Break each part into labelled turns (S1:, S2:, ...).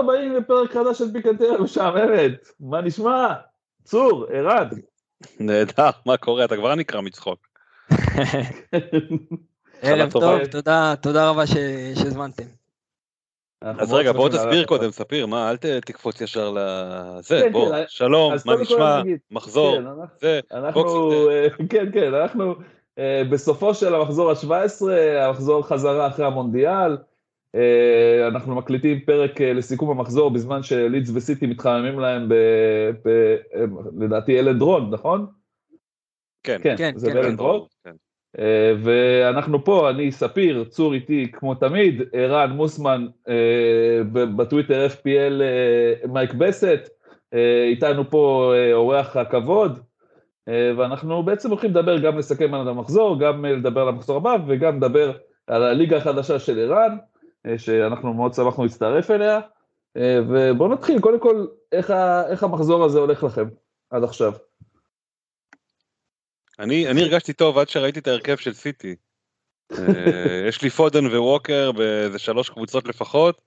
S1: הבאים לפרק חדש של פיקנטריה משעממת, מה נשמע? צור, ערד.
S2: נהדר, מה קורה? אתה כבר נקרא מצחוק.
S3: ערב טוב, תודה, תודה רבה שהזמנתם.
S2: אז רגע, בוא תסביר קודם, ספיר, מה, אל תקפוץ ישר לזה, כן, בוא, כן, שלום, מה נשמע, מחזור,
S1: זה, כן, כן, אנחנו אה, בסופו של המחזור ה-17, המחזור חזרה אחרי המונדיאל, אה, אנחנו מקליטים פרק אה, לסיכום המחזור בזמן שלידס וסיטי מתחממים להם ב... ב... אה, לדעתי אלן רון, נכון?
S2: כן, כן,
S1: כן זה כן, כן. רון. כן. ואנחנו פה, אני ספיר, צור איתי כמו תמיד, ערן מוסמן בטוויטר FPL מייק בסט, איתנו פה אורח הכבוד, ואנחנו בעצם הולכים לדבר, גם לסכם על המחזור, גם לדבר על המחזור הבא וגם לדבר על הליגה החדשה של ערן. אה, שאנחנו מאוד שמחנו להצטרף אליה, אה, ובואו נתחיל, קודם כל, איך, ה, איך המחזור הזה הולך לכם עד עכשיו?
S2: אני, אני הרגשתי טוב עד שראיתי את ההרכב של סיטי. אה, יש לי פודן וווקר באיזה שלוש קבוצות לפחות,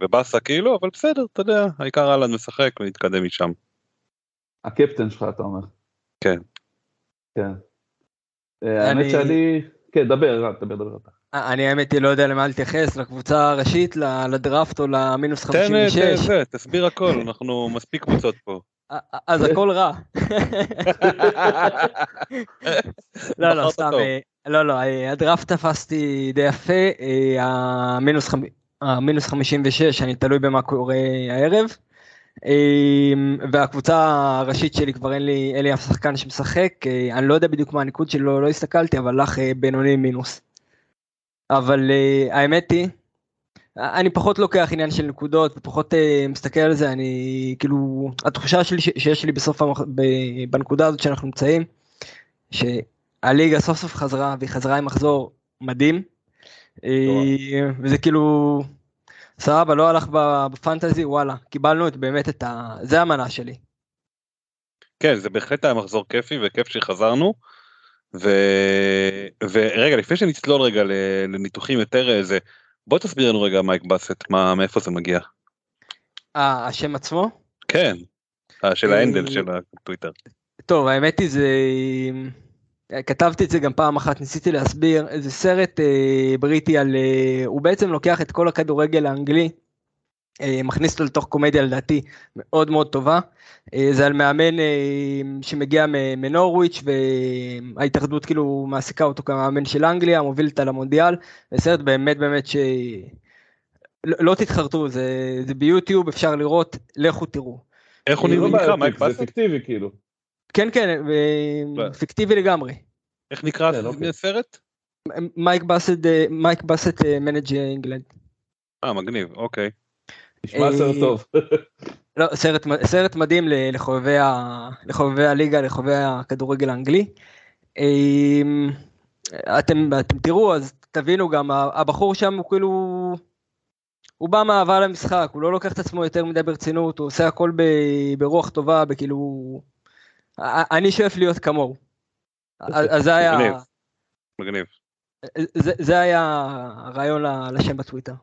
S2: ובאסה כאילו, אבל בסדר, אתה יודע, העיקר אהלן משחק ונתקדם משם.
S1: הקפטן שלך, אתה אומר.
S2: כן.
S1: כן. האמת שאני... כן, דבר, דבר, דבר.
S3: אני האמת היא לא יודע למה להתייחס, לקבוצה הראשית, לדראפט או למינוס 56. תן,
S2: תן, תן, תסביר הכל, אנחנו מספיק קבוצות פה.
S3: אז הכל רע. לא, לא, סתם, אה, לא, לא, אה, הדראפט תפסתי די יפה, אה, המינוס 56, אני תלוי במה קורה הערב. והקבוצה הראשית שלי כבר אין לי, אין לי אף שחקן שמשחק, אני לא יודע בדיוק מה הניקוד שלו, לא הסתכלתי, אבל לך בינוני מינוס. אבל uh, האמת היא, אני פחות לוקח עניין של נקודות ופחות uh, מסתכל על זה, אני כאילו, התחושה שלי שיש לי בסוף המח... ב... בנקודה הזאת שאנחנו נמצאים, שהליגה סוף סוף חזרה והיא חזרה עם מחזור מדהים, uh, וזה כאילו, סבבה, לא הלך בפנטזי, וואלה, קיבלנו את באמת את ה... זה המנה שלי.
S2: כן, זה בהחלט היה מחזור כיפי וכיף שחזרנו. ו... ורגע לפני שנצלול רגע לניתוחים יותר איזה בוא תסביר לנו רגע מייק באסט מה מאיפה זה מגיע.
S3: אה, השם עצמו?
S2: כן, של אה, האנדל של הטוויטר.
S3: טוב האמת היא זה כתבתי את זה גם פעם אחת ניסיתי להסביר איזה סרט אה, בריטי על אה, הוא בעצם לוקח את כל הכדורגל האנגלי אה, מכניס אותו לתוך קומדיה לדעתי מאוד מאוד טובה. אה, זה על מאמן אה, שמגיע מנורוויץ' וההתאחדות כאילו מעסיקה אותו כמאמן של אנגליה, מוביל אותה למונדיאל. זה סרט באמת באמת ש... לא, לא תתחרטו, זה, זה ביוטיוב, אפשר לראות, לכו תראו.
S2: איך הוא נקרא?
S1: באסט? זה פיקטיבי כאילו.
S3: כן, כן, פיקטיבי לגמרי.
S2: איך נקרא כן, אוקיי. הסרט?
S3: Mike Bassett, Mike Bassett England.
S2: אה, מגניב, אוקיי.
S1: נשמע סרט טוב.
S3: לא, סרט, סרט מדהים לחובבי, ה, לחובבי הליגה, לחובבי הכדורגל האנגלי. אמ, אתם, אתם תראו, אז תבינו גם, הבחור שם הוא כאילו, הוא בא מאהבה למשחק, הוא לא לוקח את עצמו יותר מדי ברצינות, הוא עושה הכל ב- ברוח טובה, בכאילו... אני שואף להיות כמוהו. אז זה היה...
S2: מגניב. מגניב.
S3: זה, זה היה הרעיון לשם בטוויטר.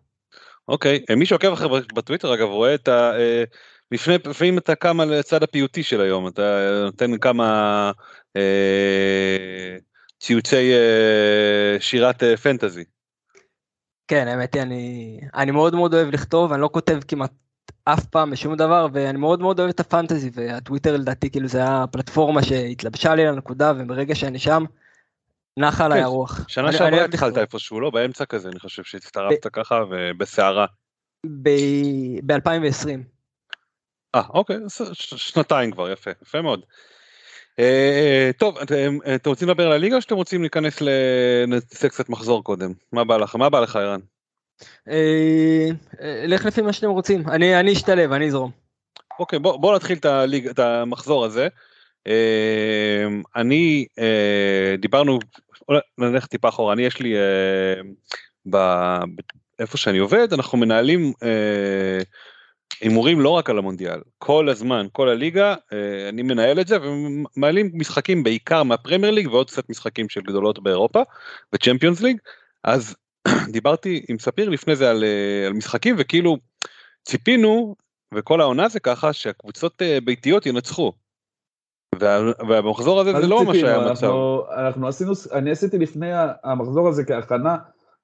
S2: אוקיי, אה, מי שעוקב אחרי בטוויטר אגב רואה את ה... אה, לפני, לפעמים אתה קם על הצד הפיוטי של היום, אתה נותן כמה אה, ציוצי אה, שירת אה, פנטזי.
S3: כן, האמת היא, אני, אני מאוד מאוד אוהב לכתוב, אני לא כותב כמעט אף פעם בשום דבר, ואני מאוד מאוד אוהב את הפנטזי, והטוויטר לדעתי כאילו זה הפלטפורמה שהתלבשה לי לנקודה, וברגע שאני שם, נחה עליי
S2: כן,
S3: הרוח.
S2: שנה שעברה התחלת. איפשהו, לא? באמצע כזה, אני חושב שהצטרפת ככה ובסערה.
S3: ב-2020.
S2: אה, אוקיי, שנתיים כבר, יפה, יפה מאוד. אה, טוב, אתם, אתם רוצים לדבר על הליגה או שאתם רוצים להיכנס לנעשה קצת מחזור קודם? מה בא לך? מה בא לך, ערן?
S3: אה, אה, לך לפי מה שאתם רוצים, אני אני אשתלב, אני אזרום.
S2: אוקיי, בוא, בוא נתחיל את המחזור הזה. אה, אני, אה, דיברנו, נלך טיפה אחורה, אני יש לי, אה, איפה שאני עובד, אנחנו מנהלים אה, הימורים לא רק על המונדיאל, כל הזמן, כל הליגה, אני מנהל את זה ומעלים משחקים בעיקר מהפרמייר ליג ועוד קצת משחקים של גדולות באירופה, וצ'מפיונס ליג, אז דיברתי עם ספיר לפני זה על, על משחקים וכאילו ציפינו וכל העונה זה ככה שהקבוצות ביתיות ינצחו. וה, והמחזור הזה זה לא מה? שהיה המצב.
S1: אנחנו- עשינו, אני עשיתי לפני המחזור הזה כהכנה.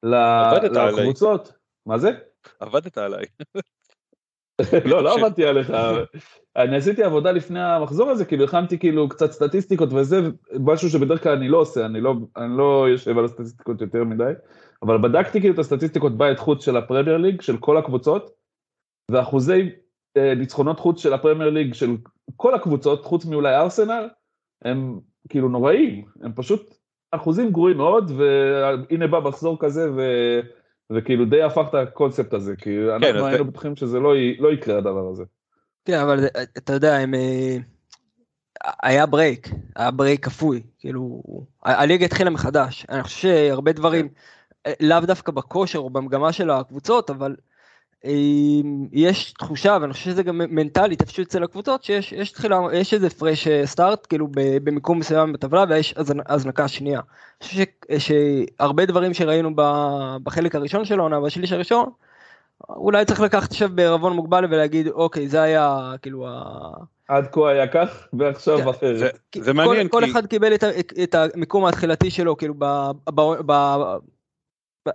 S1: לקבוצות. מה זה?
S2: עבדת עליי.
S1: לא, לא עבדתי עליך. אני עשיתי עבודה לפני המחזור הזה, כאילו הכנתי כאילו קצת סטטיסטיקות וזה, משהו שבדרך כלל אני לא עושה, אני לא, אני לא יושב על הסטטיסטיקות יותר מדי, אבל בדקתי כאילו את הסטטיסטיקות בית חוץ של הפרמייר ליג, של כל הקבוצות, ואחוזי אה, ניצחונות חוץ של הפרמייר ליג של כל הקבוצות, חוץ מאולי ארסנל, הם כאילו נוראים, הם פשוט אחוזים גרועים מאוד, והנה בא מחזור כזה, ו... וכאילו די הפך את הקונספט הזה, כי
S2: אז
S1: אנחנו היינו בטוחים שזה לא, י- לא יקרה הדבר הזה.
S3: כן, אבל אתה יודע, הם... אה, היה break, היה break כפוי, כאילו, הליגה התחילה מחדש. אני חושב שהרבה דברים, אה, לאו דווקא בכושר או במגמה של הקבוצות, אבל יש תחושה, ואני חושב שזה גם מנטלית, איפשהו אצל הקבוצות, שיש יש תחילה, יש איזה fresh start, כאילו ב- במיקום מסוים בטבלה, ויש הזנ- הזנקה שנייה. אני חושב ש- שהרבה דברים שראינו ב- בחלק הראשון של העונה, בשליש הראשון, אולי צריך לקחת עכשיו בערבון מוגבל ולהגיד, אוקיי, זה היה כאילו ה...
S1: עד כה היה כך, ועכשיו. אחרת.
S2: זה,
S3: כי
S2: זה מעניין
S3: כל, כל
S2: כי
S3: אחד קיבל את, את המיקום ההתחלתי שלו, כאילו, ב, ב, ב,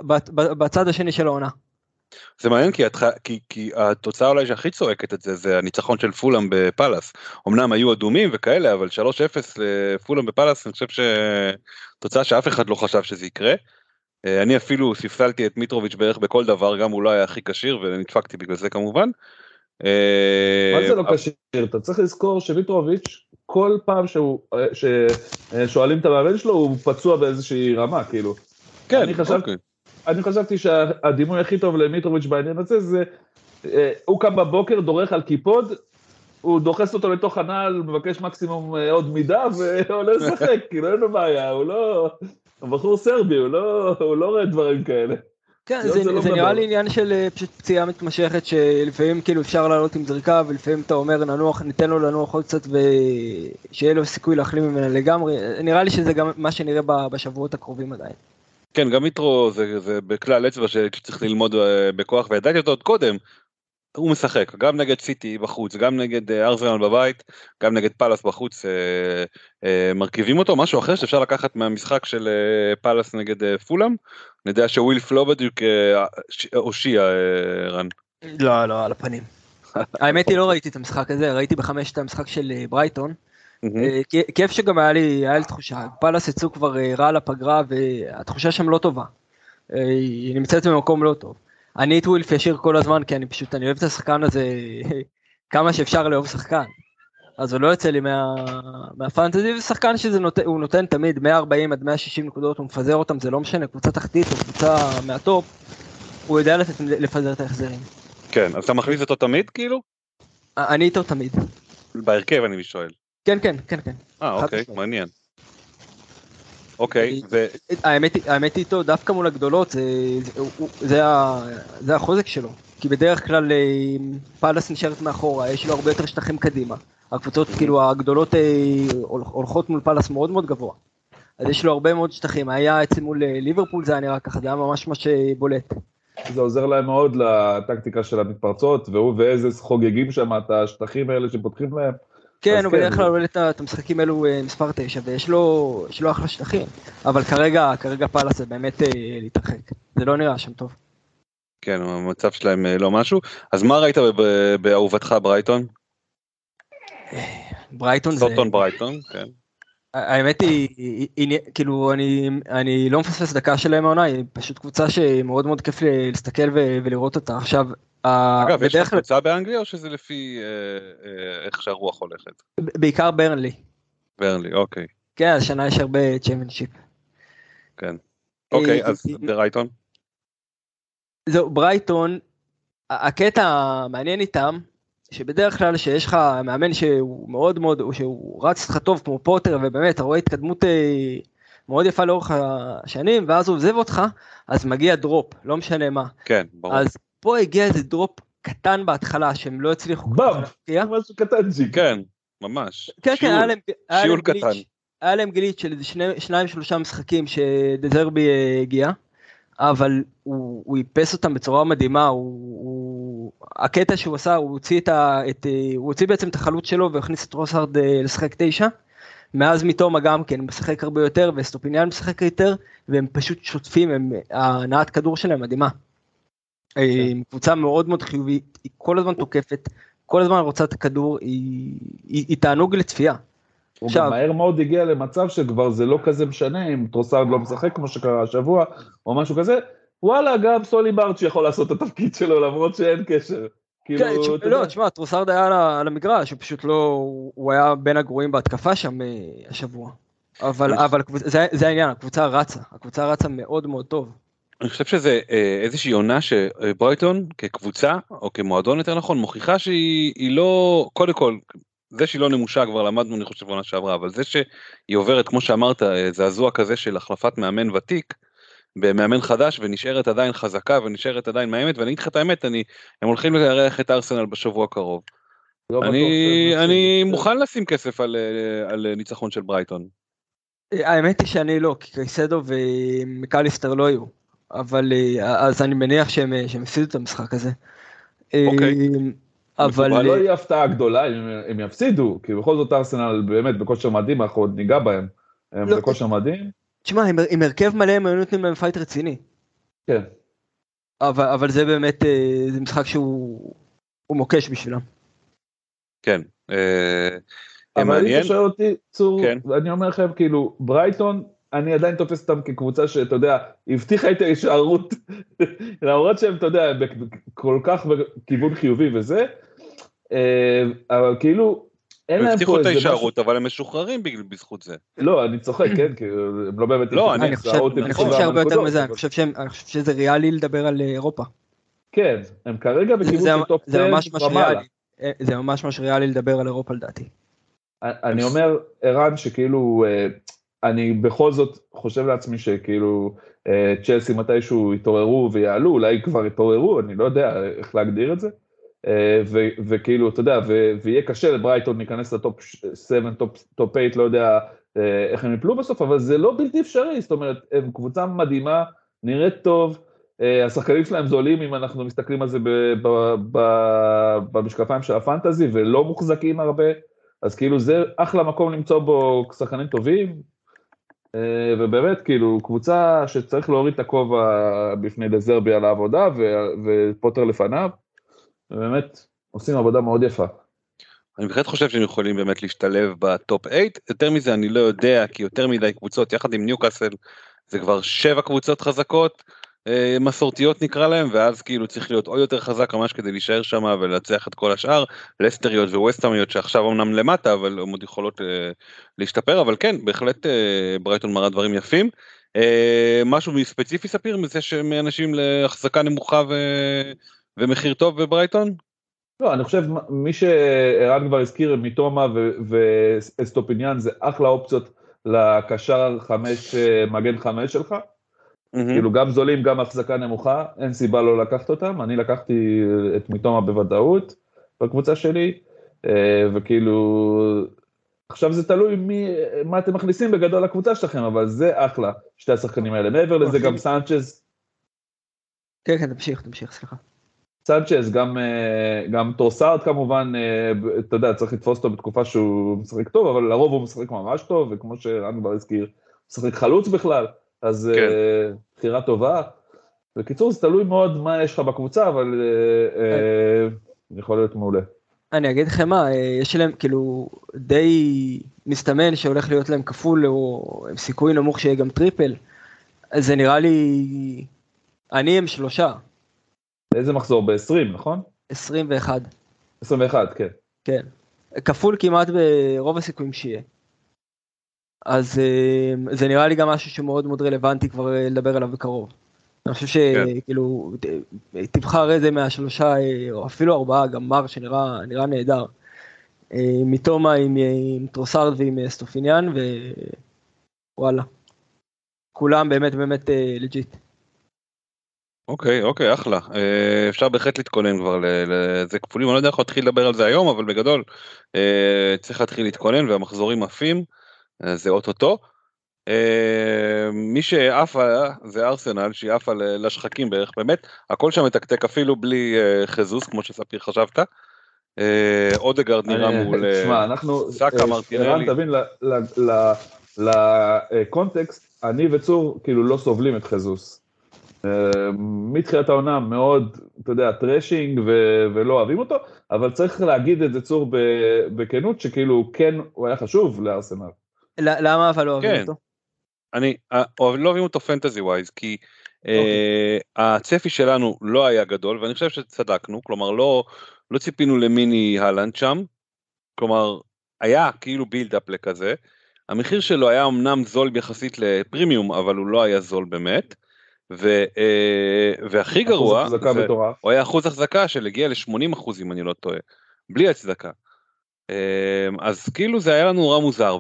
S3: ב, ב, בצד השני של העונה.
S2: זה מעניין כי, התח... כי, כי התוצאה אולי שהכי צועקת את זה זה הניצחון של פולאם בפאלאס. אמנם היו אדומים וכאלה אבל 3-0 לפולאם בפאלאס אני חושב שתוצאה שאף אחד לא חשב שזה יקרה. אה, אני אפילו ספסלתי את מיטרוביץ' בערך בכל דבר גם הוא לא היה הכי כשיר ונדפקתי בגלל זה כמובן. אה,
S1: מה זה לא כשיר? אתה צריך לזכור שמיטרוביץ', כל פעם שהוא, אה, ששואלים את המאמן שלו, הוא פצוע באיזושהי רמה, כאילו.
S2: כן,
S1: אני חשבתי-
S2: אוקיי.
S1: אני חשבתי שהדימוי הכי טוב למיטרוביץ' בעניין הזה זה, אה, הוא קם בבוקר, דורך על קיפוד, הוא דוחס אותו לתוך הנעל, מבקש מקסימום אה, עוד מידה, ועולה לשחק, כאילו אין לו בעיה, הוא לא... הוא בחור סרבי, הוא לא, הוא לא רואה דברים כאלה.
S3: כן,
S1: לא,
S3: זה,
S1: זה לא
S3: זה נראה. לי עניין של אה, פשוט פציעה מתמשכת, שלפעמים כאילו אפשר לעלות עם זריקה, ולפעמים אתה אומר ננוח, ניתן לו לנוח עוד קצת, ושיהיה לו סיכוי להחלים ממנה לגמרי. נראה לי שזה גם מה שנראה בשבועות הקרובים עדיין.
S2: כן גם מיטרו זה, זה בכלל אצבע שצריך ללמוד אה, בכוח וידעתי אותו עוד קודם. הוא משחק גם נגד סיטי בחוץ גם נגד אה, ארסנל בבית גם נגד פאלאס בחוץ אה, אה, מרכיבים אותו משהו אחר שאפשר לקחת מהמשחק של אה, פאלאס נגד אה, פולאם. אני יודע שווילף לא בדיוק אה, הושיע אה, רן.
S3: לא, לא, על הפנים. האמת היא לא ראיתי את המשחק הזה, ראיתי בחמש את המשחק של אה, ברייטון. אה, כיף שגם היה לי, היה לי תחושה, פאלאס יצאו כבר אה, רע לפגרה והתחושה שם לא טובה. אה, היא נמצאת במקום לא טוב. אני את ווילף ישיר כל הזמן כי אני פשוט, אני אוהב את השחקן הזה כמה שאפשר לאהוב שחקן. אז הוא לא יוצא לי מה, מהפנטזי, ושחקן שזה נותן, נותן תמיד 140 עד 160 נקודות, הוא מפזר אותם, זה לא משנה, קבוצה תחתית או קבוצה מהטופ, הוא יודע לתת, לפזר את ההחזרים.
S2: כן אז אתה מכניס אותו תמיד כאילו?
S3: אני איתו תמיד.
S2: בהרכב אני שואל.
S3: כן, כן, כן, כן.
S2: אה אוקיי. מעניין. אוקיי, ו...
S3: האמת היא- האמת היא איתו, דווקא מול הגדולות, זה, זה, זה, זה החוזק שלו. כי בדרך כלל אה, פאלאס נשארת מאחורה, יש לו הרבה יותר שטחים קדימה. הקבוצות, כאילו, הגדולות אה, הול- הולכות מול פאלאס מאוד מאוד גבוה. אז יש לו הרבה מאוד שטחים, היה אצל מול אה, ליברפול זה היה נראה ככה, זה היה ממש ממש אה, בולט.
S1: זה עוזר להם מאוד לטקטיקה של המתפרצות, והוא ואיזה חוגגים שם את השטחים האלה שפותחים להם.
S3: כן, הוא
S1: כן,
S3: בדרך כלל
S1: זה-
S3: עולה את המשחקים האלו אה, מספר 9, ויש לו, יש לו אחלה שטחים. אבל כרגע, כרגע פאלאס זה באמת אה, להתרחק. זה לא נראה שם טוב.
S2: כן, המצב שלהם אה, לא משהו. אז מה ראית באהובתך ברייטון?
S3: ברייטון זה...
S2: סוטון ברייטון, כן.
S3: האמת היא, כאילו אני, אני לא מפספס דקה שלהם העונה, היא פשוט קבוצה שמאוד מאוד כיף להסתכל ולראות אותה. עכשיו,
S2: אגב, יש לך קבוצה באנגליה או שזה לפי אה, אה, איך שהרוח הולכת?
S3: בעיקר ברנלי.
S2: ברנלי, אוקיי.
S3: כן, השנה יש הרבה צ'מפיונשיפ.
S2: כן. אוקיי,
S3: אה,
S2: אז
S3: אה,
S2: ברייטון?
S3: זהו, ברייטון, הקטע המעניין איתם, שבדרך כלל שיש לך מאמן שהוא מאוד מאוד, או שהוא רץ איתך טוב כמו פוטר, ובאמת, אתה רואה התקדמות אה, מאוד יפה לאורך השנים, ואז הוא עוזב אותך, אז מגיע drop, לא משנה מה.
S2: כן, ברור.
S3: אז פה הגיע איזה drop קטן בהתחלה, שהם לא הצליחו כל
S1: באם!
S3: כך להבקיע.
S1: משהו קטנצ'יק.
S2: כן, ממש.
S3: כן, כן,
S2: שיעול.
S3: היה להם, glitch,
S2: קטן.
S3: היה להם glitch של איזה שני, שניים שלושה משחקים שדזרבי אה, הגיע, אבל הוא, הוא איפס אותם בצורה מדהימה, הוא, הוא, הקטע שהוא עשה, הוא הוציא, את ה, את, אה, הוא הוציא בעצם את החלוץ שלו והכניס את טרוסארד אה, לשחק תשע, מאז מיטומה גם כן, משחק הרבה יותר ואסטופיניאן משחק יותר, והם פשוט שוטפים, הם, הנעת כדור שלהם מדהימה. אה, קבוצה מאוד מאוד חיובית, היא כל הזמן תוקפת, כל הזמן רוצה את הכדור, היא, היא, היא תענוג לצפייה.
S1: הוא
S3: עכשיו-
S1: גם מהר מאוד הגיע למצב שכבר זה לא כזה משנה אם טרוסארד לא משחק כמו שקרה השבוע, או משהו כזה. וואלה, גם סולי מארץ' יכול לעשות את התפקיד שלו למרות שאין קשר.
S3: כן,
S1: כאילו,
S3: תשמע,
S1: אתה
S3: לא, תשמע, טרוסארד היה על המגרש, הוא פשוט לא, הוא היה בין הגרועים בהתקפה שם אה, השבוע. אבל, אבל זה זה העניין, הקבוצה רצה, הקבוצה רצה מאוד מאוד טוב.
S2: אני חושב שזה אה, איזושהי עונה שברייטון כקבוצה, או כמועדון יותר נכון, מוכיחה שהיא היא לא, קודם כל, זה שהיא לא נמושה כבר למדנו אני חושב עונה שעברה, אבל זה שהיא עוברת, כמו שאמרת, אה, זעזוע כזה של החלפת מאמן ותיק, במאמן חדש ונשארת עדיין חזקה ונשארת עדיין מאיימת ואני אגיד לך את האמת אני הם הולכים לארח את ארסנל בשבוע הקרוב
S1: לא בטוח
S2: אני
S1: שהם
S2: אני
S1: יפסידו.
S2: מוכן לשים כסף על אה, על ניצחון של ברייטון
S3: האמת היא שאני לא, כי קייסדו ומקליסטר לא היו. אבל אה, אז אני מניח שהם אה, שהם הפסידו את המשחק הזה. אה,
S2: אוקיי.
S3: אבל
S1: לא יהיה הפתעה גדולה אם הם יפסידו, כי בכל זאת ארסנל באמת בכושר מדהים, אנחנו עוד ניגע בהם. הם
S3: לא.
S1: בכושר מדהים,
S3: תשמע, עם- הרכב מלא הם היו נותנים להם פייט רציני.
S1: כן.
S3: אבל אבל זה באמת, זה משחק שהוא הוא מוקש בשבילם.
S2: כן.
S1: אבל אם אתה שואל אותי, צור,
S2: כן.
S1: אני אומר לכם, כאילו, ברייטון, אני עדיין תופס אותם כקבוצה שאתה יודע, הבטיחה את ההישארות, למרות שהם, אתה יודע, כל כך בכיוון חיובי וזה, אה, אבל כאילו, אין
S2: הם
S1: להם
S2: הבטיחו
S1: פה
S2: את
S1: איזה משהו,
S2: ההישארות אבל הם משוחררים בזכות זה
S1: לא, אני צוחק, כן, כי הם לא באמת,
S2: לא,
S1: הבטיחו,
S3: אני חושב שהרבה יותר מזה, אני חושב שזה ריאלי לדבר על אה, אירופה.
S1: כן, הם כרגע בכיוון
S3: זה-
S1: של טופ 10
S3: ממש ממש
S1: ומעלה.
S3: אה, זה ממש ממש ריאלי לדבר על אירופה לדעתי.
S1: אני אומר, ערן, שכאילו, אני בכל זאת חושב לעצמי שכאילו, אה, צ'לסי מתישהו יתעוררו ויעלו, אולי כבר יתעוררו, אני לא יודע איך להגדיר את זה. אה, ו- וכאילו, אתה יודע, ו- ויהיה קשה לברייטון להיכנס לטופ 7, טופ- טופ 8, לא יודע אה, איך הם יפלו בסוף, אבל זה לא בלתי אפשרי, זאת אומרת, הם קבוצה מדהימה, נראית טוב, השחקנים שלהם זולים אם אנחנו מסתכלים על זה במשקפיים של הפנטזי, ולא מוחזקים הרבה. אז כאילו זה אחלה מקום למצוא בו שחקנים טובים, ובאמת כאילו קבוצה שצריך להוריד את הכובע בפני דזרבי על העבודה ופוטר לפניו, ובאמת עושים עבודה מאוד יפה.
S2: אני בהחלט חושב שהם יכולים באמת להשתלב בטופ 8 יותר מזה אני לא יודע כי יותר מדי קבוצות יחד עם ניוקאסל זה כבר שבע קבוצות חזקות אה, מסורתיות נקרא להם ואז כאילו צריך להיות עוד יותר חזק ממש כדי להישאר שם ולנצח את כל השאר לסטריות וווסטרמיות שעכשיו אמנם למטה אבל הם עוד יכולות אה, להשתפר אבל כן בהחלט אה, ברייטון מראה דברים יפים. אה, משהו ספציפי ספיר מזה שמאנשים להחזקה נמוכה ו... ומחיר טוב בברייטון?
S1: לא, אני חושב מי שערן כבר הזכיר, מתומה ו- ואסטופיניאן זה אחלה אופציות לקשר חמש, אה, מגן חמש שלך.
S2: מהמם.
S1: כאילו גם זולים, גם החזקה נמוכה, אין סיבה לא לקחת אותם. אני לקחתי את מיטומה בוודאות בקבוצה שלי, אה, וכאילו, עכשיו זה תלוי מי, מה אתם מכניסים בגדול לקבוצה שלכם, אבל זה אחלה, שתי השחקנים האלה. מעבר לזה גם סנצ'ז,
S3: כן, כן, תמשיך, תמשיך, סליחה.
S1: סנצ'ז, גם, אה, גם טרוסארד כמובן, אה, אתה יודע, צריך לתפוס אותו בתקופה שהוא משחק טוב, אבל לרוב הוא משחק ממש טוב, וכמו שערן כבר הזכיר, הוא משחק חלוץ בכלל, אז
S2: כן.
S1: אה, בחירה טובה. בקיצור, זה תלוי מאוד מה יש לך בקבוצה, אבל אה, אה, יכול להיות מעולה.
S3: אני אגיד לכם מה, יש להם כאילו די מסתמן שהולך להיות להם כפול או עם סיכוי נמוך שיהיה גם טריפל. אז זה נראה לי, אני עם שלושה,
S1: איזה מחזור? ב-20, נכון?
S3: 21,
S1: 21, כן.
S3: כן. כפול כמעט ברוב הסיכויים שיהיה. אז אה, זה נראה לי גם משהו שמאוד מאוד רלוונטי כבר אה, לדבר עליו בקרוב. אני חושב
S2: כן.
S3: שכאילו ת- תבחר איזה מהשלושה אה, או אפילו ארבעה, גם מרץ' שנראה נראה נהדר. אה, מיטומה עם, עם טרוסארד ועם אסטופיניאן ווואלה. כולם באמת באמת לג'יט.
S2: אוקיי, אוקיי, אחלה. אפשר בהחלט להתכונן כבר לזה כפולים, אני לא יודע איך להתחיל לדבר על זה היום, אבל בגדול צריך להתחיל להתכונן והמחזורים עפים, זה אוטוטו. אה, מי עליה זה ארסנל, שהיא עפה לשחקים בערך, באמת, הכל שם מתקתק אפילו בלי אה, חזוס, כמו שספיר חשבת. אה, אודגרד נראה מול... סאקה, מרטינלי.
S1: תבין, לקונטקסט, אני וצור כאילו לא סובלים את ז'סוס. אה, מתחילת העונה מאוד, אתה יודע, trashing ו- ולא אוהבים אותו, אבל צריך להגיד את זה צור בכנות, שכאילו כן, הוא היה חשוב לארסנל.
S3: למה אבל לא אוהבים
S2: כן.
S3: אותו?
S2: אני אה, אוהב- לא אוהבים אותו fantasy wise כי אה, הצפי שלנו לא היה גדול ואני חושב שצדקנו כלומר לא לא ציפינו למיני הלנד שם כלומר היה כאילו בילדאפ לכזה המחיר שלו היה אמנם זול יחסית לפרימיום אבל הוא לא היה זול באמת ו, אה, והכי גרוע זה-. הוא היה אחוז החזקה של הגיע ל-80 אחוז אם אני לא טועה, בלי הצדקה. אמ, אז כאילו זה היה לנו נורא מוזר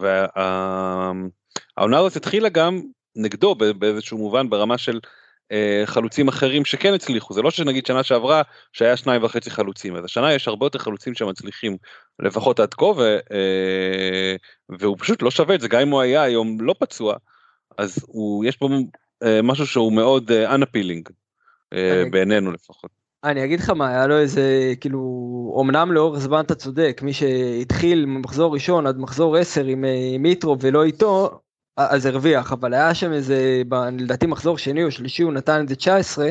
S2: והעונה הזאת התחילה גם נגדו באיזשהו מובן ברמה של אה, חלוצים אחרים שכן הצליחו זה לא שנגיד שנה שעברה שהיה שניים וחצי חלוצים אז השנה יש הרבה יותר חלוצים שמצליחים לפחות עד כה ו, אה, והוא פשוט לא שווה את זה גם אם הוא היה היום לא פצוע אז הוא יש פה אה, משהו שהוא מאוד unappealing בעינינו לפחות.
S3: אני אגיד לך מה, היה לו איזה, כאילו, אמנם לאורך זמן אתה צודק, מי שהתחיל ממחזור ראשון עד מחזור 10 עם אה, מיטרו ולא איתו, אז הרוויח, אבל היה שם איזה, לדעתי מחזור שני או שלישי הוא נתן את זה 19,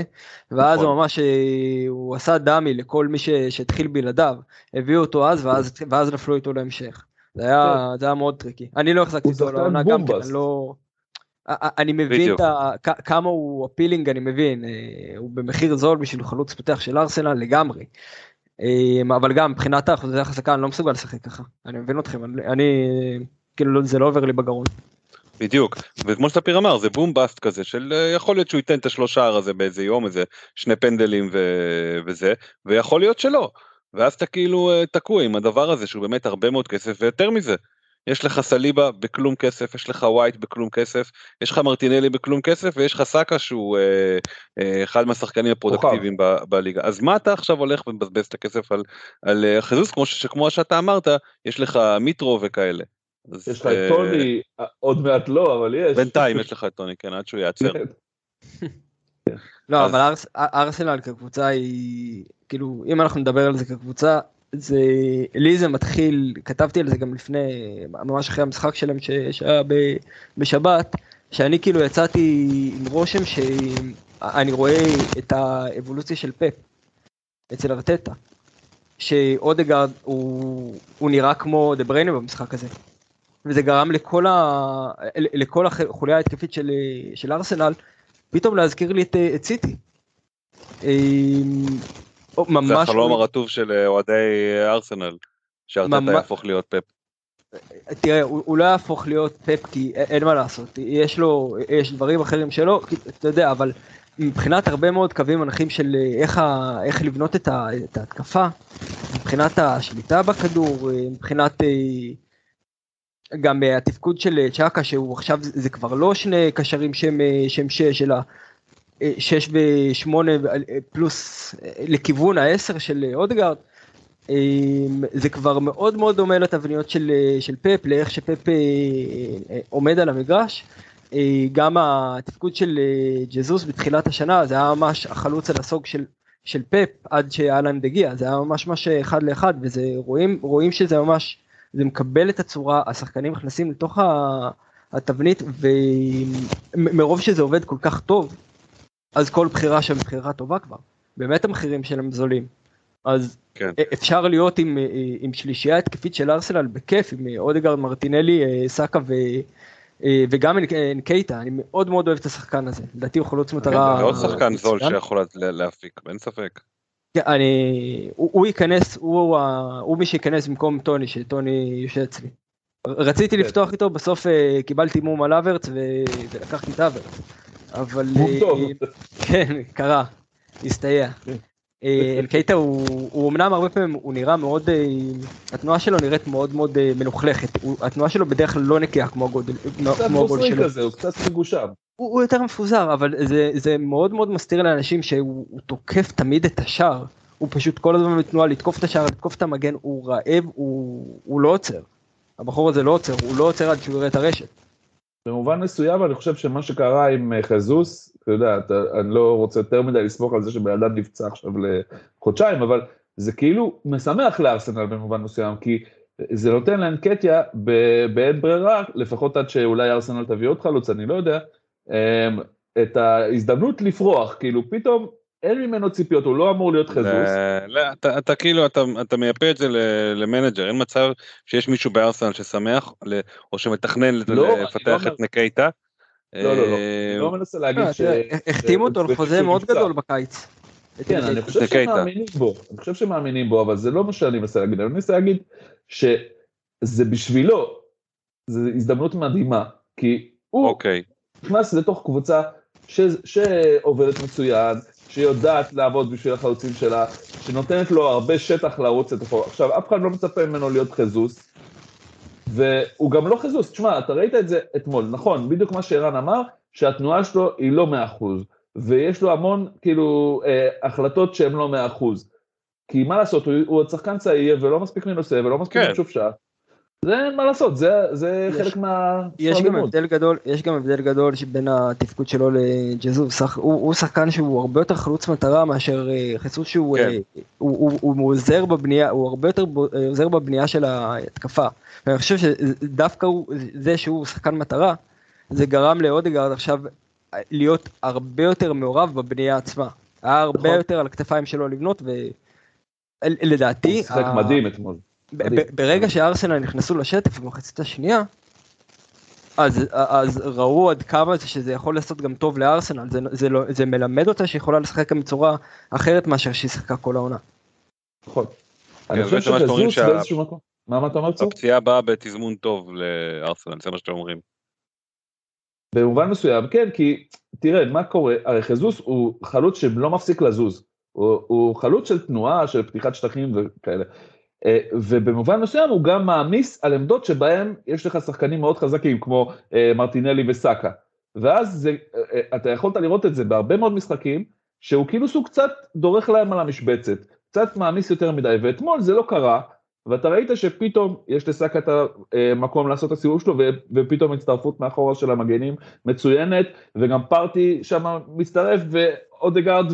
S3: ואז
S2: נכון.
S3: הוא ממש, אה, הוא עשה damage לכל מי שהתחיל בלעדיו, הביאו אותו אז, ואז, ואז נפלו איתו להמשך. זה היה, זה היה מאוד טריקי. אני לא החזקתי אותו לעונה גם כן. אני לא... אני מבין. את ה, כמה הוא appealing, אני מבין, אה, הוא במחיר זול בשביל חלוץ פותח של ארסנל לגמרי. אה, אבל גם מבחינת האחוזי החזקה אני לא מסוגל לשחק ככה, אני מבין אתכם, אני, אני כאילו לא- זה לא עובר לי בגרון.
S2: בדיוק וכמו שספיר אמר זה boom bust כזה של אה, יכול להיות שהוא ייתן את השלושה הזה באיזה יום איזה שני פנדלים ו... וזה ויכול להיות שלא ואז אתה כאילו תקוע עם הדבר הזה שהוא באמת הרבה מאוד כסף ויותר מזה. יש לך סאליבה בכלום כסף יש לך ווייט בכלום כסף יש לך מרטינלי בכלום כסף ויש לך סאקה שהוא אה, אה, אחד מהשחקנים ה productive יים ב- בליגה אז מה אתה עכשיו הולך ומבזבז את הכסף על, על אה, חזוס כמו, ש- כמו שאתה אמרת יש לך מיטרו וכאלה. אז,
S1: יש לך את
S2: אה,
S1: טוני, עוד מעט לא, אבל יש.
S2: בינתיים יש לך את טוני כן עד שהוא ייעצר.
S3: לא,
S2: אז-
S3: אבל ארס, ארסנל כקבוצה היא, כאילו, אם אנחנו נדבר על זה כקבוצה, זה, לי זה מתחיל, כתבתי על זה גם לפני, ממש אחרי המשחק שלהם שהיה בשבת, שאני כאילו יצאתי עם רושם שאני רואה את האבולוציה של פפ אצל ארטטה, שאודגרד הוא, הוא נראה כמו דה בריינה במשחק הזה. וזה גרם לכל, ה... לכל החוליה ההתקפית של, של ארסנל פתאום להזכיר לי את, את סיטי. או,
S2: זה
S3: ממש
S2: החלום הרטוב של אה, אוהדי אה, ארסנל. שארטטה
S3: ממש-
S2: יהפוך להיות פפ.
S3: תראה, הוא, הוא לא יהפוך להיות פפ כי אין מה לעשות, יש לו, יש דברים אחרים שלו, אתה יודע, אבל מבחינת הרבה מאוד קווים מנחים של אה, איך, ה, איך לבנות את, ה, את ההתקפה, מבחינת השליטה בכדור, אה, מבחינת, אה, גם אה, התפקוד של אה, צ'אקה שהוא עכשיו זה כבר לא שני קשרים אה, שהם שש אלא שש ושמונה פלוס לכיוון העשר של אודגרד. אה, זה כבר מאוד מאוד דומה לתבניות של, של פפ, לאיך שפפ אה, עומד על המגרש. אה, גם התפקוד של אה, ג'זוס בתחילת השנה זה היה ממש החלוץ על הסוג של, של פפ עד שאלנד הגיע, זה היה ממש ממש אחד לאחד וזה רואים, רואים שזה ממש, זה מקבל את הצורה, השחקנים נכנסים לתוך ה- התבנית ומרוב שזה עובד כל כך טוב, אז כל בחירה שם בחירה טובה כבר, באמת המחירים שלהם זולים. אז
S2: כן.
S3: אפשר להיות עם, עם שלישייה התקפית של ארסנל בכיף, עם אודגרד, מרטינלי, אה, סאקה ו... אה, וגם אנקייטה, אני מאוד מאוד אוהב את השחקן הזה, לדעתי הוא חלוץ מטרה.
S2: זה עוד שחקן זול. שיכול לה- להפיק, אין ספק.
S3: כן, אני, הוא, הוא ייכנס, הוא, הוא מי שייכנס במקום טוני, שטוני יושב אצלי. רציתי
S1: כן.
S3: לפתוח איתו, בסוף אה, קיבלתי מום על אברץ ולקחתי את אברץ. אבל... אה,
S1: טוב.
S3: כן, קרה, הסתייע.
S1: כן.
S3: אה, אלקייטה הוא, הוא אמנם הרבה פעמים הוא נראה מאוד, אה, התנועה שלו נראית מאוד מאוד מלוכלכת, הוא- התנועה שלו בדרך כלל לא נקייה כמו הגודל,
S1: קצת
S3: כמו הגול
S1: חוסרי
S3: שלו.
S1: כזה, הוא קצת מגושם.
S3: הוא, הוא יותר מפוזר אבל זה, זה מאוד מאוד מסתיר לאנשים שהוא הוא תוקף תמיד את השער. הוא פשוט כל הזמן בתנועה לתקוף את השער, לתקוף את המגן, הוא רעב, הוא, הוא לא עוצר. הבחור הזה לא עוצר, הוא לא עוצר עד שהוא יראה את הרשת.
S1: במובן מסוים אני חושב שמה שקרה עם אה, חזוס, אתה יודע, אתה, אני לא רוצה יותר מדי לסמוך על זה שבן אדם נפצע עכשיו לחודשיים, אבל זה כאילו משמח לארסנל במובן מסוים, כי זה נותן לאנקטיה באין ברירה, לפחות עד שאולי ארסנל תביא עוד חלוץ, אני לא יודע, אמ, את ההזדמנות לפרוח, כאילו פתאום אין ממנו ציפיות, הוא לא אמור להיות
S2: ז'סוס. לא, אתה, אתה כאילו אתה, אתה מייפה את זה ל- למנג'ר אין מצב שיש מישהו בארסנל ששמח או שמתכנן
S1: לא, לא
S2: לפתח
S1: אומר-
S2: את נקטיה.
S1: לא, לא, לא,
S2: אה,
S1: אני לא מנסה להגיד
S3: אה,
S1: ש...
S3: החתימו אותו על חוזה מאוד. גדול בקיץ.
S1: כן, אני חושב. שמאמינים בו, אני חושב שמאמינים בו, אבל זה לא מה שאני מנסה להגיד, אני מנסה להגיד שזה בשבילו, זו הזדמנות מדהימה, כי הוא
S2: אוקיי
S1: נכנס לתוך קבוצה ש, שעובדת מצוין, שיודעת לעבוד בשביל החלוצים שלה, שנותנת לו הרבה שטח לרוץ לתוכו. עכשיו, אף אחד לא מצפה ממנו להיות חזוס, והוא גם לא חזוס. תשמע, אתה ראית את זה אתמול, נכון, בדיוק מה שערן אמר, שהתנועה שלו היא לא 100%, ויש לו המון, כאילו, אה, החלטות שהן לא 100%. כי מה לעשות, הוא, הוא עוד שחקן צעיר ולא מספיק מנוסה ולא מספיק
S2: כן.
S1: משופשט. זה מה לעשות, זה, זה
S3: יש-
S1: חלק מה...
S3: יש גם. הבדל גדול, יש גם הבדל גדול בין התפקוד שלו לג'זוב, שח- הוא, הוא שחקן שהוא הרבה יותר חלוץ מטרה מאשר אה, חיסוס שהוא
S2: כן.
S3: אה, הוא, הוא, הוא עוזר בבנייה, הוא הרבה יותר אה, עוזר בבנייה של ההתקפה. ואני חושב שדווקא הוא, זה שהוא שחקן מטרה, זה גרם לאודגרד עכשיו להיות הרבה יותר מעורב בבנייה עצמה. היה הרבה
S1: נכון.
S3: יותר על הכתפיים שלו לבנות ולדעתי,
S1: הוא שיחק מדהים אתמול.
S3: ברגע שארסנל נכנסו לשטף במחצית השנייה, אז, אז ראו עד כמה זה שזה יכול לעשות גם טוב לארסנל, זה, זה, לא, זה מלמד אותה שיכולה לשחק גם בצורה אחרת מאשר שהיא שיחקה כל העונה.
S1: נכון. אני חושב
S2: שה-
S1: באיזשהו מקום. מה אתה אומר צור?
S2: הפציעה באה בתזמון טוב לארסנל זה מה שאתם אומרים.
S1: במובן מסוים, כן, כי תראה, מה קורה, הרי חזוס הוא חלוץ שלא מפסיק לזוז. הוא, הוא חלוץ של תנועה, של פתיחת שטחים וכאלה. אה, ובמובן מסוים הוא גם מעמיס על עמדות שבהם יש לך שחקנים מאוד חזקים, כמו אה, מרטינלי וסאקה. ואז זה, אה, אתה יכולת לראות את זה בהרבה מאוד משחקים, שהוא כאילו סוג קצת דורך להם על המשבצת, קצת מעמיס יותר מדי, ואתמול זה לא קרה, ואתה ראית שפתאום יש לסאקה את המקום לעשות את הסיבוב שלו, ופתאום הצטרפות מאחורה של המגנים מצוינת, וגם פארטי שם מצטרף, ואודגרד,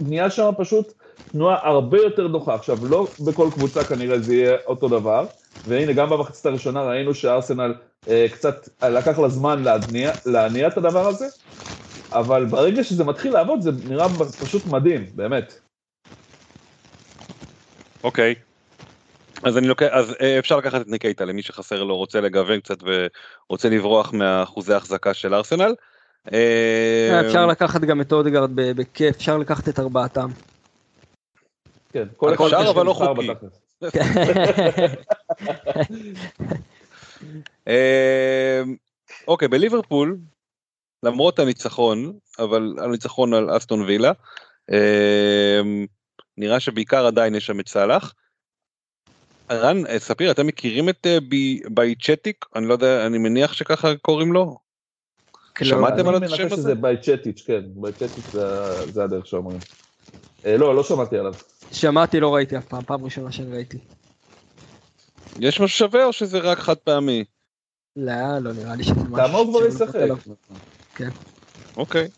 S1: ונהיה שם פשוט תנועה הרבה יותר נוחה. עכשיו, לא בכל קבוצה כנראה זה יהיה אותו דבר, והנה, גם במחצית הראשונה ראינו שארסנל אה, קצת לקח לה זמן להניע, להניע את הדבר הזה, אבל ברגע שזה מתחיל לעבוד זה נראה פשוט מדהים, באמת.
S2: אוקיי. אז אני לוקח, אז אה, אפשר לקחת את ניקייטה למי שחסר לו, רוצה לגוון קצת ורוצה לברוח מאחוזי החזקה של ארסנל. אה,
S3: אפשר לקחת גם את אודגרד ב- בכיף, אפשר לקחת את ארבעתם.
S1: כן, כל
S2: אפשר, אבל לא חוקי. אה, אוקיי, בליברפול, למרות הניצחון, אבל הניצחון על אסטון וילה, אה, נראה שבעיקר עדיין יש שם את סאלח. רן, אה, ספיר, אתם מכירים את בי- בייצ'טיץ'? אני לא יודע, אני מניח שככה קוראים לו? שמעתם על
S1: אני
S2: השם הזה?
S1: שזה בייצ'טיץ', כן, בייצ'טיץ' זה- זה הדרך שאומרים. אה, לא, לא שמעתי עליו.
S3: שמעתי, לא ראיתי אף פעם, פעם ראשונה שאני ראיתי.
S2: יש משהו שווה או שזה רק חד פעמי?
S3: לא, לא נראה לי שזה משהו...
S1: הוא כבר ישחק?
S3: עליו.
S2: אוקיי.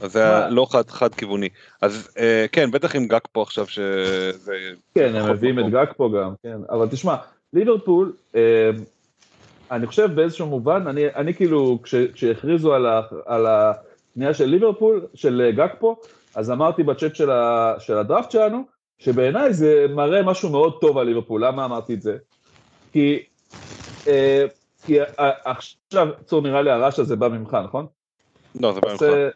S2: אז זה היה? לא חד חד כיווני. אז אה, כן, בטח עם גג פה עכשיו שזה...
S1: כן, הם מביאים את. גג פה גם, כן. אבל תשמע, ליברפול, אה, אני חושב באיזשהו מובן, אני, אני כאילו, כש, כשהכריזו על, ה, על הקנייה של ליברפול, של אה, גג פה, אז אמרתי בצ'אט של, ה, של הדראפט שלנו, שבעיניי זה מראה משהו מאוד טוב על ליברפול. למה אמרתי את זה? כי, אה, כי אה, עכשיו, צור, נראה לי הרעש הזה בא ממך, נכון?
S2: לא, זה ממך.
S1: עושה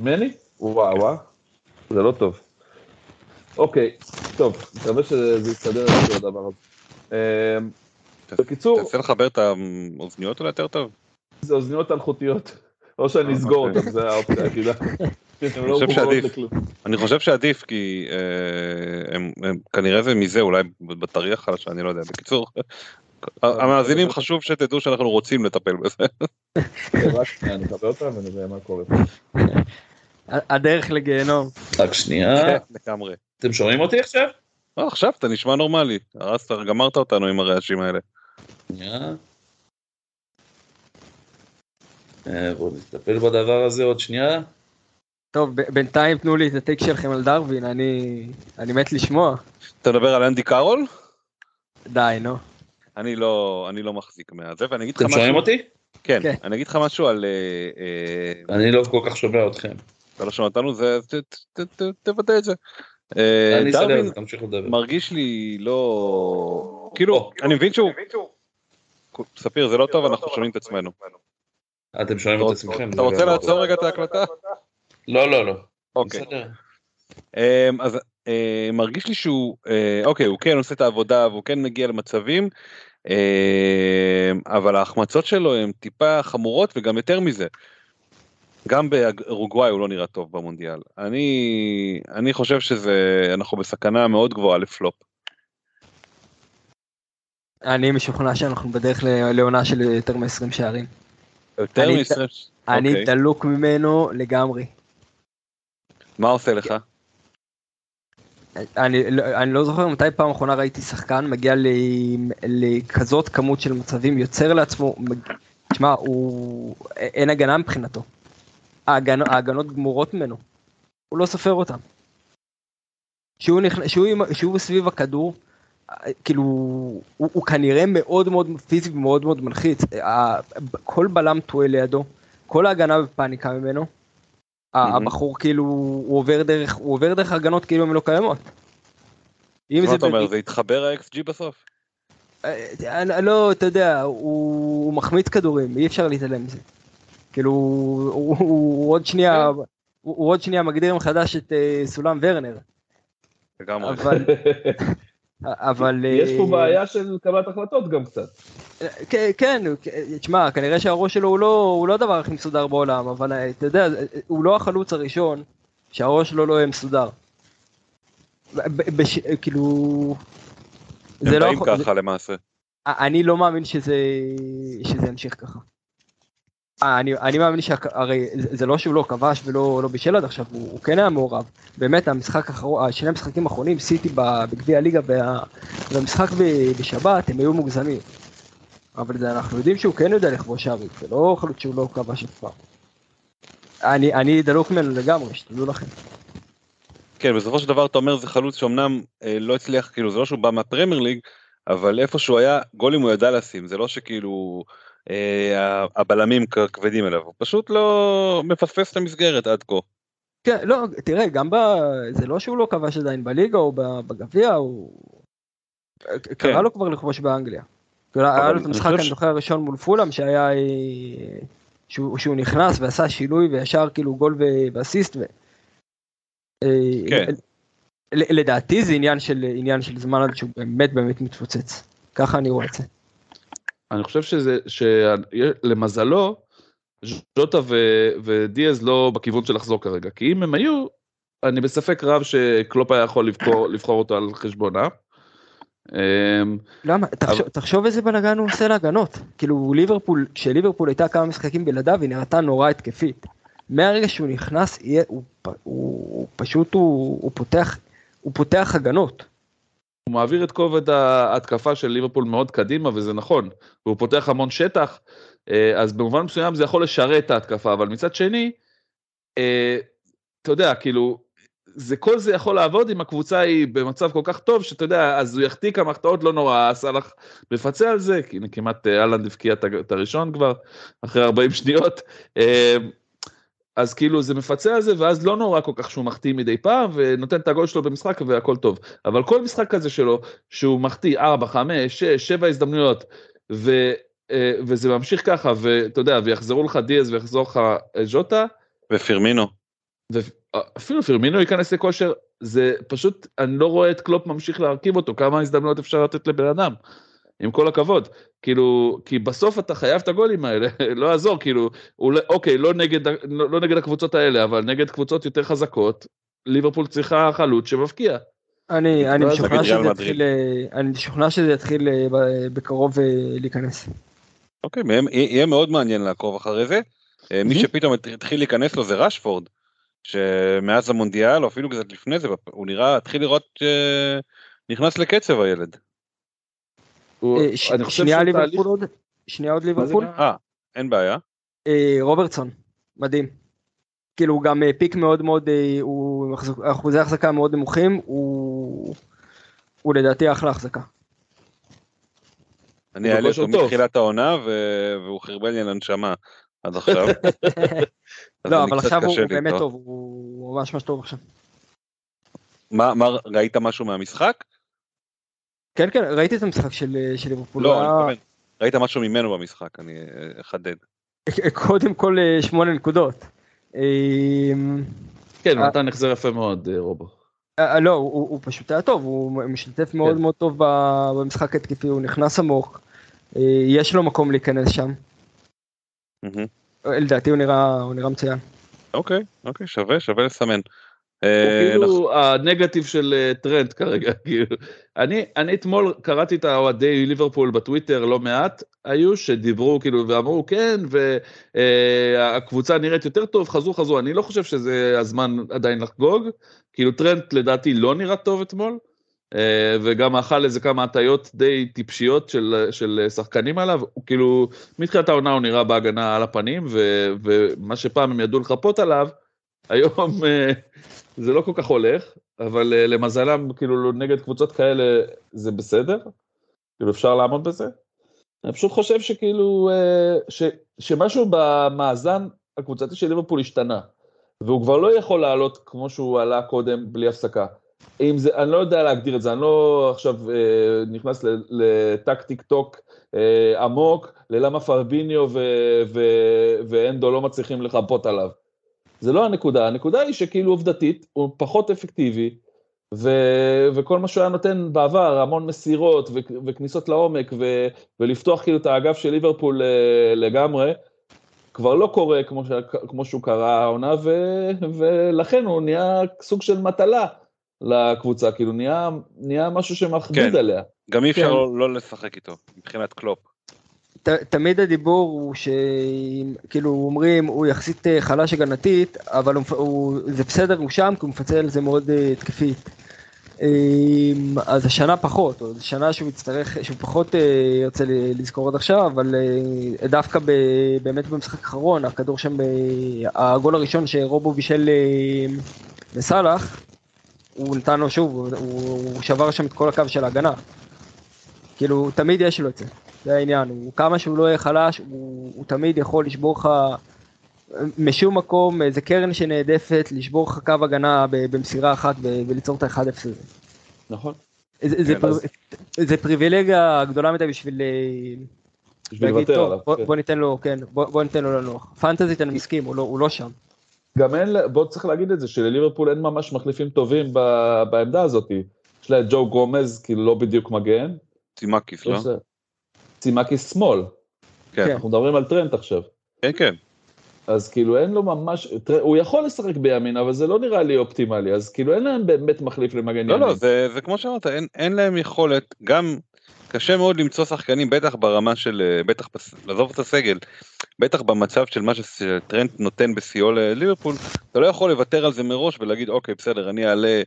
S1: ממני? וואו, וואו. זה לא טוב. אוקיי, טוב, מקווה שזה יסתדר עם הדבר הזה. בקיצור,
S2: תנסה לחבר את האוזניות אולי יותר טוב.
S1: זה אוזניות אלחוטיות. או שאני אסגור
S2: אוקיי.
S1: אותם, זה האופציה היחידה. לא.
S2: אני חושב שעדיף כי אה, כנראה זה מזה אולי בטריה חלשה אני לא יודע בקיצור. המאזינים חשוב שתדעו שאנחנו רוצים לטפל בזה.
S1: קורה.
S3: הדרך לגיהנום.
S1: רק שנייה.
S2: כן, לגמרי.
S1: אתם שומעים אותי עכשיו?
S2: אה, עכשיו אתה נשמע נורמלי הרסת גמרת אותנו עם הרעשים האלה.
S1: שנייה. אה, בואו נטפל בדבר הזה עוד שנייה.
S3: טוב, ב- בינתיים תנו לי את הטייק שלכם על דרווין, אני אני מת לשמוע.
S2: אתה מדבר על אנדי קארול?
S3: די, נו.
S2: אני לא אני לא מחזיק מהזה ואני אגיד לך
S1: אתם
S2: משהו.
S1: שומעים אותי?
S2: כן,
S3: כן.
S2: אני אגיד לך משהו על... אה, אה,
S1: אני לא כל כך שומע אתכם.
S2: אתה לא שומע אותנו זה ת- ת- ת- תוודא את זה.
S1: אני אסדר את
S2: דרווין
S1: זה, לדבר.
S2: מרגיש לי לא כאילו
S1: או.
S2: אני מבין שהוא ספיר זה לא טוב אנחנו שומעים את עצמנו.
S1: אתם שומעים את עצמכם?
S2: אתה רוצה לעצור רגע את ההקלטה?
S1: לא, לא, לא.
S2: אוקיי. אמ, אז אה, מרגיש לי שהוא אה, אוקיי הוא כן עושה את העבודה והוא כן מגיע למצבים אמ, אבל ההחמצות שלו הן טיפה חמורות וגם יותר מזה. גם באורוגוואי הוא לא נראה טוב במונדיאל אני אני חושב שזה אנחנו בסכנה מאוד גבוהה לפלופ.
S3: אני משוכנע שאנחנו בדרך לעונה של יותר מ-20 שערים.
S2: יותר
S3: אני-
S2: מישראל.
S3: אני
S2: אוקיי.
S3: דלוק ממנו לגמרי.
S2: מה עושה לך?
S3: אני, לא- אני לא זוכר מתי פעם אחרונה ראיתי שחקן מגיע לכזאת כמות של מצבים, יוצר לעצמו, תשמע, הוא, אין הגנה מבחינתו. ההגנ, ההגנות גמורות ממנו. הוא לא סופר אותם. שהוא, נכנ... שהוא, עם- שהוא סביב הכדור, כאילו, הוא, הוא כנראה מאוד מאוד פיזי ומאוד מאוד מלחיץ. כל בלם טועה לידו, כל ההגנה בפאניקה ממנו. ה- הבחור כאילו, הוא עובר דרך, הוא עובר דרך הגנות כאילו הן לא קיימות. אם
S2: מה
S3: זה
S2: אתה אומר זה יתחבר ה-XG בסוף?
S3: אה, לא, אתה יודע, הוא, הוא מחמיץ כדורים, אי אפשר להתעלם מזה. כאילו, הוא, הוא, עוד שנייה, הוא, הוא עוד שנייה מגדיר מחדש את אה, סולם ורנר.
S2: לגמרי.
S3: אבל, אבל...
S1: יש פה
S3: אה,
S1: בעיה של קבלת החלטות גם קצת.
S3: כן, כן, תשמע, כנראה שהראש שלו הוא לא, הוא לא הדבר הכי מסודר בעולם, אבל אה, אתה יודע, הוא לא החלוץ הראשון שהראש שלו לא יהיה מסודר. בש- כאילו...
S2: הם
S3: זה לא
S2: באים
S3: יכול-
S2: ככה למעשה.
S3: אני לא מאמין שזה, שזה ימשיך ככה. אה, אני, אני מאמין שהרי זה זה לא שהוא לא כבש ולא לא בישל עד עכשיו, הוא, הוא כן היה מעורב. באמת המשחק האחרון, שני המשחקים האחרונים, סיטי בגביע הליגה וה, והמשחק בשבת, הם היו מוגזמים. אבל זה, אנחנו יודעים שהוא כן יודע לכבוש שערים, זה לא חלוץ שהוא לא כבש אף פעם. אני, אני דלוק ממנו לגמרי, שתדעו לכם.
S2: כן בסופו של דבר אתה אומר זה חלוץ שאומנם אה, לא הצליח כאילו זה לא שהוא בא מהפרמייר ליג אבל איפה שהוא היה גולים הוא ידע לשים זה לא שכאילו אה, הבלמים כ- כבדים אליו הוא פשוט לא מפספס את המסגרת עד כה.
S3: כן, לא, תראה, גם ב... זה לא שהוא לא כבש עדיין בליגה או בגביע, הוא... קרה לו כבר לכבוש באנגליה. כאילו, היה לו את המשחק, אני זוכר, הראשון מול פולאם, שהיה... אה, שהוא, שהוא נכנס ועשה שינוי וישר כאילו גול ואסיסט. ו... אה,
S2: כן.
S3: לדעתי זה עניין של, עניין של זמן עד שהוא באמת באמת מתפוצץ. ככה אני רואה את זה.
S1: אני חושב שזה, שלמזלו, ז'וטה ו- ודיאז לא בכיוון של לחזור כרגע, כי אם הם היו, אני בספק רב שקלופ היה יכול לבחור, לבחור אותו על חשבונה. אמ,
S3: למה? תחשוב, תחשוב איזה בלאגן הוא עושה להגנות. כאילו ליברפול, כשליברפול הייתה כמה משחקים בלעדיו היא נראתה נורא התקפית. מהרגע שהוא נכנס, יהיה, הוא, הוא, הוא פשוט, הוא, הוא, פותח, הוא פותח הגנות.
S1: הוא מעביר את כובד ההתקפה של ליברפול מאוד קדימה, וזה נכון, והוא פותח המון שטח, אה, אז במובן מסוים זה יכול לשרת את ההתקפה, אבל מצד שני, אה, אתה יודע, כאילו, זה כל זה יכול לעבוד אם הקבוצה היא במצב כל כך טוב, שאתה יודע, אז הוא יחטיא כמה החטאות לא נורא, סאלח מפצה על זה, כי כמעט אה, אהלנד הבקיע את הראשון כבר, אחרי 40 שניות. אז כאילו זה מפצה על זה, ואז לא נורא כל כך שהוא מחטיא מדי פעם, ונותן את הגול שלו במשחק והכל טוב. אבל כל משחק כזה שלו, שהוא מחטיא 4, 5, 6, 7 הזדמנויות, ו, אה, וזה ממשיך ככה, ואתה יודע, ויחזרו לך דיאז ויחזור לך אה, ז'וטה.
S2: ופירמינו.
S1: אפילו פירמינו ייכנס לכושר, זה פשוט, אני לא רואה את קלופ ממשיך להרכיב אותו, כמה הזדמנויות אפשר לתת לבן אדם. עם כל הכבוד. כאילו, כי בסוף אתה חייב את הגולים האלה, לא יעזור, כאילו, אולי, אוקיי, לא נגד, לא, לא נגד הקבוצות האלה, אבל נגד קבוצות יותר חזקות, ליברפול צריכה חלוץ שמבקיע.
S3: אני, אני משוכנע שזה יתחיל, אני משוכנע שזה יתחיל אה, בקרוב אה, להיכנס.
S2: אוקיי, יהיה מאוד מעניין לעקוב אחרי זה. אה, מי שפתאום התחיל להיכנס לו זה רשפורד, שמאז המונדיאל, או אפילו קצת לפני זה, הוא נראה, התחיל לראות נכנס לקצב הילד.
S3: אה, אני חושב שנייה ליברפול עוד, שנייה עוד ליברפול.
S2: אה, אין בעיה.
S3: אה, רוברטסון, מדהים. כאילו הוא גם אה, פיק מאוד מאוד, הוא אחוזי החזקה מאוד נמוכים, הוא, הוא לדעתי אחלה החזקה.
S2: אני אעלה אותו מתחילת העונה והוא חרבן לי על הנשמה עד עכשיו.
S3: לא, אבל עכשיו הוא באמת טוב, הוא ממש ממש טוב עכשיו.
S2: מה, ראית משהו מהמשחק?
S3: כן כן ראיתי את המשחק של אה, ליברפול.
S2: לא, אני ראית משהו ממנו במשחק, אני אה, אחדד.
S3: קודם כל אה, שמונה נקודות.
S1: כן, הוא נתן החזר יפה מאוד, רובו.
S3: לא, הוא פשוט היה טוב, הוא משתתף מאוד כן. מאוד טוב במשחק התקפי, הוא נכנס עמוק, יש לו מקום להיכנס שם. לדעתי הוא נראה מצוין.
S2: אוקיי, אוקיי, שווה, שווה לסמן.
S1: הוא אה, כאילו הנגטיב של אה, טרנד כרגע, כאילו. אני, אני אתמול קראתי את האוהדי ליברפול בטוויטר לא מעט, היו שדיברו כאילו ואמרו כן, והקבוצה נראית יותר טוב, חזרו חזרו, אני לא חושב שזה הזמן עדיין לחגוג, כאילו טרנד לדעתי לא נראה טוב אתמול, אה, וגם אכל איזה כמה הטיות די טיפשיות של, של שחקנים עליו, הוא כאילו, מתחילת העונה הוא נראה בהגנה על הפנים, ו, ומה שפעם הם ידעו לחפות עליו, היום זה לא כל כך הולך, אבל uh, למזלם, כאילו, נגד קבוצות כאלה זה בסדר, כאילו אפשר לעמוד בזה. אני פשוט חושב שכאילו, uh, ש, שמשהו במאזן הקבוצתי של ליברפול השתנה, והוא כבר לא יכול לעלות כמו שהוא עלה קודם בלי הפסקה. אם זה, אני לא יודע להגדיר את זה, אני לא עכשיו uh, נכנס לטקטיק טוק uh, עמוק, ללמה פרביניו ואנדו לא מצליחים לחפות עליו. זה לא הנקודה, הנקודה היא שכאילו עובדתית הוא פחות אפקטיבי, ו, וכל מה שהוא היה נותן בעבר, המון מסירות ו, וכניסות לעומק, ו, ולפתוח כאילו את האגף של ליברפול אה, לגמרי, כבר לא קורה כמו, ש, כמו שהוא קרה העונה, ו, ולכן הוא נהיה סוג של מטלה לקבוצה, כאילו נהיה, נהיה משהו שמכביד כן. עליה.
S2: גם אי אפשר כן. לא, לא לשחק איתו, מבחינת קלופ.
S3: ת, תמיד הדיבור הוא שכאילו אומרים הוא יחסית אה, חלש הגנתית אבל הוא, הוא, זה בסדר הוא שם כי הוא מפצל זה מאוד אה, התקפית. אמ, אז השנה פחות, או שנה שהוא יצטרך, שהוא פחות אה, ירצה לזכור עד עכשיו, אבל דווקא ב, באמת במשחק האחרון, הכדור שם, הגול הראשון שרובו בישל לסאלח, הוא נתן לו שוב, הוא, הוא שבר שם את כל הקו של ההגנה. כאילו, תמיד יש לו את זה. זה העניין, הוא כמה שהוא לא יהיה חלש, הוא, הוא תמיד יכול לשבור לך משום מקום איזה קרן שנעדפת, לשבור לך קו הגנה במסירה אחת וליצור את ה-1-0 הזה.
S1: נכון.
S3: זה, זה, כן, פר... אז... זה פריבילגיה גדולה מדי בשביל...
S1: אה, בשביל לוותר עליו.
S3: בוא, כן. בוא ניתן לו, כן, בוא, בוא ניתן לו לנוח. פנטזית אני מסכים, הוא לא, הוא לא שם.
S1: גם אין, בוא צריך להגיד את זה, שלליברפול אין ממש מחליפים טובים ב, בעמדה הזאת. יש לה את ג'ו גומז, כאילו לא בדיוק מגן.
S2: צימקיס, לא?
S1: צימקיס שמאל.
S2: כן.
S1: אנחנו מדברים על טרנט עכשיו.
S2: כן, כן.
S1: אז כאילו אין לו ממש, הוא יכול לשחק בימין, אבל זה לא נראה לי אופטימלי, אז כאילו אין להם באמת מחליף למגן
S2: לא,
S1: ימין.
S2: לא, זה, זה כמו שאמרת, אין, אין להם יכולת, גם קשה מאוד למצוא שחקנים, בטח ברמה של, אה, בטח, לעזוב את הסגל, בטח במצב של מה שטרנט נותן בשיאו לליברפול, אתה לא יכול לוותר על זה מראש ולהגיד, אוקיי, בסדר, אני אעלה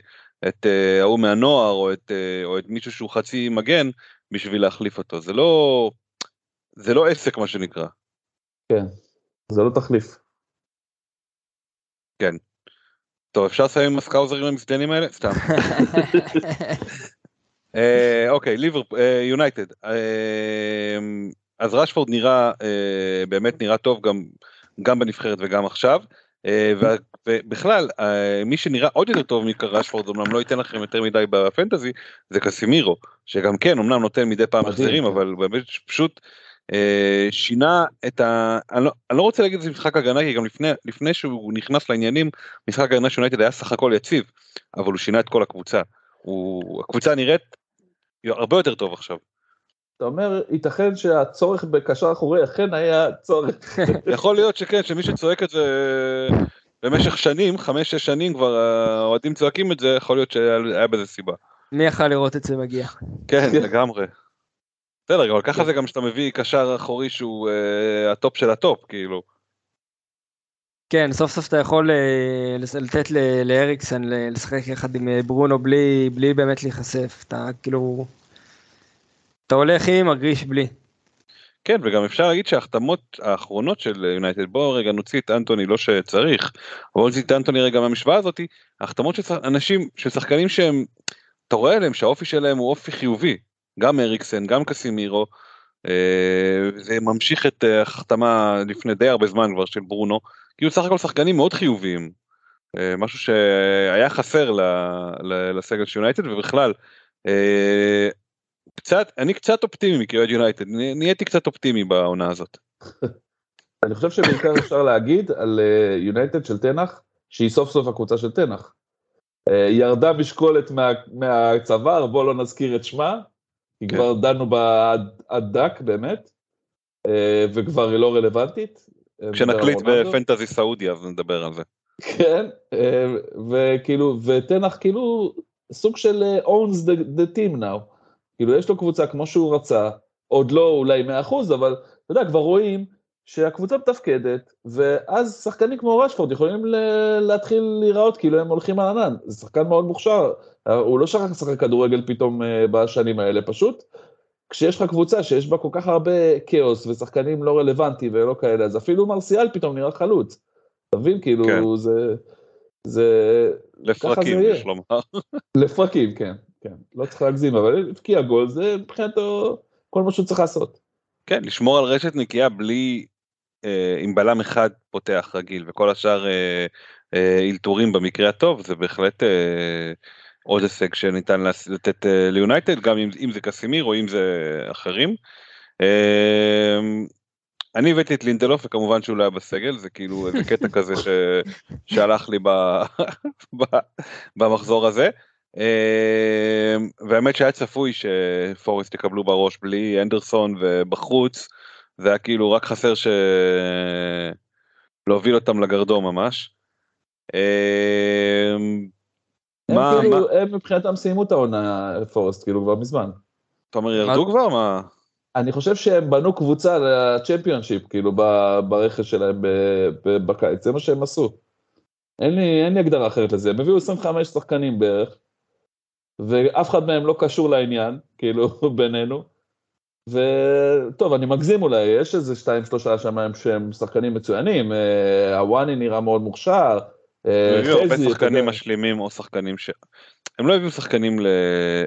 S2: את אה, ההוא מהנוער, או את, אה, או את מישהו שהוא חצי מגן, בשביל להחליף אותו. זה לא, זה לא עסק, מה שנקרא.
S1: כן, זה לא תחליף.
S2: טוב, אפשר לסיים עם הסקאוזרים המזדיינים האלה? סתם. אה, אוקיי, ליברפול, אה, יונייטד. אה, אז רשפורד נראה, אה, באמת נראה טוב גם, גם בנבחרת וגם עכשיו. אה, ובכלל, אה, מי שנראה עוד יותר טוב מרשפורד, אמנם לא ייתן לכם יותר מדי בפנטזי, זה קסימירו, שגם כן, אמנם נותן מדי פעם החזרים. אבל באמת פשוט אה, שינה את ה... אני לא, אני לא רוצה להגיד שזה משחק הגנה, כי גם לפני, לפני שהוא נכנס לעניינים, משחק הגנה של יונייטד היה סך הכל יציב, אבל הוא שינה את כל הקבוצה. הוא, הקבוצה נראית הרבה יותר טוב עכשיו.
S1: אתה אומר, ייתכן שהצורך בקשר אחורי אכן היה צורך.
S2: יכול להיות שכן, שמי שצועק את זה במשך שנים, חמש, שש שנים כבר האוהדים צועקים את זה, יכול להיות שהיה בזה סיבה.
S3: מי יכל לראות את זה מגיע?
S2: כן,
S1: כן.
S2: לגמרי. בסדר, אבל ככה. זה גם שאתה מביא קשר אחורי שהוא אה, ה top של ה top, כאילו.
S3: כן, סוף סוף אתה יכול אה, לתת ל- לאריקסן ל- לשחק יחד עם אה, ברונו בלי, בלי באמת להיחשף. אתה כאילו... אתה הולך עם, מרגיש בלי.
S2: כן, וגם אפשר להגיד שההחתמות האחרונות של יונייטד, בואו רגע נוציא את אנטוני, לא שצריך, אבל נוציא את אנטוני רגע מהמשוואה הזאתי, ההחתמות של אנשים, של שחקנים שהם, אתה רואה עליהם שהאופי שלהם הוא אופי חיובי, גם אריקסן, גם קסימירו, אה, זה ממשיך את אה, ההחתמה לפני די הרבה זמן כבר של ברונו, כאילו סך הכל שחקנים מאוד חיוביים, אה, משהו שהיה חסר לסגל של יונייטד ובכלל. קצת, אני קצת אופטימי כאוהד יונייטד, נה- נהייתי קצת אופטימי בעונה הזאת.
S1: אני חושב שבעיקר אפשר להגיד על אה, יונייטד של תנח, שהיא סוף סוף הקבוצה של תנח. אה, ירדה משקולת מה- מהצוואר, בוא לא נזכיר את שמה, כי
S2: כן.
S1: כבר דנו בה עד- דק באמת, אה, וכבר היא לא רלוונטית.
S2: כשנקליט. בפנטזי סעודיה אז נדבר על זה.
S1: כן, וכאילו, ותנח כאילו סוג של owns the, the team now. כאילו יש לו קבוצה כמו שהוא רצה, עוד לא אולי 100%, אבל אתה יודע, כבר רואים שהקבוצה מתפקדת, ואז שחקנים כמו רשפורד יכולים ל- להתחיל להיראות כאילו הם הולכים על ענן. זה שחקן מאוד מוכשר, הוא לא שכח לשחק כדורגל פתאום אה, בשנים האלה, פשוט כשיש לך קבוצה שיש בה כל כך הרבה כאוס ושחקנים לא רלוונטיים ולא כאלה, אז אפילו מרסיאל פתאום נראה חלוץ. אתה מבין? כאילו,
S2: כן.
S1: זה... זה...
S2: לפרקים. יש לומר.
S1: לפרקים, כן, כן. לא צריך להגזים, אבל הבקיע גול, זה מבחינתו כל מה שהוא צריך לעשות.
S2: כן, לשמור על רשת נקייה בלי, אה, עם בלם אחד פותח רגיל וכל השאר אה, אה, במקרה הטוב, זה בהחלט אה, עוד הישג שניתן לתת אה, ליונייטד, גם אם, אם זה קסימיר או אם זה אחרים. אה, אני הבאתי את לינדלוף וכמובן שהוא לא היה בסגל זה כאילו איזה קטע כזה ש... שהלך לי. ב... במחזור הזה. אה, והאמת שהיה צפוי שפורסט יקבלו בראש בלי אנדרסון ובחוץ זה היה כאילו רק חסר ש... להוביל אותם לגרדום ממש.
S1: הם
S2: מה,
S1: כאילו,
S2: מה,
S1: הם מבחינתם סיימו את העונה, פורסט, כאילו כבר מזמן.
S2: אתה אומר ירדו
S3: מה-
S2: כבר? מה?
S1: אני חושב שהם בנו קבוצה לצ'מפיונשיפ, כאילו, ב- ברכש שלהם בקיץ, זה מה שהם עשו. אין לי, אין לי הגדרה אחרת לזה, הם הביאו 25 שחקנים בערך, ואף אחד מהם לא קשור לעניין, כאילו, בינינו. וטוב, אני מגזים אולי, יש איזה שתיים שלושה שם שהם שחקנים מצוינים, אה, הוואני נראה מאוד מוכשר, אה,
S2: הביאו הרבה
S1: חזי, אתה
S2: שחקנים. משלימים או שחקנים ש... הם לא הביאו שחקנים ל...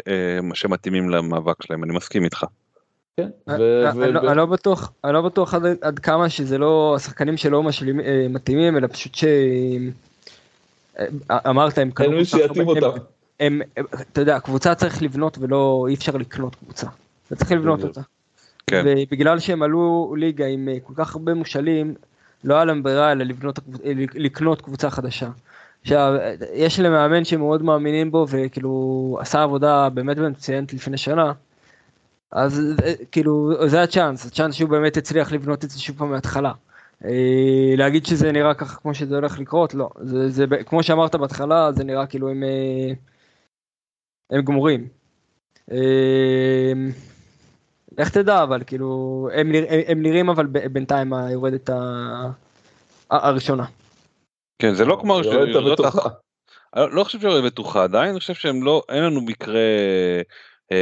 S2: אה, שמתאימים למאבק שלהם, אני מסכים איתך.
S1: כן,
S3: אני לא- בטוח, עד- כמה שזה לא השחקנים שלא משלים- מתאימים, אלא פשוט ש... אמרת, הם
S1: אין
S3: קנו
S1: מי
S3: כל כך
S1: שיתאים
S3: הרבה-
S1: אותם.
S3: הם, אתה יודע, קבוצה צריך לבנות ולא, אי אפשר לקנות קבוצה. אתה צריך לבנות. אותה.
S2: כן.
S3: ובגלל שהם עלו ליגה עם אה, כל כך הרבה מושאלים, לא היה להם ברירה אלא לבנות, אה, לקנות קבוצה חדשה. עכשיו, אה, יש להם מאמן שמאוד מאמינים בו, וכאילו עשה עבודה באמת מצוינת לפני שנה. אז כאילו, זה הצ'אנס, הצ'אנס שהוא באמת הצליח לבנות את זה שוב פעם מההתחלה. להגיד שזה נראה ככה כמו שזה הולך לקרות, לא. זה, זה, כמו שאמרת בהתחלה, זה נראה כאילו הם, הם גמורים. אה, לך תדע, אבל כאילו, הם, נרא, הם נראים אבל בינתיים היורדת הראשונה.
S2: כן, זה לא כמו... אני לא חושב שהיא בטוחה עדיין, אני חושב שהם לא, אין לנו מקרה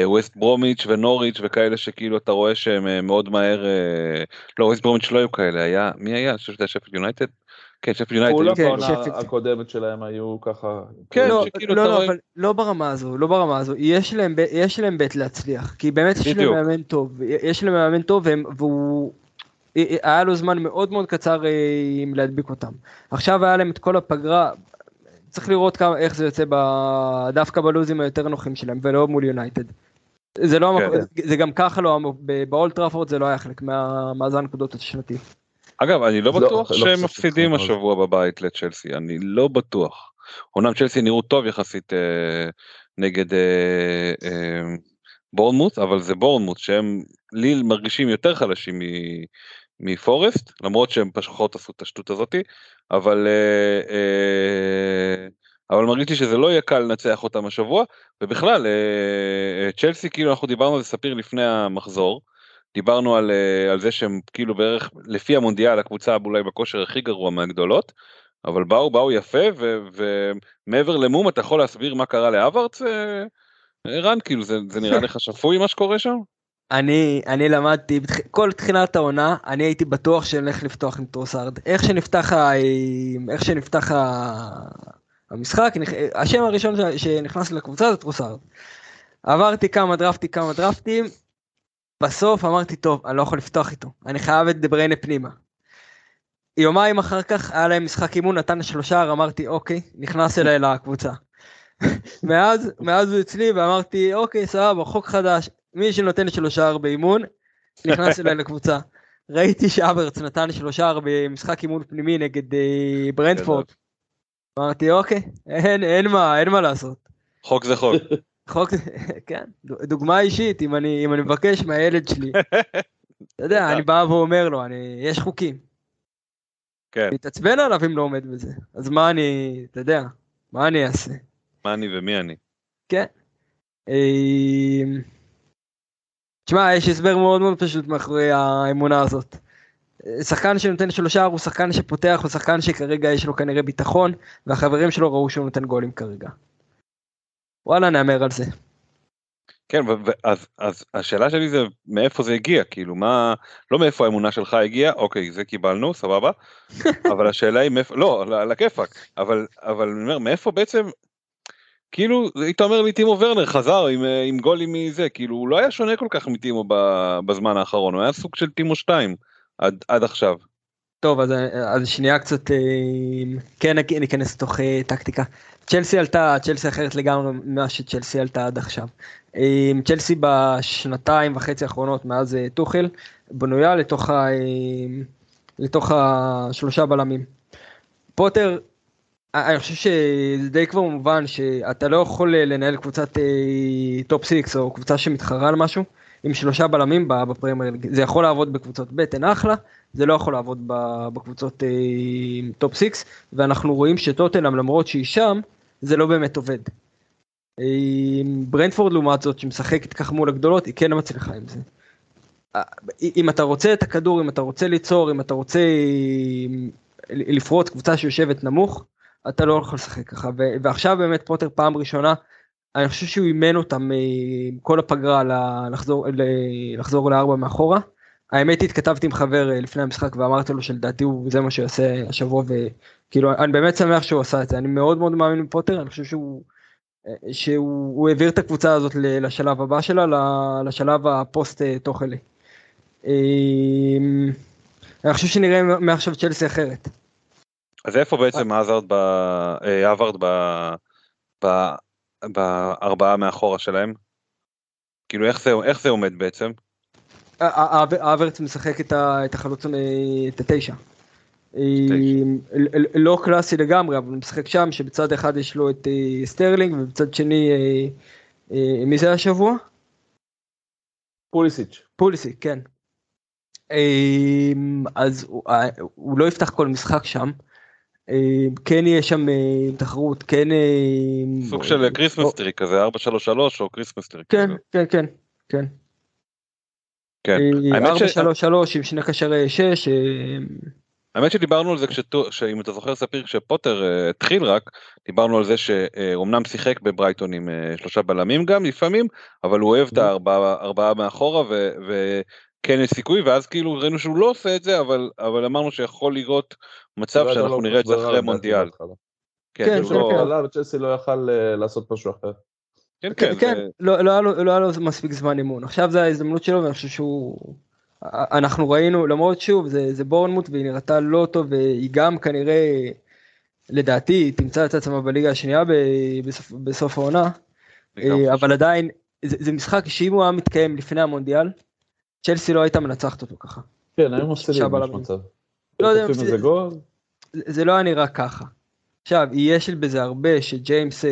S2: ווסט ברומיץ' ונוריץ' וכאלה שכאילו אתה רואה שהם אה, מאוד מהר, אה, לא ווסט ברומיץ' לא היו כאלה, היה, מי היה? אני חושב שזה היה שפט יונייטד? כן, שפט יונייטד.
S1: כולם בעונה הקודמת שלהם היו ככה.
S3: כן, לא, לא, לא, אבל לא ברמה הזו, לא ברמה הזו, יש להם, יש להם בית להצליח, כי באמת יש להם מאמן טוב, יש להם מאמן טוב והוא... היה לו זמן מאוד מאוד קצר להדביק אותם. עכשיו היה להם את כל הפגרה, צריך לראות כמה, איך זה יוצא ב... דווקא בלוזים היותר נוחים שלהם ולא מול יונייטד. זה לא, כן. זה גם ככה לא, באולט טראפורד זה לא היה חלק מהמאזן נקודות השנתי.
S2: אגב אני לא, לא בטוח לא, שהם לא מפסידים השבוע בבית לצ'לסי אני לא בטוח. אומנם צ'לסי נראו טוב יחסית אה, נגד אה, אה, בורנמוט אבל זה בורנמוט שהם לי מרגישים יותר חלשים מפורסט למרות שהם פשוט עשו את השטות הזאתי אבל אה, אה, אבל מרגיש לי שזה לא יהיה קל לנצח אותם השבוע ובכלל אה, צ'לסי כאילו אנחנו דיברנו על זה ספיר לפני המחזור דיברנו על, על זה שהם כאילו בערך לפי המונדיאל הקבוצה אולי בכושר הכי גרוע מהגדולות אבל באו באו יפה ומעבר למום אתה יכול להסביר מה קרה להווארץ ערן כאילו זה, זה נראה לך שפוי מה שקורה שם?
S3: אני, אני למדתי, כל תחילת העונה, אני הייתי בטוח שנלך לפתוח עם טרוסארד. איך שנפתח, ה, איך שנפתח ה, המשחק, השם הראשון שנכנס לקבוצה זה טרוסארד. עברתי כמה דרפטים, כמה דרפטים, בסוף אמרתי, טוב, אני לא יכול לפתוח איתו, אני חייב את דה בריינה פנימה. יומיים אחר כך היה להם משחק אימון, נתן שלושה, אמרתי, אוקיי, נכנס אליי לקבוצה. מאז, מאז הוא אצלי ואמרתי, אוקיי, סבבה, חוק חדש, מי שנותן לי שלושה שער באימון, נכנס אליי לקבוצה. ראיתי שאברץ נתן שלושה שער במשחק אימון פנימי נגד אה, ברנדפורד. אמרתי אוקיי, אין, אין מה, אין מה לעשות.
S2: חוק זה חוק.
S3: חוק, כן, דוגמה אישית, אם אני, אם אני מבקש מהילד שלי, אתה יודע, אני בא ואומר לו, אני, יש חוקים. כן. מתעצבן עליו אם לא עומד בזה, אז מה אני, אתה יודע, מה אני אעשה?
S2: מה אני ומי אני?
S3: כן. אמ, תשמע, יש הסבר מאוד מאוד פשוט מאחורי האמונה הזאת. שחקן שנותן שלושה הוא שחקן שפותח, הוא שחקן שכרגע יש לו כנראה ביטחון, והחברים שלו ראו שהוא נותן גולים כרגע. וואלה, נאמר על זה.
S2: כן, אז, אז השאלה שלי זה מאיפה זה הגיע, כאילו מה, לא מאיפה האמונה שלך הגיעה, אוקיי, זה קיבלנו, סבבה, אבל השאלה היא מאיפה, לא, על הכיפאק, אבל, אבל אני אומר, מאיפה בעצם כאילו היית אומר לי טימו ורנר חזר עם, אה, עם גולים מזה כאילו הוא לא היה שונה כל כך מטימו בזמן האחרון הוא היה סוג של טימו 2 עד, עד עכשיו.
S3: טוב אז, אז שנייה קצת אה, כן ניכנס לתוך אה, טקטיקה. צ'לסי עלתה צ'לסי אחרת לגמרי ממה שצ'לסי עלתה עד עכשיו. צ'לסי בשנתיים וחצי האחרונות מאז טוחל בנויה לתוך, ה, לתוך השלושה בלמים. פוטר אני חושב שזה די כבר מובן שאתה לא יכול אה, לנהל קבוצת אה, top six או קבוצה שמתחרה על משהו עם שלושה בלמים בפרמייר ליג. זה יכול לעבוד בקבוצות ב' אין אחלה, זה לא יכול לעבוד בקבוצות אה, top six, ואנחנו רואים שטוטנאם למרות שהיא שם, זה לא באמת עובד. ברנדפורד לעומת זאת שמשחקת כך מול הגדולות, היא כן מצליחה עם זה. אם אתה רוצה את הכדור, אם אתה רוצה ליצור, אם אתה רוצה לפרוץ קבוצה שיושבת נמוך, אתה לא יכול לשחק ככה, ועכשיו באמת פוטר פעם ראשונה, אני חושב שהוא אימן אותם אה, כל הפגרה לחזור, לחזור לארבע מאחורה. האמת התכתבתי עם חבר אה, לפני המשחק ואמרתי לו שלדעתי הוא זה מה שיעשה השבוע וכאילו אני באמת שמח שהוא עשה את זה אני מאוד מאוד מאמין בפוטר אני חושב שהוא אה, שהוא העביר את הקבוצה הזאת לשלב הבא שלה לשלב הפוסט תוכלי. אני חושב שנראה מעכשיו צ'לסי אחרת.
S2: אז איפה בעצם ב... ב... בארבעה מאחורה שלהם? כאילו איך זה עומד בעצם?
S3: האוורץ משחק את החלוץ, את התשע. לא קלאסי לגמרי, אבל הוא משחק שם, שבצד אחד יש לו את אה, סטרלינג, ובצד שני, אה, אה, מי זה השבוע?
S1: פוליסיץ'.
S3: פוליסיץ', כן. אז הוא- אה, הוא לא יפתח כל משחק שם. כן יהיה שם אה, תחרות, כן... אה,
S2: סוג של Christmas tree כזה 433 או Christmas tree.
S3: כן,
S2: כזה.
S3: כן, כן, כן.
S2: כן.
S3: אה, 433 עם שני קשרי 6.
S2: האמת שדיברנו על זה כשטו- שאם אתה זוכר ספיר כשפוטר אה, התחיל רק דיברנו על זה שאומנם שיחק בברייטון עם אה, שלושה בלמים גם לפעמים אבל הוא אוהב את הארבעה ארבעה מאחורה ו- וכן יש סיכוי ואז כאילו ראינו שהוא לא עושה את זה אבל אבל אמרנו שיכול לראות מצב
S1: לא הייתה
S2: שאנחנו נראה את זה אחרי מונדיאל.
S3: כן,
S2: כן,
S1: הוא
S2: לא-
S3: כן.
S1: עלה וצ'לסי לא יכל אה, לעשות משהו אחר.
S2: כן,
S3: כן,
S2: כן,
S3: כן,
S2: זה-
S3: לא לא היה לו- לא היה לו מספיק זמן אימון. עכשיו זה ההזדמנות שלו ואני חושב שהוא... אנחנו ראינו, למרות שוב, זה, זה בורנמוט והיא נראתה לא טוב והיא גם כנראה, לדעתי, תמצא את עצמה בליגה השנייה ב- בסוף, בסוף העונה. אה,
S2: חושב.
S3: אבל עדיין, זה, זה משחק שאם הוא היה מתקיים לפני המונדיאל, צ'לסי לא הייתה מנצחת אותו ככה.
S1: כן, היו מפסידים
S3: שישה
S1: יש
S3: בלמים.
S1: מצב.
S3: לא יודע, זה-
S1: גול.
S3: זה, זה לא היה נראה ככה. עכשיו, יש בזה הרבה שג'יימס אה,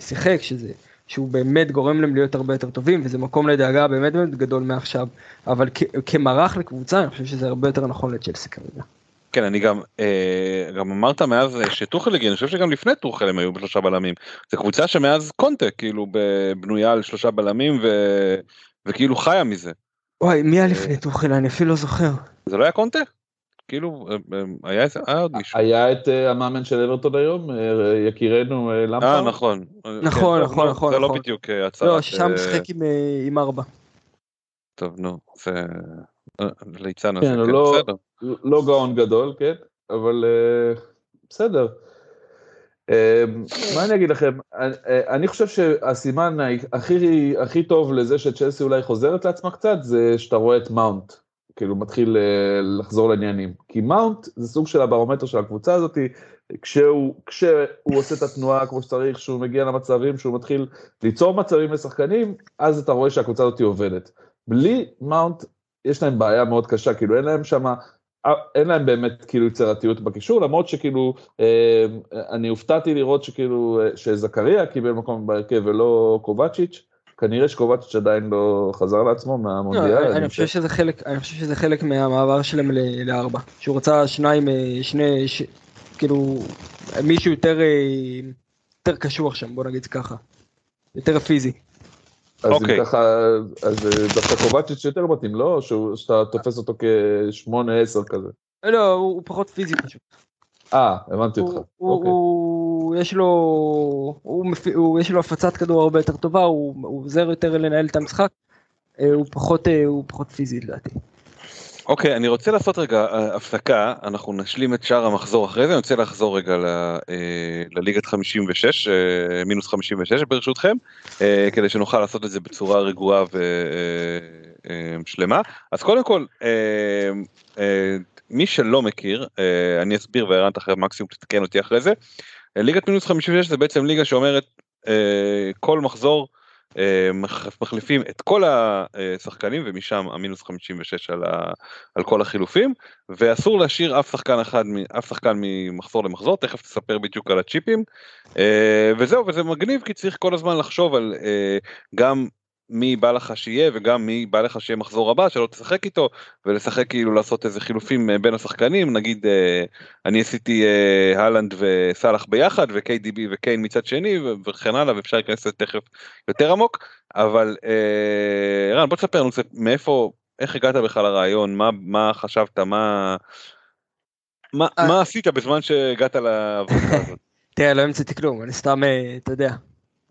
S3: שיחק, שזה, שהוא באמת גורם להם להיות הרבה יותר טובים, וזה מקום לדאגה באמת באמת גדול מעכשיו, אבל כ- כמערך לקבוצה, אני חושב שזה הרבה יותר נכון לצ'לסי כרגע.
S2: כן אני גם אה, גם אמרת מאז אה, שטוחל הגיע אני חושב שגם לפני טוחל הם היו בשלושה בלמים זה קבוצה שמאז קונטה כאילו בנויה על שלושה בלמים ו... וכאילו חיה מזה
S3: וואי, מי היה
S2: אה,
S3: לפני טוחל? אני אפילו לא זוכר.
S2: זה לא היה קונטה? כאילו אה, אה, היה איזה- היה עוד מישהו.
S1: היה את אה, המאמן של אברטון היום, אה, יקירנו אה,
S2: אה
S1: למפרד.
S2: נכון.
S3: נכון,
S2: כן,
S3: נכון,
S2: לא,
S3: נכון,
S2: זה לא
S3: נכון.
S2: בדיוק אה, הצהרת.
S3: לא, ששם
S2: אה,
S3: משחק עם, אה, עם ארבע.
S2: טוב נו זה אה, ליצן הזה
S1: כן,
S2: כן
S1: לא-
S2: בסדר.
S1: לא גאון גדול, כן, אבל אה, בסדר. אה, מה אני אגיד לכם, אה, אה, אני חושב שהסימן הכי טוב לזה שצ'לסי אולי חוזרת לעצמה קצת, זה שאתה רואה את מאונט, כאילו מתחיל אה, לחזור לעניינים. כי מאונט זה סוג של הברומטר של הקבוצה הזאת, כשהוא, כשהוא עושה את התנועה כמו שצריך, שהוא מגיע למצבים, שהוא מתחיל ליצור מצבים לשחקנים, אז אתה רואה שהקבוצה הזאת עובדת. בלי מאונט יש להם בעיה מאוד קשה, כאילו אין להם שמה, אין להם באמת כאילו יצירתיות בקישור, למרות שכאילו, אה, אני הופתעתי לראות שכאילו, אה, שזכריה קיבל מקום בהרכב ולא קובצ'יץ', כנראה שקובצ'יץ' עדיין לא חזר לעצמו
S3: לא,
S1: מהמונדיאל.
S3: אני אני חושב שזה חלק, אני חושב שזה חלק מהמעבר שלהם ל- לארבע. שהוא רצה שניים, אה, שני, ש- כאילו, מישהו יותר, אה, יותר קשוח שם, בוא נגיד ככה. יותר פיזי.
S1: אז
S2: אוקיי.
S1: אם ככה, אז אה, דווקא קובצ'יץ' יותר מתאים, לא? שהוא- שאתה תופס אותו כשמונה עשר כזה.
S3: לא, הוא, הוא פחות פיזי פשוט.
S1: אה, הבנתי אותך.
S3: הוא, הוא,
S1: אוקיי.
S3: יש לו, הוא, מפ- הוא, יש לו הפצת כדור הרבה יותר טובה, הוא, הוא עוזר יותר לנהל את המשחק. אה, הוא פחות, אה, הוא פחות פיזי לדעתי.
S2: אוקיי אני רוצה לעשות רגע אה, הפסקה אנחנו נשלים את שאר המחזור אחרי זה אני רוצה לחזור רגע ל- לליגת 56 אה, מינוס 56 ברשותכם כדי שנוכל לעשות את זה בצורה רגועה ושלמה אז קודם כל מי שלא מכיר אני אסביר וערן אחרי מקסימום תתקן אותי אחרי זה ליגת מינוס 56 זה בעצם ליגה שאומרת אה, כל מחזור אה, מח- מחליפים את כל השחקנים ומשם המינוס 56 על, ה, על כל החילופים ואסור להשאיר אף שחקן אחד אף שחקן ממחזור למחזור תכף תספר בדיוק על הצ'יפים אה, וזהו וזה מגניב כי צריך כל הזמן לחשוב על אה, גם מי בא לך שיהיה וגם מי בא לך שיהיה מחזור הבא שלא תשחק איתו ולשחק כאילו לעשות איזה חילופים אה, בין השחקנים נגיד אה, אני עשיתי אה, הלנד וסאלח ביחד ו-KDB וקיין מצד שני וכן הלאה ואפשר להיכנס לזה תכף יותר עמוק אבל אה, רן בוא תספר לנו מאיפה איך הגעת בכלל לרעיון מה מה חשבת מה מה,
S3: אה.
S2: מה עשית בזמן שהגעת להברקה הזאת.
S3: תראה, לא המצאתי כלום, אני סתם, אתה יודע,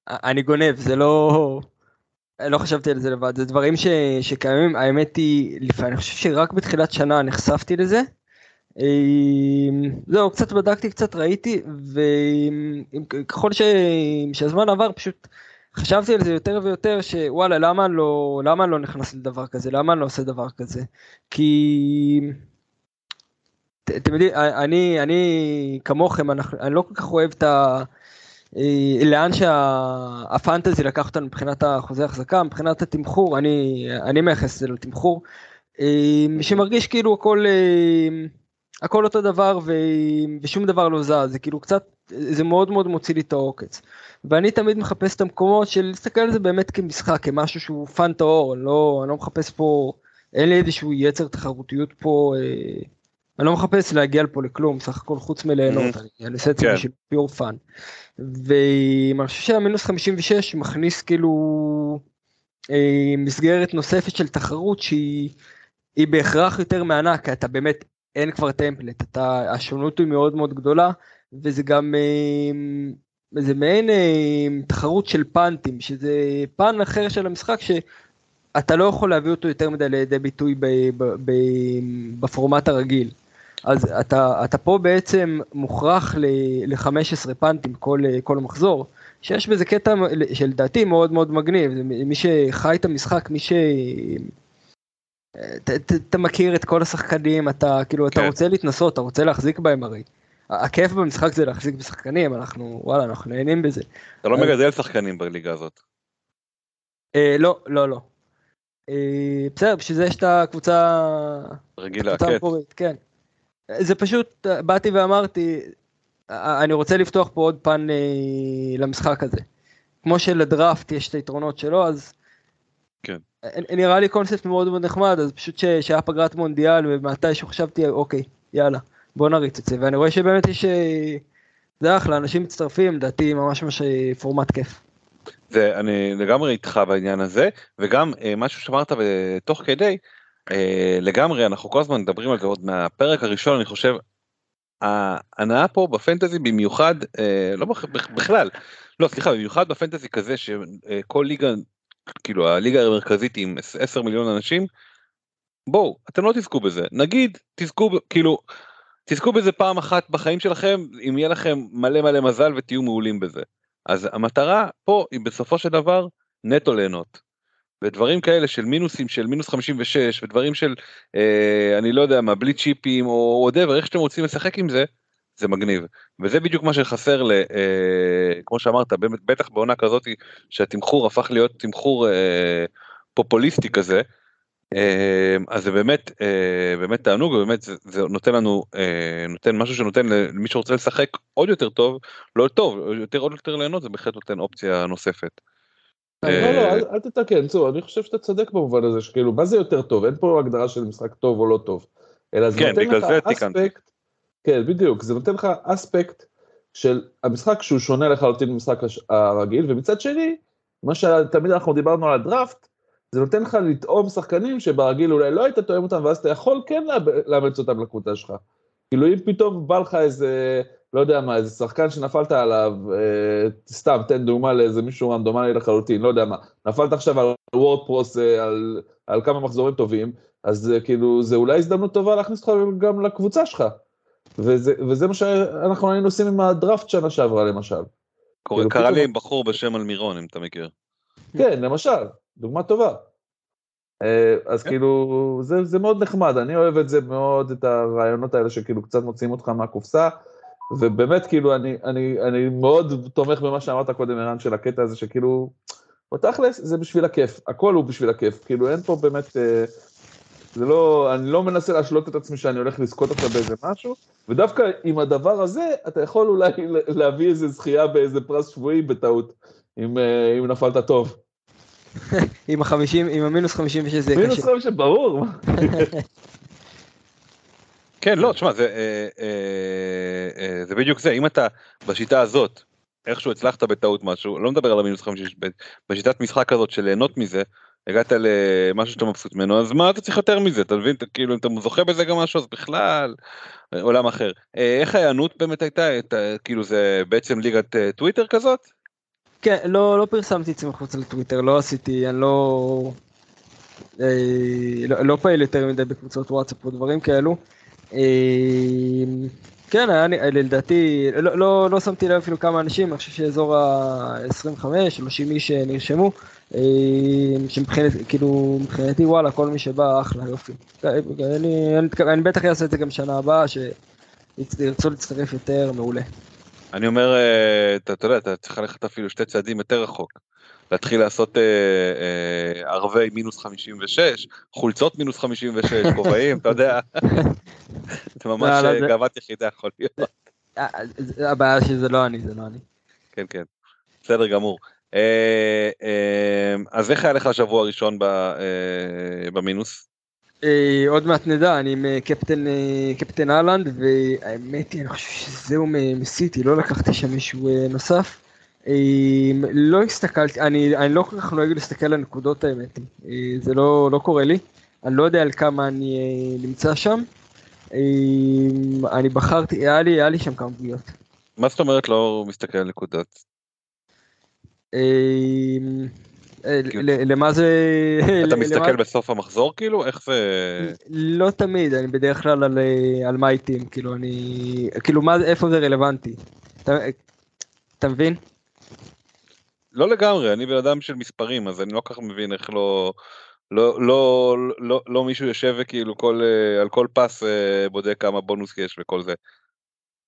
S3: אני גונב, זה לא... לא חשבתי על זה לבד, זה דברים ש, שקיימים, האמת היא, לפעמים, אני חושב שרק בתחילת שנה נחשפתי לזה. אה, זהו, קצת בדקתי, קצת ראיתי, וככל ש, שהזמן עבר, פשוט חשבתי על זה יותר ויותר, שוואלה, למה לא, למה לא נכנס לדבר כזה? למה אני לא עושה דבר כזה? כי... אתם יודעים, אני, אני כמוכם, אני לא כל כך אוהב את ה... אה, לאן שהפנטזי לקח אותנו מבחינת החוזה החזקה, מבחינת התמחור, אני, אני מייחס את זה לתמחור, אה, שמרגיש כאילו הכל, אה, הכל אותו דבר ו, ושום דבר לא זז, זה כאילו קצת, זה מאוד מאוד מוציא לי את העוקץ. ואני תמיד מחפש את המקומות של להסתכל על זה באמת כמשחק, כמשהו שהוא fun טהור, אני לא, אני לא מחפש פה אין לי איזשהו יצר תחרותיות פה, אני לא מחפש להגיע לפה לכלום, סך הכל חוץ מליהנות, אני אעשה את זה
S2: כן.
S3: בשביל pure fun. ואני חושב שהמינוס 56 מכניס כאילו אה, מסגרת נוספת של תחרות שהיא היא בהכרח יותר מהנה, כי אתה באמת, אין כבר template, אתה, השונות היא מאוד מאוד גדולה, וזה גם, אה, זה מעין אה, תחרות של פאנטים, שזה פן אחר של המשחק שאתה לא יכול להביא אותו יותר מדי לידי ביטוי ב, ב, ב, בפורמט הרגיל. אז אתה, אתה פה בעצם מוכרח ל-15 פאנטים כל, כל מחזור, שיש בזה קטע שלדעתי מאוד מאוד מגניב, מי שחי את המשחק, מי ש... אתה- אתה מכיר את כל השחקנים, אתה כאילו, אתה
S2: כן.
S3: רוצה להתנסות, אתה רוצה להחזיק בהם הרי. הכיף במשחק זה להחזיק בשחקנים, אנחנו, וואלה, אנחנו נהנים בזה.
S2: אתה לא
S3: אז-
S2: מגדל שחקנים בליגה הזאת.
S3: אה, לא, לא, לא. אה, בסדר, בשביל זה יש את הקבוצה,
S2: רגילה, כן.
S3: זה פשוט, באתי ואמרתי, אני רוצה לפתוח פה עוד פן אה, למשחק הזה. כמו שלדראפט יש את היתרונות שלו, אז...
S2: כן.
S3: אה, נראה לי קונספט מאוד מאוד נחמד, אז פשוט ש- שהיה פגרת מונדיאל, ומתישהו חשבתי, אוקיי, יאללה, בוא נריץ את זה, ואני רואה שבאמת יש... אה, זה אחלה, אנשים מצטרפים, לדעתי ממש ממש אה, פורמט כיף.
S2: זה אני לגמרי איתך בעניין הזה וגם משהו שאמרת תוך כדי לגמרי אנחנו כל הזמן מדברים על זה עוד מהפרק הראשון אני חושב. ההנאה פה בפנטזי במיוחד אה, לא בכ- בכ- בכלל לא סליחה במיוחד בפנטזי כזה שכל ליגה כאילו הליגה המרכזית עם 10 מיליון אנשים. בואו אתם לא תזכו בזה נגיד תזכו כאילו תזכו בזה פעם אחת בחיים שלכם אם יהיה לכם מלא מלא מזל ותהיו מעולים בזה. אז המטרה פה היא בסופו של דבר נטו ליהנות. ודברים כאלה של מינוסים של מינוס 56 ודברים של אה, אני לא יודע מה בלי צ'יפים או whatever איך שאתם רוצים לשחק עם זה זה מגניב וזה בדיוק מה שחסר ל... אה, כמו שאמרת בטח בעונה כזאת שהתמחור הפך להיות תמחור אה, פופוליסטי כזה. אה, אז זה באמת אה, באמת תענוג ובאמת זה, זה נותן לנו אה, נותן משהו שנותן למי שרוצה לשחק עוד יותר טוב לא טוב יותר עוד יותר ליהנות זה בהחלט נותן אופציה נוספת.
S1: לא, לא,
S2: אה,
S1: אל- תתקן, צור, אני חושב שאתה צודק במובן הזה, שכאילו, מה זה יותר טוב? אין פה הגדרה של משחק טוב או לא טוב. אלא זה
S2: כן,
S1: נותן לך. אספקט, כן, בדיוק, זה נותן לך אספקט של המשחק שהוא שונה לחלוטין ממשחק הרגיל, ומצד שני, מה שתמיד אנחנו דיברנו על הדראפט, זה נותן לך לטעום שחקנים שברגיל אולי לא היית תואם אותם, ואז אתה יכול כן לאמץ אותם לקבוצה שלך. כאילו אם פתאום בא לך איזה, לא יודע מה, איזה שחקן שנפלת עליו, אה, סתם, תן דוגמה לאיזה מישהו רנדומלי לחלוטין, לא יודע מה, נפלת עכשיו על וורדפרוס, אה, על, על כמה מחזורים טובים, אז אה, כאילו, זה אולי הזדמנות טובה להכניס אותך גם לקבוצה שלך. וזה, וזה מה שאנחנו היינו עושים עם הדראפט שנה שעברה למשל.
S2: קורא-
S1: כאילו,
S2: קרא
S1: פתאום-
S2: לי עם בחור בשם אלמירון אם אתה מכיר.
S1: כן, למשל, דוגמה טובה. אה, אז
S2: כן.
S1: כאילו, זה, זה מאוד נחמד, אני אוהב את זה מאוד, את הרעיונות האלה שכאילו קצת מוציאים אותך מהקופסה, ובאמת כאילו, אני, אני, אני מאוד תומך במה שאמרת קודם, ערן, של הקטע הזה, שכאילו, בתכלס זה בשביל הכיף, הכל הוא בשביל הכיף, כאילו אין פה באמת, אה, זה לא, אני לא מנסה להשלות את עצמי שאני הולך לזכות עכשיו באיזה משהו, ודווקא עם הדבר הזה, אתה יכול אולי להביא איזה זכייה באיזה פרס שבועי בטעות, אם, אה, אם נפלת טוב.
S3: עם החמישים, עם המינוס 56 זה יהיה
S1: מינוס
S3: קשה.
S1: חמש, ברור.
S2: כן לא תשמע זה אה, אה, אה, זה בדיוק זה אם אתה בשיטה הזאת איכשהו הצלחת בטעות משהו לא מדבר על המינוס 56 בשיטת משחק הזאת של ליהנות מזה הגעת למשהו שאתה מבסוט ממנו אז מה אתה צריך יותר מזה אתה מבין? אתה, כאילו אם אתה זוכה בזה גם משהו אז בכלל עולם אחר. איך ההיענות באמת הייתה? את, כאילו זה בעצם ליגת טוויטר כזאת?
S3: כן, לא, לא פרסמתי את זה מחוץ לטוויטר, לא עשיתי, אני לא... אה, לא, לא פעיל יותר מדי בקבוצות וואטסאפ או דברים כאלו. אה, כן, היה, לי- לדעתי, לא, לא, לא שמתי לב אפילו כמה אנשים, אני חושב שאזור ה-25, 30 איש שנרשמו, אה, שמבחינתי, כאילו, מבחינתי וואלה, כל מי שבא אחלה, יופי. אני, אני, אני בטח אעשה את זה גם שנה הבאה, שירצו להצטרף יותר, מעולה.
S2: אני אומר אה, אתה, אתה יודע אתה צריך ללכת אפילו שתי צעדים יותר רחוק. להתחיל לעשות אה, אה, ערבי מינוס 56 חולצות מינוס 56 כובעים אתה יודע. זה ממש
S3: לא, לא,
S2: אה,
S3: זה-
S2: גאוות יחידה יכול להיות.
S3: אה, אה, הבעיה שזה לא אני, זה לא אני.
S2: כן כן. בסדר גמור. אז איך היה לך השבוע הראשון במינוס?
S3: עוד מעט נדע, אני עם קפטן, קפטן אהלנד, והאמת היא, אני חושב שזהו מסיטי, לא לקחתי שם מישהו נוסף. אה, לא הסתכלתי, אני, אני לא כל כך נוהג להסתכל על הנקודות האמת, אה, זה לא, לא קורה לי, אני לא יודע על כמה אני אה, נמצא שם. אה, אני בחרתי, היה לי, היה לי שם כמה פגיעות.
S2: מה זאת אומרת לא מסתכל על נקודות?
S3: אה, אה, למה זה...
S2: אתה מסתכל בסוף המחזור כאילו? איך זה...
S3: לא תמיד, אני בדרך כלל על, team, כאילו אני, כאילו איפה זה רלוונטי, אתה מבין?
S2: לא לגמרי, אני בן אדם של מספרים, אז אני לא כל כך מבין איך לא... לא, לא, לא, לא מישהו יושב וכאילו כל, אה, על כל פס אה, בודק כמה בונוס יש וכל זה.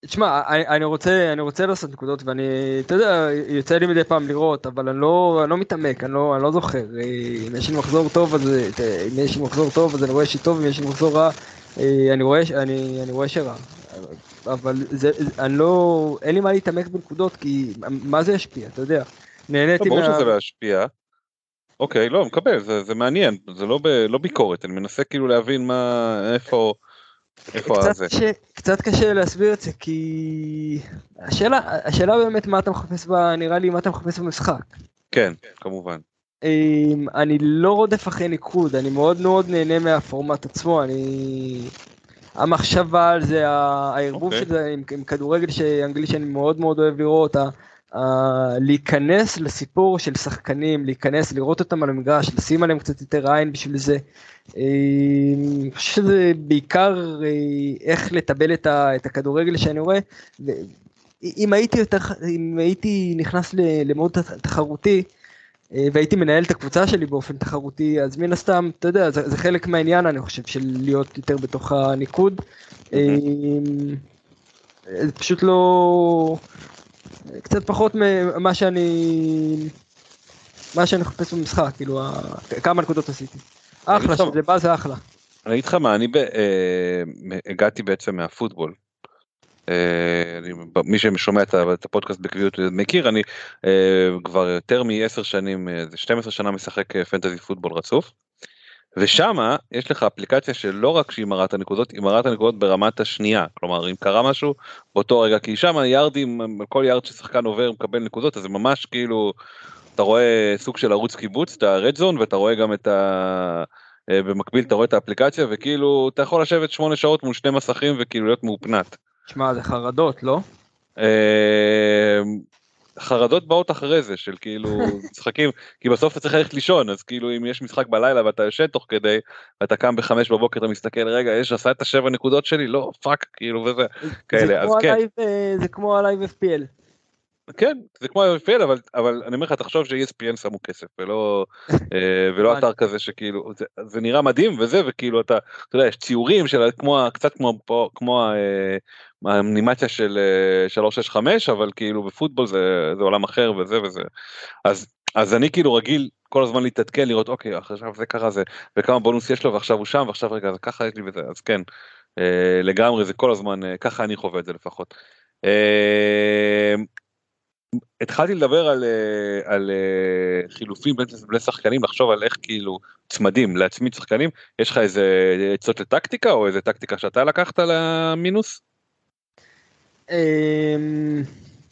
S3: תשמע, אני, רוצה, אני רוצה לעשות נקודות ואני, אתה יודע, יוצא לי מדי פעם לראות, אבל אני לא, אני לא מתעמק, אני לא, אני לא זוכר, אה, אם יש לי מחזור טוב אז, אם יש לי מחזור טוב אז אני רואה שטוב, אם יש לי מחזור רע, אני רואה, אני, אני רואה שרע, אבל זה- אני לא, אין לי מה להתעמק בנקודות כי מה זה ישפיע, אתה יודע,
S2: לא,
S3: נהניתי
S2: ברור
S3: מה...
S2: שזה לא ישפיע. אוקיי, לא, מקבל, זה, זה מעניין, זה לא, ב, לא ביקורת, אני מנסה כאילו להבין מה, איפה, איפה
S3: קצת
S2: זה.
S3: קשה, קצת קשה להסביר את זה כי השאלה, השאלה באמת מה אתה מחפש ב... נראה לי מה אתה מחפש במשחק.
S2: כן, כמובן.
S3: אמ, אני לא רודף אחרי ניקוד, אני מאוד מאוד נהנה מהפורמט עצמו, אני... המחשבה על זה, הערבוב
S2: אוקיי.
S3: של זה עם, עם כדורגל אנגלי שאני מאוד מאוד אוהב לראות, ה, להיכנס לסיפור של שחקנים, להיכנס, לראות אותם על המגרש, לשים עליהם קצת יותר עין בשביל זה. אמ, אני חושב שזה בעיקר אה, איך לטבל את, ה, את הכדורגל שאני רואה. אם הייתי יותר, אם הייתי נכנס למוד תחרותי, אה, והייתי מנהל את הקבוצה שלי באופן תחרותי, אז מן הסתם, אתה יודע, זה, זה חלק מהעניין, אני חושב, של להיות יותר בתוך הניקוד. אה, זה פשוט לא... קצת פחות ממה שאני... מה שאני מחפש במשחק, כאילו, כמה נקודות עשיתי. אחלה, שזה בא זה אחלה.
S2: אני אגיד לך מה, אני אה, הגעתי בעצם מהפוטבול. אה, מי ששומע את הפודקאסט בקביעות מכיר, אני אה, כבר יותר מ-10 שנים, אה, זה 12 שנה משחק פנטזי פוטבול רצוף. ושמה יש לך אפליקציה שלא רק שהיא מראה את הנקודות, היא מראה את הנקודות ברמת השנייה. כלומר, אם קרה משהו באותו רגע, כי שם יארדים, כל יארד ששחקן עובר מקבל נקודות, אז זה ממש כאילו, אתה רואה סוג של ערוץ קיבוץ, את ה-red zone, ואתה רואה גם את ה... אה, במקביל אתה רואה את האפליקציה וכאילו אתה יכול לשבת שמונה שעות מול שני מסכים וכאילו להיות מהופנט.
S3: שמע, זה חרדות, לא?
S2: אה, חרדות באות אחרי זה של כאילו משחקים כי בסוף אתה צריך ללכת לישון אז כאילו אם יש משחק בלילה ואתה יושן תוך כדי ואתה קם בחמש בבוקר אתה מסתכל רגע יש עשה את השבע נקודות שלי לא fuck כאילו וזה כאלה, אז כן.
S3: אה, זה כמו ה live FPL.
S2: כן זה כמו ה-FPL אבל אבל אני אומר לך תחשוב ש-ESPN שמו כסף ולא אה, ולא אתר כזה שכאילו זה, זה נראה מדהים וזה וכאילו אתה אתה יודע יש ציורים של כמו קצת כמו פה כמו ה- אה, האנימציה של אה, 365 אבל כאילו בפוטבול זה זה עולם אחר וזה וזה אז אז אני כאילו רגיל כל הזמן להתעדכן לראות אוקיי עכשיו זה קרה זה וכמה בונוס יש לו ועכשיו הוא שם ועכשיו רגע אז ככה יש לי וזה אז כן אה, לגמרי זה כל הזמן אה, ככה אני חווה את זה לפחות. אה, התחלתי לדבר על, אה, על אה, חילופים בין, בין שחקנים לחשוב על איך כאילו צמדים להצמיד שחקנים יש לך איזה עצות לטקטיקה או איזה טקטיקה שאתה לקחת למינוס?
S3: אמ,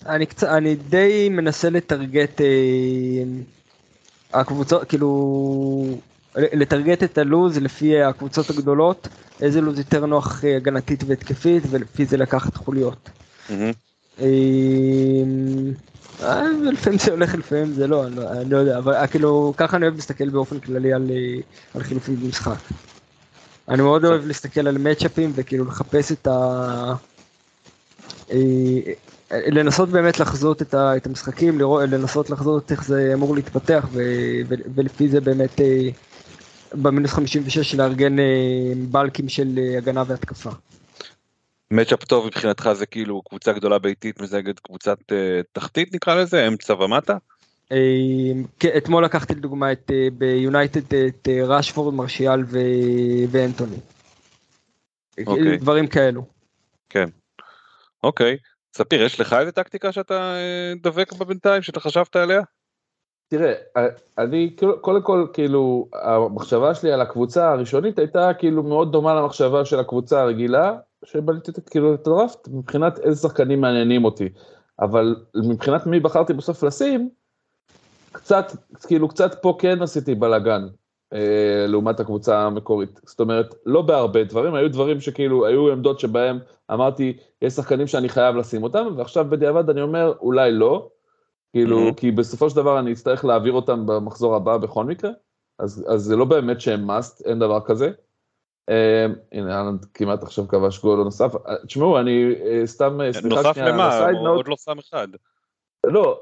S3: אני קצת, אני די מנסה לטרגט אמ, הקבוצות, כאילו, לטרגט את הלוז לפי הקבוצות הגדולות, איזה לוז יותר נוח אה, הגנתית והתקפית, ולפי זה לקחת חוליות. אמ, אה, לפעמים זה הולך, לפעמים זה לא, אני לא, לא יודע, אבל אה, כאילו, ככה אני אוהב להסתכל באופן כללי על, אה, על חילופים במשחק. אני מאוד אוהב להסתכל על מצ'אפים וכאילו לחפש את ה... אה, לנסות באמת לחזות את, ה, את המשחקים, לראות, לנסות לחזות איך זה אמור להתפתח ו, ו, ולפי זה באמת אה, במינוס 56 לארגן אה, בלקים של הגנה והתקפה.
S2: מצ'אפ טוב מבחינתך זה כאילו קבוצה גדולה ביתית נגד קבוצת תחתית נקרא לזה אמצע ומטה?
S3: כן, אתמול לקחתי לדוגמה את ביונייטד את ראשפורד, מרשיאל. ואנטוני.
S2: אוקיי.
S3: דברים כאלו.
S2: אוקיי. ספיר יש לך איזה טקטיקה שאתה אה, דבק בה בינתיים שאתה חשבת עליה?
S1: תראה, אני קודם כל, כאילו, המחשבה שלי על הקבוצה הראשונית הייתה כאילו מאוד דומה למחשבה של הקבוצה הרגילה, שבניתי כאילו את הדראפט מבחינת איזה שחקנים מעניינים אותי. אבל מבחינת מי בחרתי בסוף לשים, קצת, כאילו קצת פה כן עשיתי בלאגן, לעומת הקבוצה המקורית. זאת אומרת, לא בהרבה דברים, היו דברים שכאילו, היו עמדות שבהם אמרתי, יש שחקנים שאני חייב לשים אותם, ועכשיו בדיעבד אני אומר, אולי לא, כאילו, mm-hmm. כי בסופו של דבר אני אצטרך להעביר אותם במחזור הבא בכל מקרה, אז, אז זה לא באמת שהם must, אין דבר כזה. אה, הנה, אהלנד כמעט עכשיו כבש גול נוסף. אה, תשמעו, אני אה, סתם,
S2: סליחה נוסף למה? הוא עוד לא שם אחד.
S1: לא,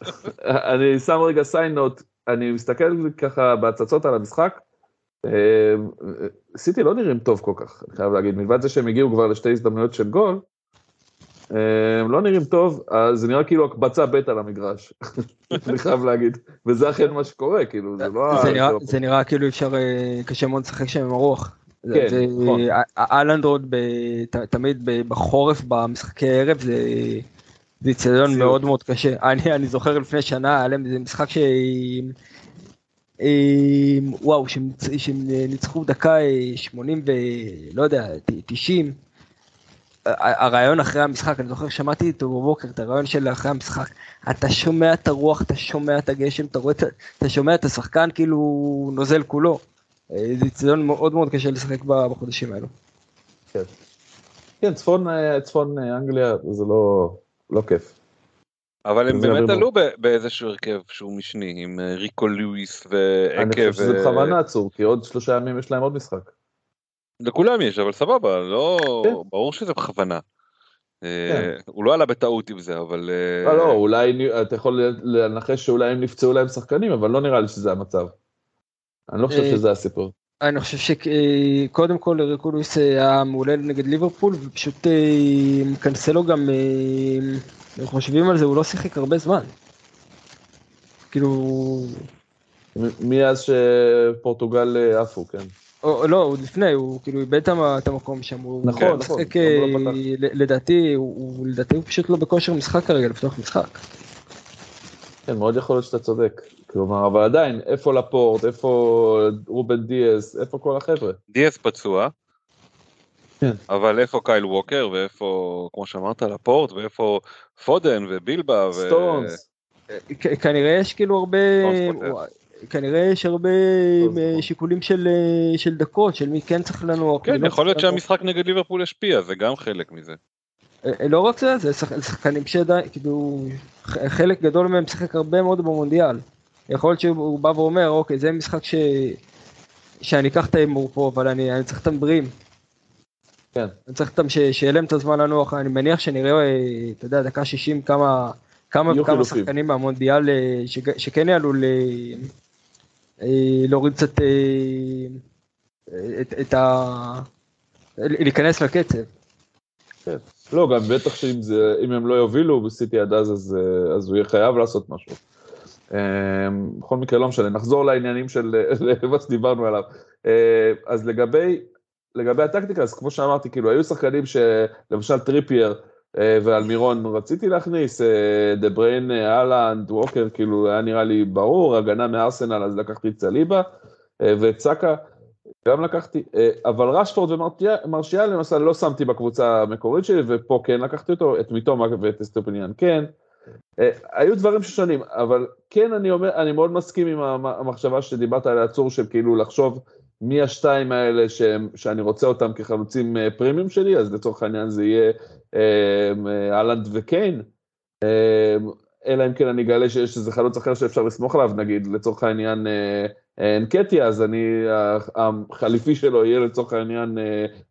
S1: אני שם רגע סיין נוט, אני מסתכל ככה בהצצות על המשחק, סיטי לא נראים טוב כל כך, אני חייב להגיד, מלבד זה שהם הגיעו כבר לשתי הזדמנויות של גול, הם לא נראים טוב, אז זה נראה כאילו הקבצה ב' על המגרש, אני חייב להגיד, וזה אכן מה שקורה, כאילו, זה לא...
S3: זה נראה כאילו אפשר, קשה מאוד לשחק שם עם הרוח. כן, נכון. אהלנד עוד תמיד בחורף במשחקי ערב זה איצטדיון מאוד מאוד קשה. אני, אני זוכר לפני שנה היה להם איזה משחק ש... וואו, שהם ניצחו דקה 80 ולא יודע, 90. הרעיון אחרי המשחק, אני זוכר שמעתי אותו בבוקר, את הרעיון של אחרי המשחק, אתה שומע את הרוח, אתה שומע את הגשם, אתה רואה, אתה שומע את השחקן כאילו נוזל כולו. זה אצטדיון מאוד מאוד קשה לשחק בחודשים האלו.
S1: כן, כן צפון, צפון אנגליה זה לא, לא כיף.
S2: אבל הם באמת עלו באיזשהו הרכב שהוא משני עם אה, ריקו לואיס ועקב.
S1: אני חושב שזה בכוונה עצור כי עוד שלושה ימים יש להם עוד משחק.
S2: לכולם יש אבל סבבה לא כן. ברור שזה בכוונה. אה, כן. הוא לא עלה בטעות עם זה אבל
S1: לא, לא אולי אתה יכול לנחש שאולי הם נפצעו להם שחקנים אבל לא נראה לי שזה המצב. אני לא חושב שזה הסיפור.
S3: אני חושב שקודם כל ריקולוס היה מעולה נגד ליברפול ופשוט קנסלו גם, אם חושבים על זה, הוא לא שיחק הרבה זמן. כאילו...
S1: מאז שפורטוגל עפו, כן.
S3: או, לא, עוד לפני, הוא כאילו איבד את המקום שם, הוא
S1: נכון, נכון,
S3: משחק, לא לדעתי, הוא, לדעתי הוא פשוט לא בכושר משחק כרגע לפתוח משחק.
S1: כן, מאוד יכול להיות שאתה צודק. כלומר, אבל עדיין, איפה לפורט, איפה רובן דיאס, איפה כל החבר'ה?
S2: דיאס פצוע, כן. אבל איפה קייל ווקר, ואיפה, כמו שאמרת, לפורט, ואיפה פודן ובילבה, ו...
S1: סטונס.
S3: כנראה יש כאילו הרבה, כנראה יש הרבה שיקולים של, של דקות, של מי כן צריך לנוע.
S2: כן, לא יכול להיות שהמשחק נגד ליברפול ישפיע, זה גם חלק מזה.
S3: אה, לא רק זה, זה שחקנים שעדיין, כאילו, חלק גדול מהם משחק הרבה מאוד במונדיאל. יכול להיות שהוא בא ואומר, אוקיי, זה משחק ש... שאני אקח את ההימור פה, אבל אני, אני צריך אותם בריאים.
S1: כן.
S3: אני צריך אותם ש... שיהיה להם את הזמן לנוח, אני מניח שנראה, אתה יודע, דקה 60 כמה, כמה, כמה שחקנים מהמונדיאל אה, ש... שכן יעלו ל... אה, להוריד קצת את, את ה... להיכנס לקצב.
S1: כן. לא, גם בטח שאם זה, הם לא יובילו בסיטי עד אז, אז, אז הוא יהיה חייב לעשות משהו. אמ, בכל מקרה לא משנה, נחזור לעניינים של מה שדיברנו עליו. אה, אז לגבי, לגבי הטקטיקה, אז כמו שאמרתי, כאילו היו שחקנים שלמשל טריפייר אה, ואלמירון רציתי להכניס, דה בריינה, הולאנד, ווקר, כאילו היה נראה לי ברור, הגנה מארסנל, אז לקחתי את סליבה, סאקה, גם לקחתי, אבל רשפורד ומרשיאל למשל לא שמתי בקבוצה המקורית שלי, ופה כן לקחתי אותו, את מיטומה ואת אסטופיניאן כן. אה, היו דברים ששונים, אבל כן אני אומר, אני מאוד מסכים עם המחשבה שדיברת על העצור של כאילו לחשוב מי השתיים האלה שהם, שאני רוצה אותם כחלוצים אה, פרימיום שלי, אז לצורך העניין זה יהיה אה, אהלנד וקיין, אלא אם כן אני אגלה שיש איזה חלוץ אחר שאפשר לסמוך עליו, נגיד לצורך העניין אנקטיה, אז אני, החליפי שלו יהיה לצורך העניין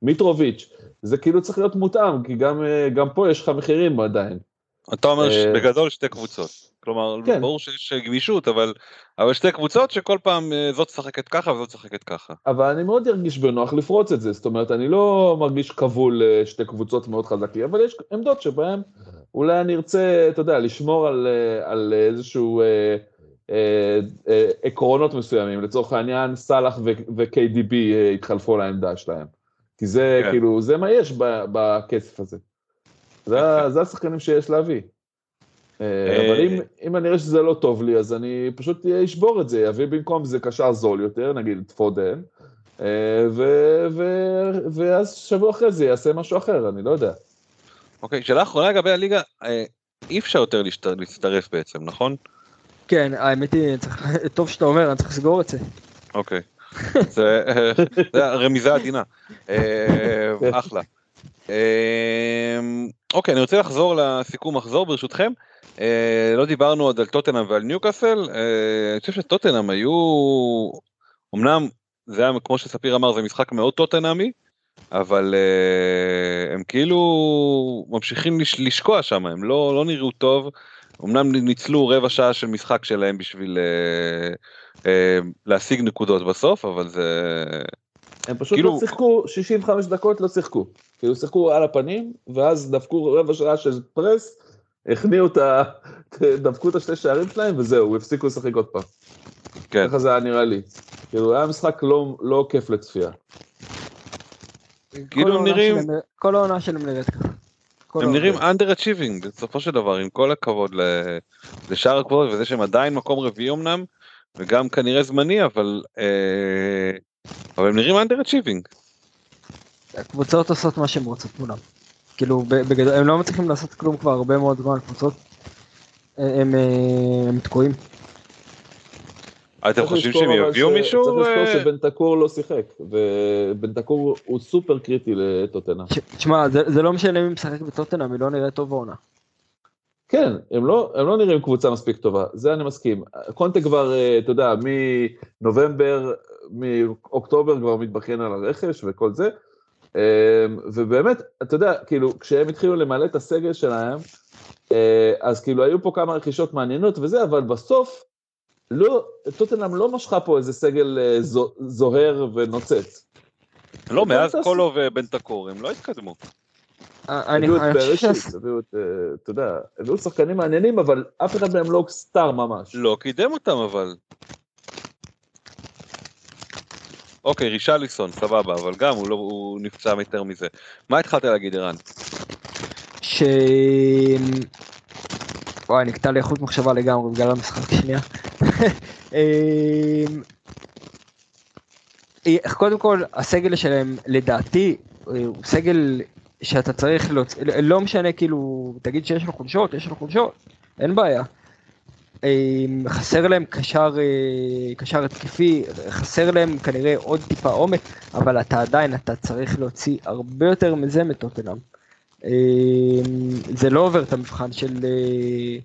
S1: מיטרוביץ', זה כאילו צריך להיות מותאם, כי גם, גם פה יש לך מחירים עדיין.
S2: אתה אומר אה, בגדול שתי קבוצות. כלומר, כן. ברור שיש גמישות, אבל, אבל שתי קבוצות שכל פעם אה, זאת משחקת ככה וזאת משחקת ככה.
S1: אבל אני מאוד ארגיש בנוח לפרוץ את זה, זאת אומרת, אני לא מרגיש כבול לשתי קבוצות מאוד חזקים, אבל יש עמדות שבהן אולי אני ארצה, אתה יודע, לשמור על, אה, על איזשהו אה, אה, אה, עקרונות מסוימים, לצורך העניין, סאלח ו-KDB התחלפו לעמדה שלהם. כי זה כן. כאילו, זה מה יש בכסף הזה. זה, זה השחקנים שיש להביא. אה, אבל אם, אם אני אראה שזה לא טוב לי, אז אני פשוט אשבור את זה, אביא במקום זה קשר זול יותר, נגיד את פודן, אה, ו, ו, ואז שבוע אחרי זה יעשה משהו אחר, אני לא יודע.
S2: אוקיי, שאלה אחרונה לגבי הליגה, אה, אי אפשר יותר להצטרף בעצם, נכון?
S3: כן, האמת היא, טוב שאתה אומר, אני צריך לסגור את זה.
S2: אוקיי, זה רמיזה עדינה, אחלה. אוקיי, אני רוצה לחזור לסיכום מחזור ברשותכם. אה, לא דיברנו עוד על טוטנאם ועל ניוקאסל, אה, אני חושב שטוטנאם היו, אמנם זה היה כמו שספיר אמר זה משחק מאוד טוטנאמי, אבל אה, הם כאילו ממשיכים לשקוע שם, הם לא, לא נראו טוב, אמנם ניצלו רבע שעה של משחק שלהם בשביל להשיג נקודות בסוף, אבל זה...
S1: הם פשוט כאילו... לא שיחקו 65 דקות, לא שיחקו. כאילו שיחקו על הפנים, ואז דפקו רבע שעה של פרס, הכניעו את ה... דפקו את השתי שערים שלהם וזהו, הפסיקו לשחק עוד פעם. כן. ככה זה היה נראה לי. כאילו היה משחק לא, לא כיף לצפייה.
S2: כאילו נראים...
S3: כל העונה שלהם נראית ככה.
S2: הם נראים under achieving בסופו של דבר עם כל הכבוד לשאר הקבוצות וזה שהם עדיין מקום רביעי אמנם וגם כנראה זמני אבל אה, אבל הם נראים under achieving.
S3: הקבוצות עושות מה שהן רוצות מולם. כאילו בגדול הם לא מצליחים לעשות כלום כבר הרבה מאוד זמן קבוצות הם, אה, הם תקועים.
S2: אתם חושבים שהם יביאו מישהו?
S1: צריך לזכור אה? שבנטקור לא שיחק ובנטקור הוא סופר קריטי לטוטנה.
S3: תשמע זה לא משנה אם משחק בטוטנה היא לא נראית טוב בעונה.
S1: כן, הם לא, הם לא נראים קבוצה מספיק טובה, זה אני מסכים. קונטה כבר, אה, אתה יודע, מנובמבר, מאוקטובר כבר מתבכיין על הרכש וכל זה, אמ, ובאמת, אתה יודע, כאילו, כשהם התחילו למלא את הסגל שלהם, אה, אז כאילו היו פה כמה רכישות מעניינות וזה, אבל בסוף, לא, טוטנאם לא משכה פה איזה סגל אה, זוהר ונוצץ.
S2: לא, מאז קולו ובן תקור, הם לא התקדמו.
S1: אה, בראשית, הביאו את, אתה יודע, הביאו שחקנים מעניינים, אבל אף אחד מהם לא סטאר ממש.
S2: לא קידם אותם אבל. אוקיי, רישליסון, סבבה, אבל גם הוא, לא, הוא נפצע יותר מזה. מה התחלת להגיד, ערן?
S3: ש... וואי, נקטע לי איכות מחשבה לגמרי בגלל המשחק שנייה. אמ, קודם כל, הסגל שלהם, לדעתי, הוא סגל שאתה צריך להוציא, לא משנה כאילו, תגיד שיש לו חולשות, יש לו חולשות, אין בעיה. אמ, חסר להם קשר, אה, קשר התקפי, חסר להם כנראה עוד טיפה עומק, אבל אתה עדיין, אתה צריך להוציא הרבה יותר מזה מטוטנאם. אמ, זה לא עובר את המבחן של... אה,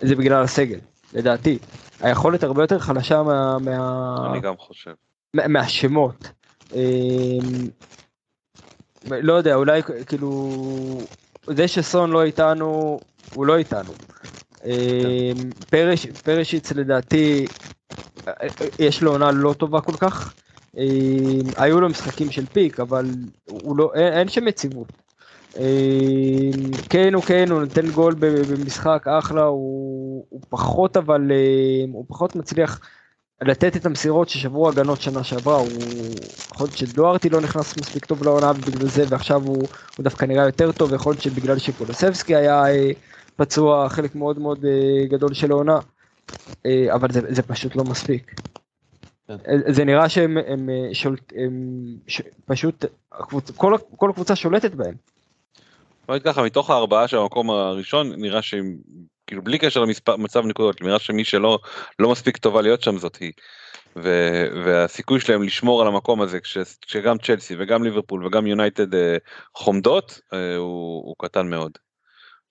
S3: זה בגלל הסגל, לדעתי. היכולת הרבה יותר חלשה מה...
S2: מה... אני גם חושב.
S3: מהשמות. אמ, לא יודע, אולי כאילו... זה שסון לא איתנו, הוא לא איתנו. פרש, פרשיץ לדעתי יש לו עונה לא טובה כל כך. היו לו משחקים של פיק אבל הוא לא, אין, אין שם יציבות. אמ, כן הוא כן הוא נותן גול במשחק אחלה הוא, הוא פחות אבל הוא פחות מצליח לתת את המסירות ששברו הגנות שנה שעברה הוא יכול להיות שדוארטי לא נכנס מספיק טוב לעונה ובגלל זה ועכשיו הוא, הוא דווקא נראה יותר טוב יכול להיות שבגלל שפולסבסקי היה אה, פצוע חלק מאוד מאוד uh, גדול של העונה, uh, אבל זה, זה פשוט לא מספיק. כן. אה, זה נראה שהם הם, שולט, הם ש, פשוט, הקבוצ, כל, כל הקבוצה שולטת בהם.
S2: נגיד ככה, מתוך הארבעה של המקום הראשון, נראה שהם, כאילו בלי קשר למצב נקודות, נראה שמי שלא לא מספיק טובה להיות שם זאת היא. ו, והסיכוי שלהם לשמור על המקום הזה כש, כשגם צ'לסי וגם ליברפול וגם יונייטד אה, חומדות אה, הוא, הוא קטן מאוד.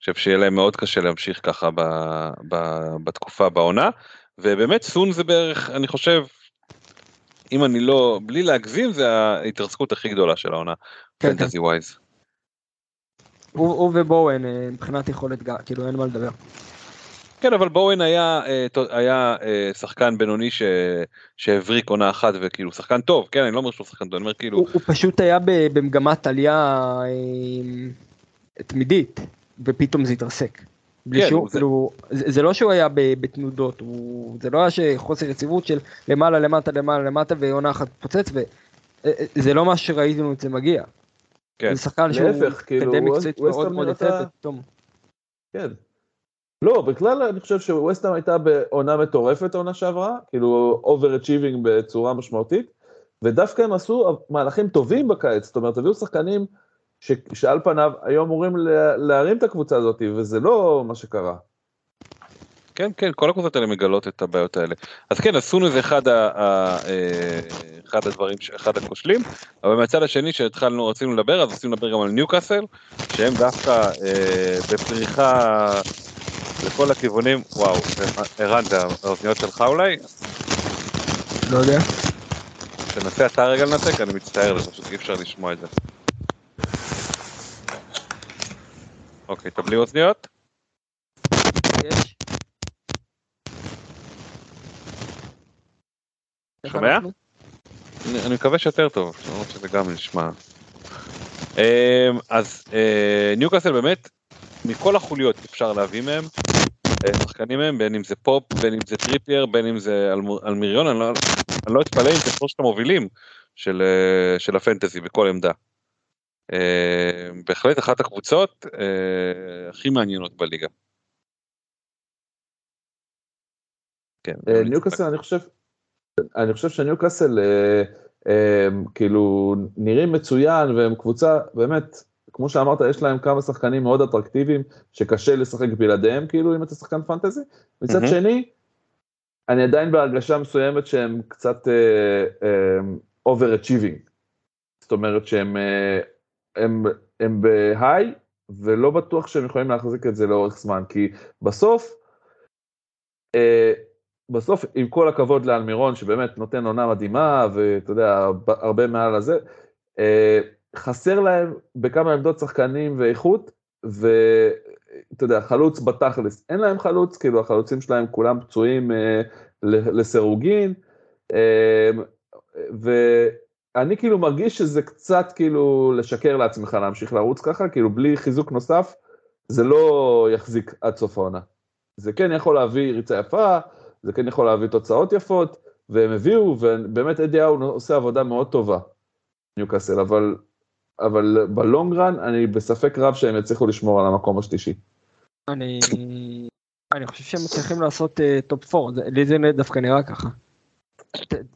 S2: חושב שיהיה להם מאוד קשה להמשיך ככה ב, ב, בתקופה בעונה ובאמת סון זה בערך אני חושב אם אני לא בלי להגזים זה ההתרסקות הכי גדולה של העונה פנטזי כן, ווייז. כן.
S3: הוא ובואן אה, מבחינת יכולת כאילו אין מה לדבר.
S2: כן אבל בואן היה אה, היה אה, שחקן בינוני ש... שהבריק עונה אחת וכאילו שחקן טוב כן אני לא אומר שהוא שחקן טוב אני אומר כאילו
S3: הוא, הוא פשוט היה במגמת עלייה תמידית ופתאום זה התרסק. בלי כן, שהוא, זה... כאילו, זה, זה לא שהוא היה בתנודות, הוא, זה לא היה שחוסר יציבות של למעלה למטה למעלה למטה ועונה אחת פוצץ וזה לא מה שראינו את זה מגיע. כן. זה שחקן שהוא
S1: כאילו,
S3: מתקדם מקצועית מאוד מאוד יפה ופתאום.
S1: כן. לא, בכלל אני חושב שווסטהאם הייתה בעונה מטורפת העונה שעברה, כאילו overachieving בצורה משמעותית, ודווקא הם עשו מהלכים טובים בקיץ, זאת אומרת, הביאו שחקנים ש, שעל פניו היו אמורים להרים את הקבוצה הזאת, וזה לא מה שקרה.
S2: כן כן כל הקבוצות האלה מגלות את הבעיות האלה אז כן עשינו זה אחד, ה, ה, אה, אחד הדברים אחד הכושלים אבל מהצד השני שהתחלנו רצינו לדבר אז רצינו לדבר גם על ניוקאסל שהם דווקא אה, בפריחה לכל הכיוונים וואו ערן זה האוזניות שלך אולי?
S3: לא יודע.
S2: תנסה אתה רגע לנתק אני מצטער זה פשוט אי אפשר לשמוע את זה. אוקיי אתה בלי אוזניות?
S3: יש.
S2: שומע? אני מקווה שיותר טוב, למרות שזה גם נשמע. אמ, אז אה, ניוקאסל באמת, מכל החוליות אפשר להביא מהם, אה, שחקנים מהם, בין אם זה פופ, בין אם זה טריפייר, בין אם זה אלמיריון, אני לא, אני לא אתפלא אם זה שלושת המובילים של, אה, של ה fantasy בכל עמדה. בהחלט אחת הקבוצות הכי מעניינות בליגה.
S1: כן, ניוקאסל אני חושב אני חושב שניוקאסל אה, אה, כאילו נראים מצוין והם קבוצה באמת כמו שאמרת יש להם כמה שחקנים מאוד אטרקטיביים שקשה לשחק בלעדיהם כאילו אם אתה שחקן פנטזי מצד. שני אני עדיין בהרגשה מסוימת שהם קצת over-achieving. אה, זאת אומרת שהם אה, הם, הם ב high ולא בטוח שהם יכולים להחזיק את זה לאורך זמן כי בסוף אה, בסוף, עם כל הכבוד לאלמירון, שבאמת נותן עונה מדהימה, ואתה יודע, הרבה מעל הזה, אה, חסר להם בכמה עמדות שחקנים ואיכות, ואתה יודע, חלוץ בתכלס, אין להם חלוץ, כאילו החלוצים שלהם כולם פצועים אה, לסירוגין, אה, ואני כאילו מרגיש שזה קצת כאילו לשקר לעצמך להמשיך לרוץ ככה, כאילו בלי חיזוק נוסף, זה לא יחזיק עד סוף העונה. זה כן יכול להביא ריצה יפה, זה כן יכול להביא תוצאות יפות, והם הביאו, ובאמת אדי האון עושה עבודה מאוד טובה, ניוקאסל, אבל, אבל בלונג רן אני בספק רב שהם יצליחו לשמור על המקום השלישי.
S3: אני, אני חושב שהם צריכים לעשות אה, top 4, לי זה דווקא נראה ככה.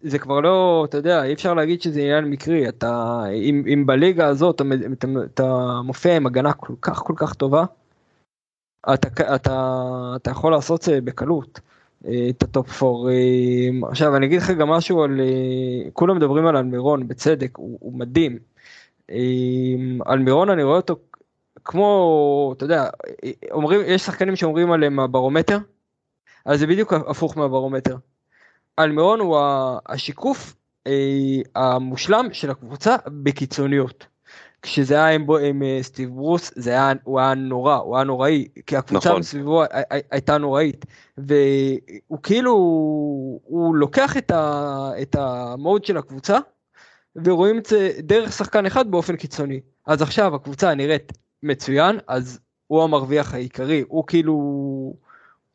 S3: זה כבר לא, אתה יודע, אי אפשר להגיד שזה עניין מקרי, אתה, אם, אם בליגה הזאת אתה, אתה, אתה מופיע עם הגנה כל כך כל כך טובה, אתה, אתה, אתה יכול לעשות זה בקלות. את ה top 4. עכשיו אני אגיד לך גם משהו על, כולם מדברים על אלמירון בצדק, הוא, הוא מדהים. אלמירון אני רואה אותו כמו, אתה יודע, אומרים, יש שחקנים שאומרים עליהם הברומטר, אז זה בדיוק הפוך מהברומטר. אלמירון הוא השיקוף המושלם של הקבוצה בקיצוניות. כשזה היה עם, עם אה, סטיב ברוס, זה היה, הוא היה נורא, הוא היה נוראי, כי הקבוצה נכון. מסביבו הייתה נוראית, והוא כאילו, הוא לוקח את, ה, את המוד של הקבוצה, ורואים את זה דרך שחקן אחד באופן קיצוני. אז עכשיו הקבוצה נראית מצוין, אז הוא המרוויח העיקרי, הוא כאילו,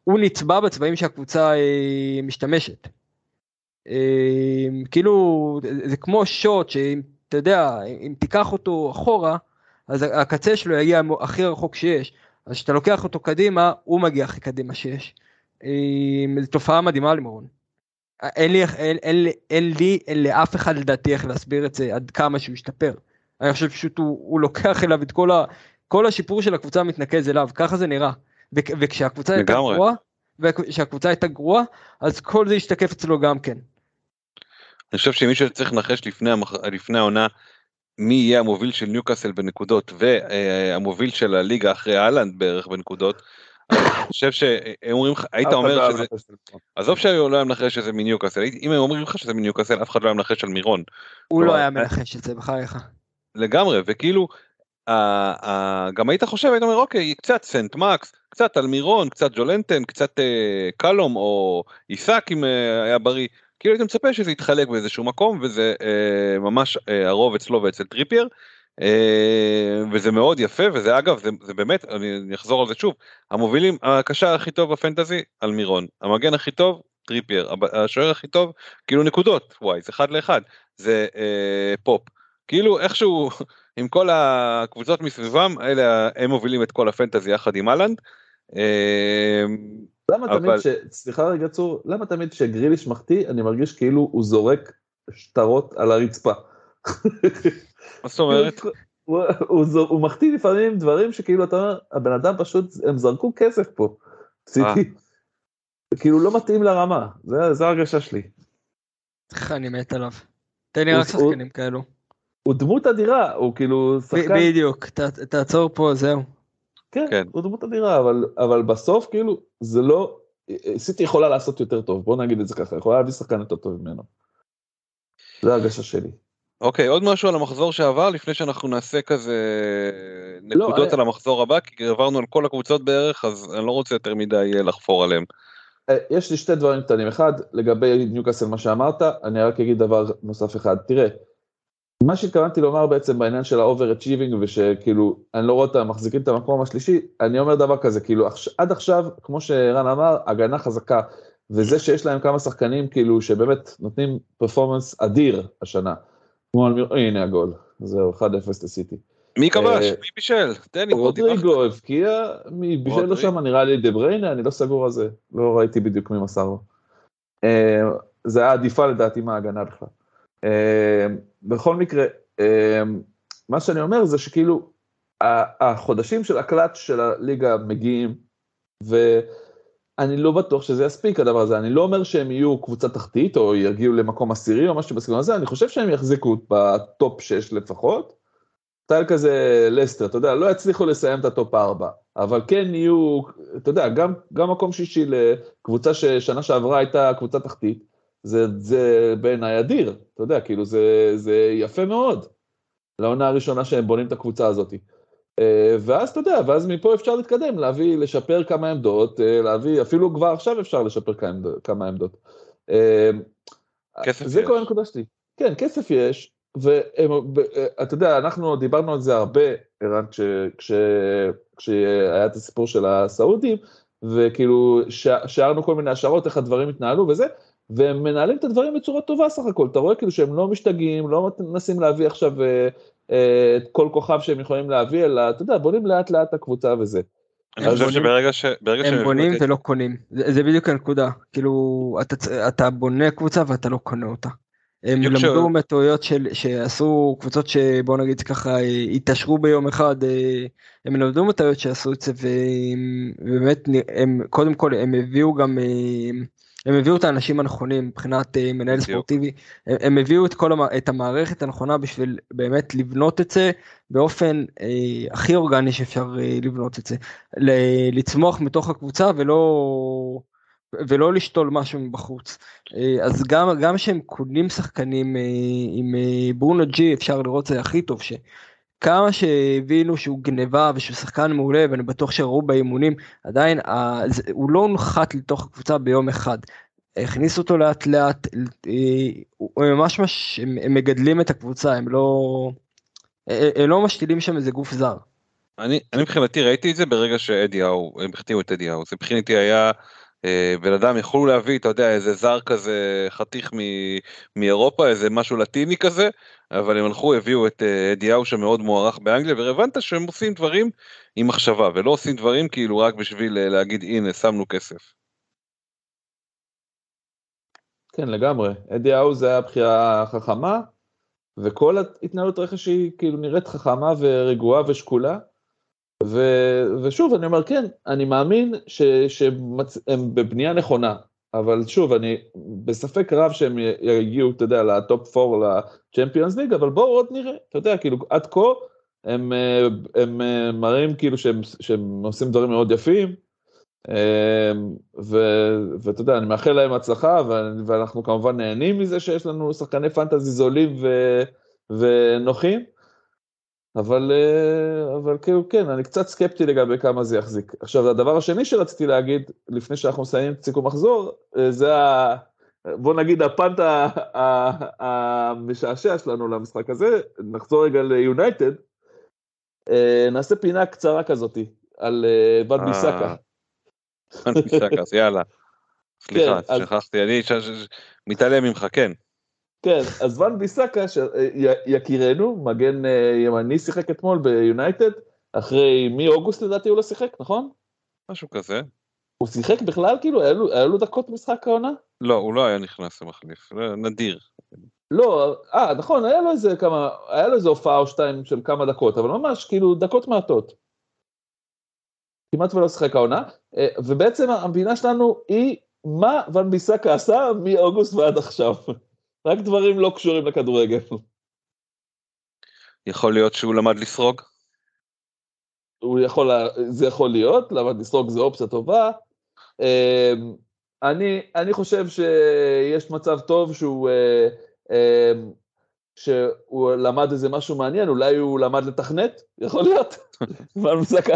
S3: הוא נצבע בצבעים שהקבוצה אה, משתמשת. אה, כאילו, זה כמו שוט, שאם אתה יודע, אם תיקח אותו אחורה, אז הקצה שלו יגיע הכי רחוק שיש. אז כשאתה לוקח אותו קדימה, הוא מגיע הכי קדימה שיש. זו תופעה מדהימה למרון. אין לי, אין, אין, אין לי, אין לאף אחד לדעתי איך להסביר את זה עד כמה שהוא השתפר. אני חושב פשוט הוא, הוא לוקח אליו את כל, ה, כל השיפור של הקבוצה מתנקז אליו, ככה זה נראה. ו, וכשהקבוצה הייתה גרועה, וכשהקבוצה הייתה גרועה, אז כל זה השתקף אצלו גם כן.
S2: אני חושב שמישהו צריך לנחש לפני, המח... לפני העונה מי יהיה המוביל של ניוקאסל בנקודות והמוביל של הליגה אחרי אהלנד בערך בנקודות. אני חושב שהם אומרים לך, היית אומר לא שזה, עזוב שהיו לא היה מנחש שזה מניוקאסל, אם הם אומרים לך שזה מניוקאסל אף אחד לא היה מנחש אלמירון.
S3: הוא לא היה מנחש את זה בחייך.
S2: לגמרי וכאילו גם היית חושב היית אומר אוקיי קצת סנט מקס קצת אלמירון קצת ג'ואלינטון קצת אה, קאלום או איסאק אם אה, היה בריא כאילו הייתי מצפה שזה יתחלק באיזשהו מקום וזה אה, ממש אה, הרוב אצלו ואצל טריפייר. אה, וזה מאוד יפה וזה אגב זה, זה באמת אני, אני אחזור על זה שוב המובילים הקשר הכי טוב ב fantasy אלמירון המגן הכי טוב טריפייר. השוער הכי טוב כאילו נקודות. wise אחד לאחד. זה אה, פופ. כאילו איכשהו עם כל הקבוצות מסביבם אלה הם מובילים את כל ה fantasy יחד עם האלנד אה,
S1: למה
S2: אבל-
S1: תמיד ש... סליחה רגע צור, למה תמיד כשגריליש מחטיא, אני מרגיש כאילו הוא זורק שטרות על הרצפה.
S2: מה זאת אומרת?
S1: הוא, הוא, זו- הוא מחטיא לפעמים דברים שכאילו אתה אומר, הבן אדם פשוט, הם זרקו כסף פה. סיטי. כאילו לא מתאים לרמה, זה, זה ההרגשה שלי.
S3: איך אני מת עליו. תן לי
S1: הוא-
S3: רק שחקנים כאלו.
S1: הוא דמות אדירה, הוא כאילו שחקן,
S3: בדיוק, ת- תעצור פה, זהו.
S1: כן,
S2: כן.
S1: הוא דמות אדירה, אבל, אבל בסוף כאילו זה לא, סיטי יכולה לעשות יותר טוב, בוא נגיד את זה ככה, יכולה להביא שחקן יותר טוב ממנו. זה ההרגשה שלי.
S2: אוקיי, עוד משהו על המחזור שעבר לפני שאנחנו נעשה כזה נקודות
S1: אני-
S2: על המחזור הבא, כי עברנו על כל הקבוצות בערך, אז אני לא רוצה יותר מדי אה, לחפור עליהם.
S1: אה, יש לי שתי דברים קטנים. אחד, לגבי ניוקאסל, מה שאמרת, אני רק אגיד דבר נוסף אחד. תראה, מה שהתכוונתי לומר בעצם בעניין של ה over-achieving, ושכאילו, אני לא רואה אותם מחזיקים את המקום השלישי, אני אומר דבר כזה, כאילו, עד עכשיו, כמו שרן אמר, הגנה חזקה, וזה שיש להם כמה שחקנים, כאילו, שבאמת נותנים פרפורמנס אדיר השנה. כמו על מיר... הנה הגול, זהו, 1-0 לסיטי.
S2: מי כבש?
S1: אה,
S2: מי בישל? תן לי.
S1: רודריגו הבקיע, מי בישל לו
S2: רודריגו.
S1: שם, נראה לי דה בריינה, אני לא סגור על זה, לא ראיתי בדיוק מי מסר לו. אה, זה היה עדיפה לדעתי מההגנה בכלל. בכל מקרה, אה, מה שאני אומר זה שכאילו, החודשים של הקלאץ' של הליגה מגיעים, ואני לא בטוח שזה יספיק הדבר הזה, אני לא אומר שהם יהיו קבוצה תחתית, או יגיעו למקום עשירי או משהו בסגנון הזה, אני חושב שהם יחזיקו ב top 6 לפחות. סטייל כזה לסטר, אתה יודע, לא יצליחו לסיים את ה top 4, אבל כן יהיו, אתה יודע, גם, גם מקום שישי לקבוצה ששנה שעברה הייתה קבוצה תחתית, זה, זה בעיניי אדיר, אתה יודע, כאילו זה, זה יפה מאוד, לעונה הראשונה שהם בונים את הקבוצה הזאת. אה, ואז אתה יודע, ואז מפה אפשר להתקדם, להביא, לשפר כמה עמדות, אה, להביא, אפילו כבר עכשיו אפשר לשפר כמה עמדות. אה,
S2: כסף
S1: זה
S2: יש.
S1: כל הנקודה שלי. כן, כסף יש, ואתה יודע, אנחנו דיברנו על זה הרבה, ערן, כש- כש- כשהיה את הסיפור של הסעודים, וכאילו ש- שארנו כל מיני השערות איך הדברים התנהלו וזה, והם מנהלים את הדברים בצורה טובה סך הכל, אתה רואה כאילו שהם לא משתגעים, לא מנסים להביא עכשיו אה, אה, את כל כוכב שהם יכולים להביא, אלא אתה יודע, בונים לאט לאט את הקבוצה וזה.
S2: אני
S3: הם
S2: חושב
S3: בונים-
S2: שברגע ש...
S3: הם בונים
S2: את-
S3: ולא קונים. זה זה בדיוק הנקודה. כאילו, אתה אתה בונה קבוצה ואתה לא קונה אותה. הם למדו מתודות של שעשו קבוצות שבוא נגיד ככה אה, התעשרו ביום אחד אה, הם למדו מתודות שעשו את זה והם- ובאמת נ- הם קודם כל הם הביאו גם אה, הם הביאו את האנשים הנכונים מבחינת אה, מנהל. ספורטיבי הם, הם הביאו את כל המ, את המערכת הנכונה בשביל באמת לבנות את זה באופן אה, הכי אורגני שאפשר אה, לבנות את זה ל- לצמוח מתוך הקבוצה ולא ולא לשתול משהו מבחוץ. אה, אז גם גם שהם קונים שחקנים אה, עם אה, ברונו ג'י אפשר לראות זה הכי טוב שכמה שהבינו שהוא גניבה ושהוא שחקן מעולה ואני בטוח שראו באימונים עדיין הוא לא הונחת לתוך הקבוצה ביום אחד. הכניסו אותו לאט לאט, אה, הם ממש מש, הם, מגדלים את הקבוצה הם לא אה, הם לא משתילים שם איזה גוף זר.
S2: אני, אני מבחינתי ראיתי את זה ברגע שאדי האו, הם החתימו את אדי האו, זה מבחינתי היה אה, בן אדם יכלו להביא, אתה יודע, איזה זר כזה חתיך מ, מאירופה, איזה משהו לטיני כזה, אבל הם הלכו, הביאו את אה, אדי האו שמאוד מוערך באנגליה, והבנת שהם עושים דברים עם מחשבה, ולא עושים דברים כאילו רק בשביל אה, להגיד הנה שמנו כסף.
S1: כן, לגמרי. אדי האו זה היה בחירה חכמה, וכל ההתנהלות רכש היא כאילו נראית חכמה ורגועה ושקולה. ו, ושוב, אני אומר, כן, אני מאמין ש, שהם בבנייה נכונה, אבל שוב, אני בספק רב שהם יגיעו, אתה יודע, לטופ 4, לצ'מפיונס ליג, אבל בואו עוד נראה, אתה יודע, כאילו, עד כה הם, הם אה, מראים כאילו שהם, שהם עושים דברים מאוד יפים, ו- ואתה יודע, אני מאחל להם הצלחה, ואנחנו כמובן נהנים מזה שיש לנו שחקני פנטזי זולים ו- ונוחים, אבל, אה, אבל כאילו כן, אני קצת סקפטי לגבי כמה זה יחזיק. עכשיו, הדבר השני שרציתי להגיד, לפני שאנחנו מסיימים את סיכום מחזור, אה, זה ה... בוא נגיד הפאנט המשעשע שלנו למשחק הזה, נחזור רגע ליונייטד, אה, נעשה פינה קצרה כזאתי על ון ביסאקה.
S2: אני ביסאקה, אז יאללה. סליחה,
S1: כן, אז-
S2: שכחתי, אני מתעלם ממך, כן.
S1: כן, אז ון ביסאקה, ש- י- יקירנו, מגן אה, ימני, שיחק אתמול ביונייטד, אחרי, מאוגוסט לדעתי הוא לא שיחק, נכון?
S2: משהו כזה.
S1: הוא שיחק בכלל כאילו? היה לו, היה לו דקות משחק העונה?
S2: לא, הוא לא היה נכנס למחליף, נדיר.
S1: לא, אה, נכון, היה לו איזה כמה, היה לו איזה הופעה או שתיים של כמה דקות, אבל ממש כאילו דקות מעטות. כמעט ולא שיחק העונה, אה, ובעצם המדינה שלנו היא מה ון ביסקה עשה מאוגוסט ועד עכשיו. רק דברים לא קשורים לכדורגל.
S2: יכול להיות שהוא למד לסרוג?
S1: הוא יכול, זה יכול להיות, למד לסרוג זה אופציה טובה. אמ, אני, אני חושב שיש מצב טוב שהוא, אה, אמ, שהוא למד איזה משהו מעניין, אולי הוא למד לתכנת, יכול להיות.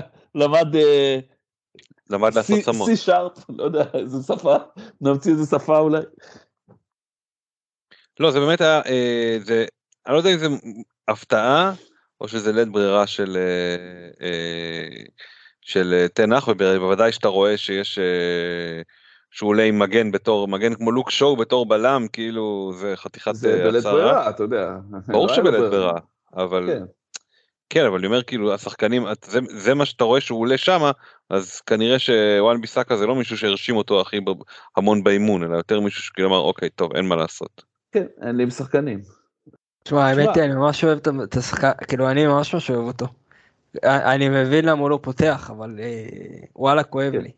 S1: למד... אה,
S2: למד לעשות צמות.
S1: C שרפ, לא יודע, איזה שפה, נמציא איזה שפה אולי.
S2: לא, זה באמת היה, אה, זה, אני לא יודע אם זה הפתעה, או שזה לית ברירה של, אה, אה, של תנח, ובוודאי שאתה רואה שיש, אה, שהוא עולה עם מגן בתור, מגן כמו לוק שואו בתור בלם, כאילו זה חתיכת
S1: הצהרה. זה בלית ברירה, אתה יודע.
S2: ברור לא שבלית ברירה, אבל... כן. כן, אבל אני אומר כאילו השחקנים, זה, זה מה שאתה רואה שהוא עולה שמה, אז כנראה שוואן ביסאקה זה לא מישהו שהרשים אותו הכי המון באימון, אלא יותר מישהו שכאילו אמר אוקיי טוב אין מה לעשות.
S1: כן, אין לי שחקנים.
S3: תשמע, האמת היא, אני ממש אוהב את השחקן, כאילו אני ממש ממש אוהב אותו. אני מבין למה הוא לא פותח, אבל אה, וואלה כואב
S1: כן.
S3: לי.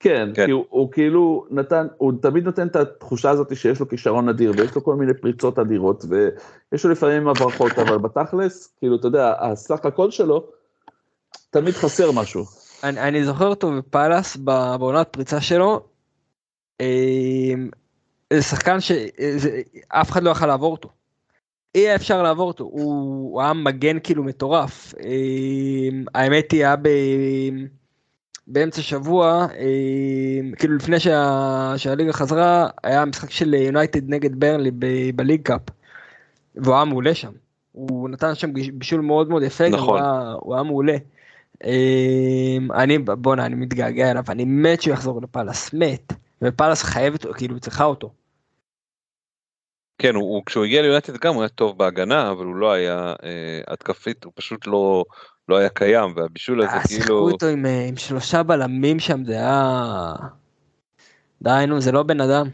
S1: כן, כן. כי הוא, הוא כאילו נתן, הוא תמיד נותן את התחושה הזאת שיש לו כישרון אדיר, ויש לו כל מיני פריצות אדירות, ויש לו לפעמים הברחות, אבל בתכלס, כאילו, אתה יודע, הסך הכל שלו, תמיד חסר משהו.
S3: אני, אני זוכר אותו בפאלאס, בעונת פריצה שלו, אה, זה שחקן שאף אחד לא יכל לעבור אותו. אי אפשר לעבור אותו, הוא, הוא היה מגן כאילו מטורף. אה, האמת היא, היה ב... באמצע שבוע, אה, כאילו לפני שה, שהליגה חזרה, היה משחק של יונייטד נגד ברנלי בליג קאפ, והוא היה מעולה שם. הוא נתן שם בישול מאוד מאוד יפה,
S2: נכון.
S3: הוא היה, הוא היה מעולה. אה, אני, בואנה, אני מתגעגע אליו, אני מת שהוא יחזור לפאלאס, מת. ופאלאס חייבת, כאילו, צריכה אותו.
S2: כן, הוא, הוא כשהוא הגיע ליונטד גם הוא היה טוב בהגנה, אבל הוא לא היה אה, התקפית, הוא פשוט לא, לא היה קיים, והבישול הזה כאילו...
S3: שיחקו אותו עם, אה, עם שלושה בלמים שם, זה היה... די נו, זה לא בן אדם.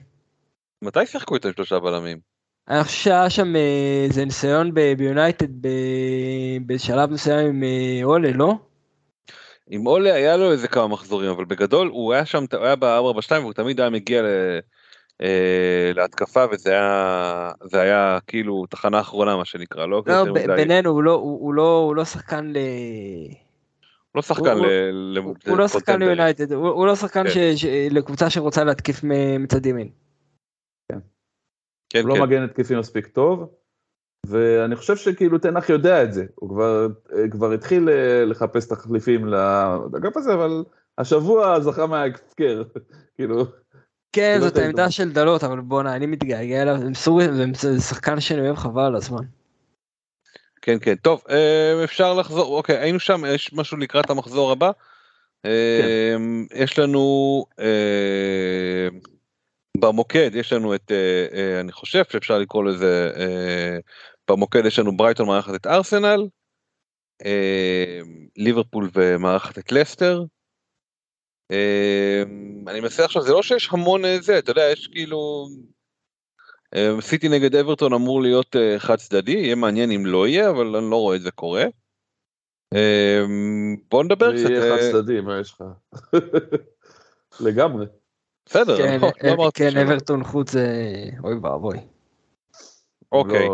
S2: מתי שיחקו איתו עם שלושה בלמים?
S3: אני חושב שהיה שם איזה אה, ניסיון ביונייטד בשלב מסוים עם אולה, לא?
S2: עם אולה היה לו איזה כמה מחזורים, אבל בגדול הוא היה שם, הוא היה ב-4 ב-2 והוא תמיד היה מגיע ל... אה, להתקפה וזה היה זה היה כאילו תחנה אחרונה מה שנקרא לא,
S3: לא בינינו הוא לא הוא לא הוא לא שחקן ל...
S2: לא שחקן
S3: הוא,
S2: ל...
S3: הוא, הוא לא שחקן ליונייטד הוא, הוא לא שחקן כן. ש, ש, לקבוצה שרוצה להתקיף מצד ימין.
S1: כן. כן, הוא לא כן. לא מגן התקפי מספיק טוב ואני חושב שכאילו תנח יודע את זה הוא כבר כבר התחיל אה, לחפש תחליפים לאגף הזה אבל השבוע זכה מההפקר כאילו.
S3: כן, זאת העמדה של דלות, אבל בואנה, אני מתגעגע אליו, זה שחקן שאני אוהב חבל על הזמן.
S2: כן, כן, טוב, אה, אפשר לחזור, אוקיי, היינו שם, יש משהו לקראת המחזור הבא. אה, כן. יש לנו אה, במוקד, יש לנו את, אני חושב שאפשר לקרוא לזה, במוקד יש לנו ברייטון מארחת את ארסנל, ליברפול ומארחת את לסטר. אמ, אני מנסה עכשיו זה לא שיש המון אה, זה אתה יודע יש כאילו אמ, סיטי נגד אברטון אמור להיות אה, חד צדדי יהיה מעניין אם לא יהיה אבל אני לא רואה את זה קורה. אמ, בוא נדבר
S1: קצת. יהיה חד אה, צדדי מה יש לך. לגמרי.
S2: בסדר.
S3: כן, לא, לא כן אברטון חוץ זה אוי ואבוי.
S2: אוקיי.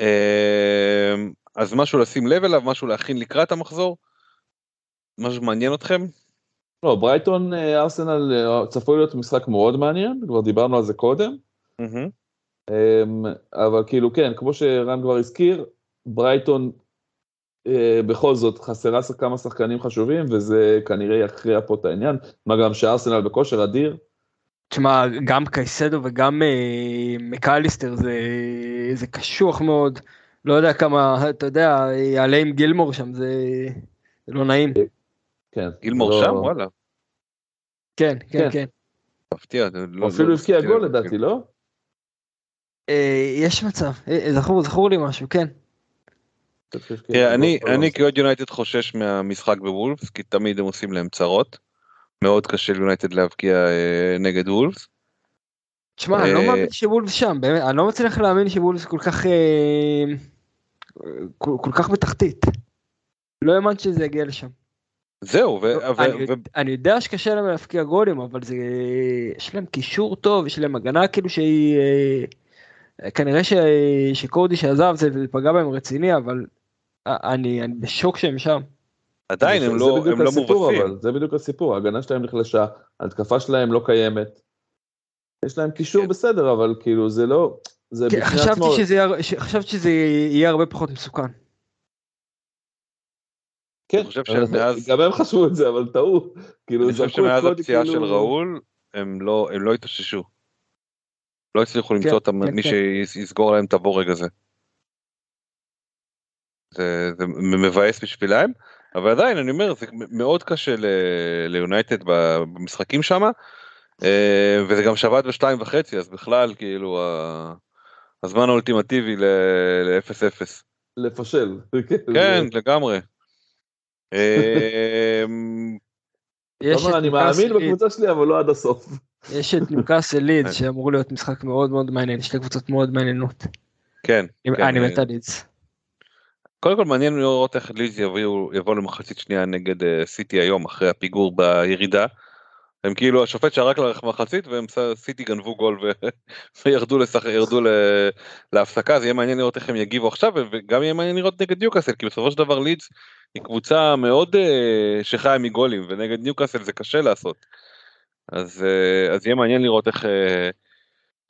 S2: לא. אז משהו לשים לב אליו משהו להכין לקראת המחזור. משהו מעניין אתכם?
S1: לא, ברייטון אה, ארסנל אה, צפוי להיות משחק מאוד מעניין, כבר דיברנו על זה קודם. אמ, אבל כאילו כן, כמו שרן כבר הזכיר, ברייטון אה, בכל זאת חסרה כמה שחקנים חשובים, וזה כנראה יכריע פה את העניין, מה גם שארסנל בכושר אדיר.
S3: תשמע, גם קייסדו וגם מקליסטר זה, זה קשוח מאוד, לא יודע כמה, אתה יודע, יעלה עם גילמור שם, זה, זה לא נעים.
S1: כן.
S2: גילמור לא... שם? וואלה.
S3: כן, כן, כן. כן.
S2: מפתיע.
S1: לא, אפילו לא הבקיע גול לדעתי, לא?
S3: אה, יש מצב, אה, זכור, זכור לי משהו, כן.
S2: אני, אני כאוהד יונייטד חושש מהמשחק בוולפס, כי תמיד הם עושים להם צרות. מאוד קשה ליונייטד להבקיע אה, נגד וולפס.
S3: תשמע, אני לא
S2: אה,
S3: מאמין שוולפס שם, באמת, אני לא מצליח להאמין שוולפס כל כך, אה, כל כל כך בתחתית. לא האמנתי שזה יגיע לשם.
S2: זהו, ו-
S3: אני,
S2: ו-
S3: אני יודע שקשה להם להפקיע גולים, אבל זה, יש להם קישור טוב, יש להם הגנה כאילו שהיא, אה, כנראה ש, שקורדי שעזב זה זה פגע בהם רציני, אבל אני, אני בשוק שהם שם.
S2: עדיין הם
S1: זה
S2: לא, הם לא מובסים.
S1: אבל, זה בדיוק הסיפור, ההגנה שלהם נחלשה, ההתקפה שלהם לא קיימת. יש להם קישור
S2: כן.
S1: בסדר, אבל כאילו זה לא, זה
S3: כן,
S1: בפני
S3: חשבתי
S1: עצמו,
S3: שזה, יהיה- חשבתי שזה יהיה הרבה פחות מסוכן.
S1: כן,
S2: אני חושב
S1: אבל
S2: שמאז-
S1: גם הם חשבו את זה, אבל טעו, כאילו
S2: אני חושב שמאז הפציעה של
S1: כאילו-
S2: ראול, הם לא, הם לא התאוששו. לא הצליחו
S3: כן,
S2: למצוא את
S3: כן,
S2: מי
S3: כן.
S2: שיסגור להם את הבורג הזה. זה, זה מבאס בשבילם, אבל עדיין אני אומר זה מאוד קשה ליונייטד במשחקים שם, וזה גם שבת בשתיים וחצי אז בכלל כאילו הזמן האולטימטיבי ל-0-0.
S1: לפשל.
S2: כן לגמרי. אמ,
S3: יש את
S1: אני מאמין בקבוצה שלי, אבל לא עד הסוף.
S3: יש את ניוקאסל לידס שאמור להיות משחק מאוד מאוד מעניין, שתי קבוצות מאוד מעניינות.
S2: כן. כן,
S3: אני
S2: אה,
S3: מת על לידס.
S2: קודם כל מעניין לראות איך יביאו יבוא למחצית שנייה נגד אה, סיטי היום אחרי הפיגור בירידה. הם כאילו השופט שרק למחצית והם סיטי גנבו גול ו- וירדו לשח... ל... להפסקה אז יהיה מעניין לראות איך הם יגיבו עכשיו וגם יהיה מעניין לראות נגד ניוקאסל כי בסופו של דבר לידס היא קבוצה מאוד אה, שחיה מגולים ונגד ניוקאסל זה קשה לעשות. אז אה, אז יהיה מעניין לראות איך אה,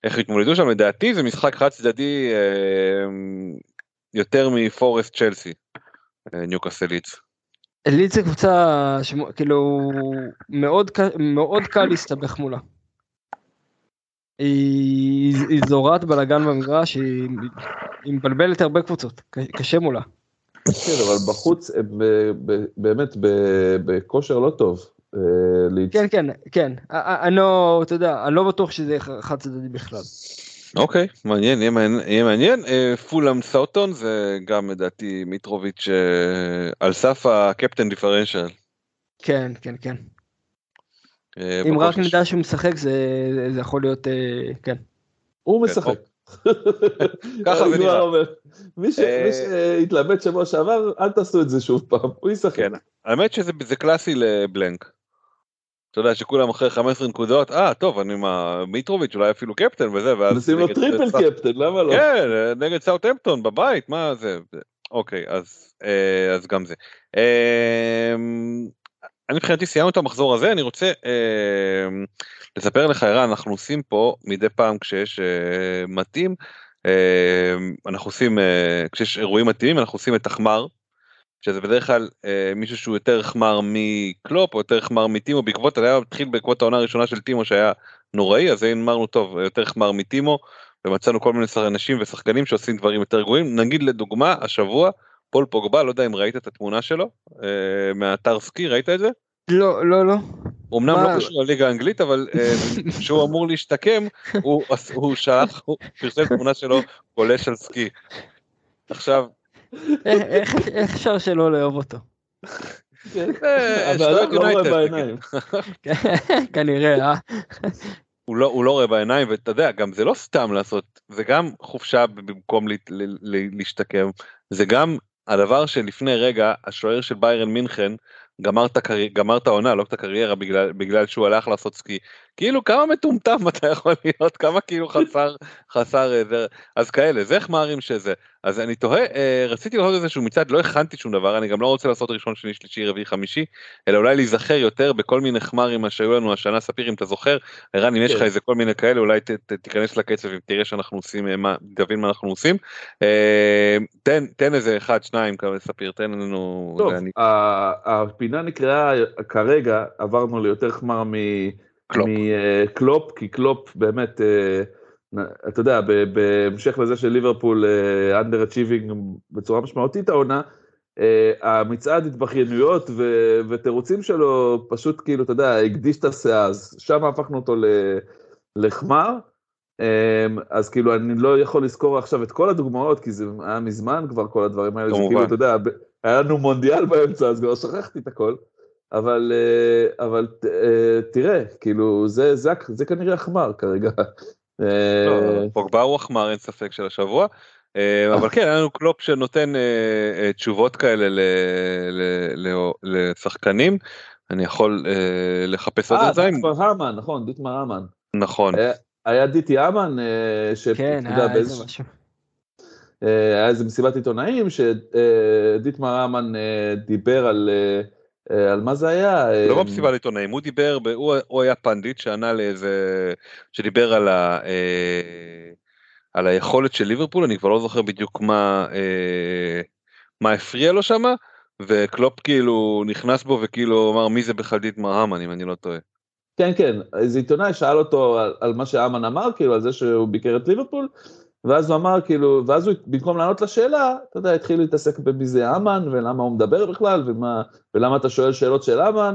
S2: איך יתמודדו שם לדעתי זה משחק חד צדדי אה, יותר מפורסט צ'לסי. אה, ניוקאסל לידס.
S3: לידס זה קבוצה שכאילו מאוד מאוד קל להסתבך מולה. היא היא זורעת בלאגן במגרש, היא היא מבלבלת הרבה קבוצות, קשה מולה.
S1: כן, אבל בחוץ ב- באמת בכושר לא טוב. אה.
S3: כן כן כן, אני לא, אתה יודע, אני לא בטוח שזה חד צדדי בכלל.
S2: אוקיי מעניין יהיה מעניין. אה, פולאם סאוטון זה גם לדעתי מיטרוביץ' אה, על סף הקפטן דיפרנציאל.
S3: כן כן כן.
S2: אה,
S3: אם רק. נדע שהוא משחק זה זה יכול להיות, אה, כן.
S1: הוא
S2: כן,
S1: משחק.
S2: ככה
S1: אני
S2: זה נראה.
S1: אומר. מי
S2: אה,
S1: שהתלבט שבוע שעבר, אל תעשו את זה שוב פעם, הוא ישחק.
S2: כן. האמת שזה זה קלאסי לבלנק. אתה יודע שכולם אחרי 15 נקודות אה טוב אני מה מיטרוביץ' אולי אפילו קפטן וזה ואז
S1: נשים לו triple captain, למה לא?
S2: כן נגד סאוטהמפטון בבית מה זה זה- אוקיי אז אה, אז גם זה. אה, אני מבחינתי סיימנו את המחזור הזה אני רוצה אה, לספר לך ערן אנחנו עושים פה מדי פעם כשיש אה, מתאים אה, אנחנו עושים אה, כשיש אירועים מתאימים אנחנו עושים את תחמר. שזה בדרך כלל אה, מישהו שהוא יותר חמר מקלופ או יותר חמר מטימו בעקבות זה היה התחיל בעקבות העונה הראשונה של טימו שהיה נוראי אז אמרנו טוב יותר חמר מטימו ומצאנו כל מיני אנשים ושחקנים שעושים דברים יותר גרועים נגיד לדוגמה השבוע פול פוגבה לא יודע אם ראית את התמונה שלו אה, מהאתר סקי ראית את זה?
S3: לא לא לא.
S2: אמנם
S3: מה?
S2: לא קשור לליגה האנגלית אבל אה, כשהוא אמור להשתקם הוא הוא שלח הוא פרסם תמונה שלו גולש על סקי. עכשיו
S3: איך- אפשר שלא לאהוב אותו?
S1: כן.
S2: אה,
S1: לא רואה בעיניים.
S3: כנראה, אה?
S2: הוא לא, הוא לא רואה בעיניים ואתה יודע גם זה לא סתם לעשות זה גם חופשה במקום ל, ל, ל, להשתקם זה גם הדבר שלפני רגע השוער של ביירן מינכן גמר את, הקרי... גמר את העונה לא את הקריירה בגלל בגלל שהוא הלך לעשות סקי כאילו כמה מטומטם אתה יכול להיות? כמה כאילו חסר חסר אה, זה? אז כאלה זה חמרים שזה? אז אני תוהה אה, רציתי לעשות איזשהו מצעד לא הכנתי שום דבר אני גם לא רוצה לעשות ראשון שני שלישי רביעי חמישי אלא אולי להיזכר יותר בכל מיני חמרים שהיו לנו השנה ספיר אם אתה זוכר? ערן אם יש לך
S1: כן.
S2: איזה כל מיני כאלה אולי ת, ת, תיכנס לקצב אם תראה שאנחנו עושים אה, מה תבין מה אנחנו עושים. אה, תן תן איזה אחד שניים ספיר תן לנו
S1: טוב,
S2: אני-
S1: הפינה נקראה כרגע, עברנו ליותר חמר מ-
S2: קלופ.
S1: מקלופ, כי קלופ באמת, אה, אתה יודע, בהמשך לזה של ליברפול אנדר אצ'יבינג בצורה משמעותית העונה, אה, המצעד התבכיינויות ו- ותירוצים שלו פשוט כאילו, אתה יודע, הקדיש את הסאה, אז שם הפכנו אותו לחמר. אמ, אז כאילו אני לא יכול לזכור עכשיו את כל הדוגמאות, כי זה היה מזמן כבר כל הדברים האלה, זה כאילו, אתה יודע, היה לנו מונדיאל באמצע, אז כבר שכחתי את הכל. אבל, אה, אבל אה, תראה, כאילו, זה, זה, זה כנראה החמר כרגע.
S2: לא, פוגבה הוא החמר, אין ספק של השבוע. אבל כן, היה לנו קלופ שנותן תשובות כאלה לשחקנים. אני יכול לחפש עוד
S1: את זה. אה, דיטמר המן, נכון, דיטמר המן.
S2: נכון.
S1: היה דיטי אמן,
S3: כן, היה איזה משהו.
S1: היה איזה מסיבת עיתונאים שדיטמר אמן דיבר על, על מה זה היה.
S2: לא במסיבת עיתונאים, הוא דיבר, הוא, היה פנדיט שענה לאיזה, שדיבר על, ה, על היכולת של ליברפול, אני כבר לא זוכר בדיוק מה, מה הפריע לו שמה, וקלופ כאילו נכנס בו וכאילו אמר מי זה בכלל דיטמר האמן אם אני לא טועה.
S1: כן, כן, איזה עיתונאי שאל אותו על, על מה שהאמן אמר, כאילו, על זה שהוא ביקר את ליברפול, ואז הוא אמר, כאילו, ואז הוא, במקום לענות לשאלה, אתה יודע, התחיל להתעסק במי זה האמן, ולמה הוא מדבר בכלל, ומה, ולמה אתה שואל שאלות של האמן,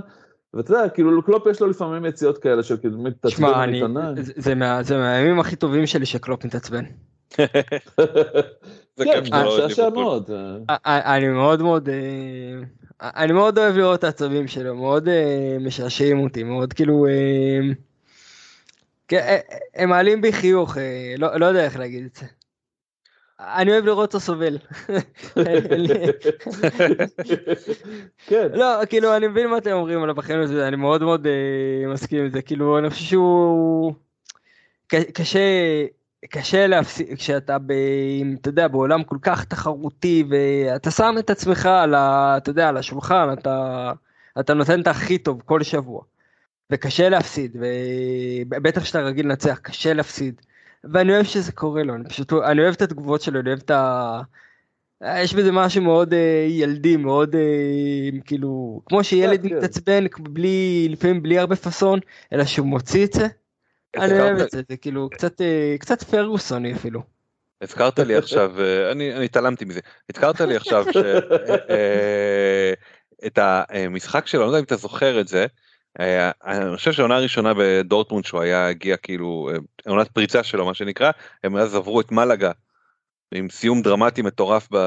S1: ואתה יודע, כאילו, קלופ יש לו לפעמים יציאות כאלה של כאילו,
S3: מתעצבן עם עיתונאי. זה, זה, מה, זה מהימים הכי טובים שלי שקלופ מתעצבן.
S1: כן, משעשע מאוד.
S3: אני מאוד מאוד... אני מאוד אוהב לראות את העצבים שלו, מאוד משעשעים אותי, מאוד כאילו... כן, הם מעלים בי חיוך, uh, לא, לא יודע איך להגיד את זה. אני אוהב לראות אותו סובל. כן. לא, כאילו, אני מבין מה אתם אומרים על הבחיים הזה, אני מאוד מאוד uh, מסכים עם זה, כאילו, אני חושב שהוא... קשה, קשה להפסיק, כשאתה ב... אתה יודע, בעולם כל כך תחרותי, ואתה שם את עצמך על ה... אתה יודע, על השולחן, אתה, אתה נותן את הכי טוב כל שבוע. וקשה להפסיד, ובטח כשאתה רגיל לנצח, קשה להפסיד. ואני אוהב שזה קורה לו, אני פשוט, אני אוהב את התגובות שלו, אני אוהב את ה... יש בזה משהו מאוד uh, ילדי, מאוד uh, כאילו, כמו שילד כן, כן. מתעצבן, בלי, לפעמים בלי הרבה פאסון, אלא שהוא מוציא את זה. אני אוהב את זה, זה כאילו קצת, אה, קצת פרגוסוני אפילו.
S2: הזכרת לי עכשיו, אה, אני התעלמתי מזה, הזכרת לי עכשיו ש... אה, את המשחק שלו, אני לא יודע אם אתה זוכר את זה, אני חושב שהעונה הראשונה בדורטמונד שהוא היה הגיע כאילו עונת פריצה שלו מה שנקרא הם אז עברו את מלאגה עם סיום דרמטי מטורף ב...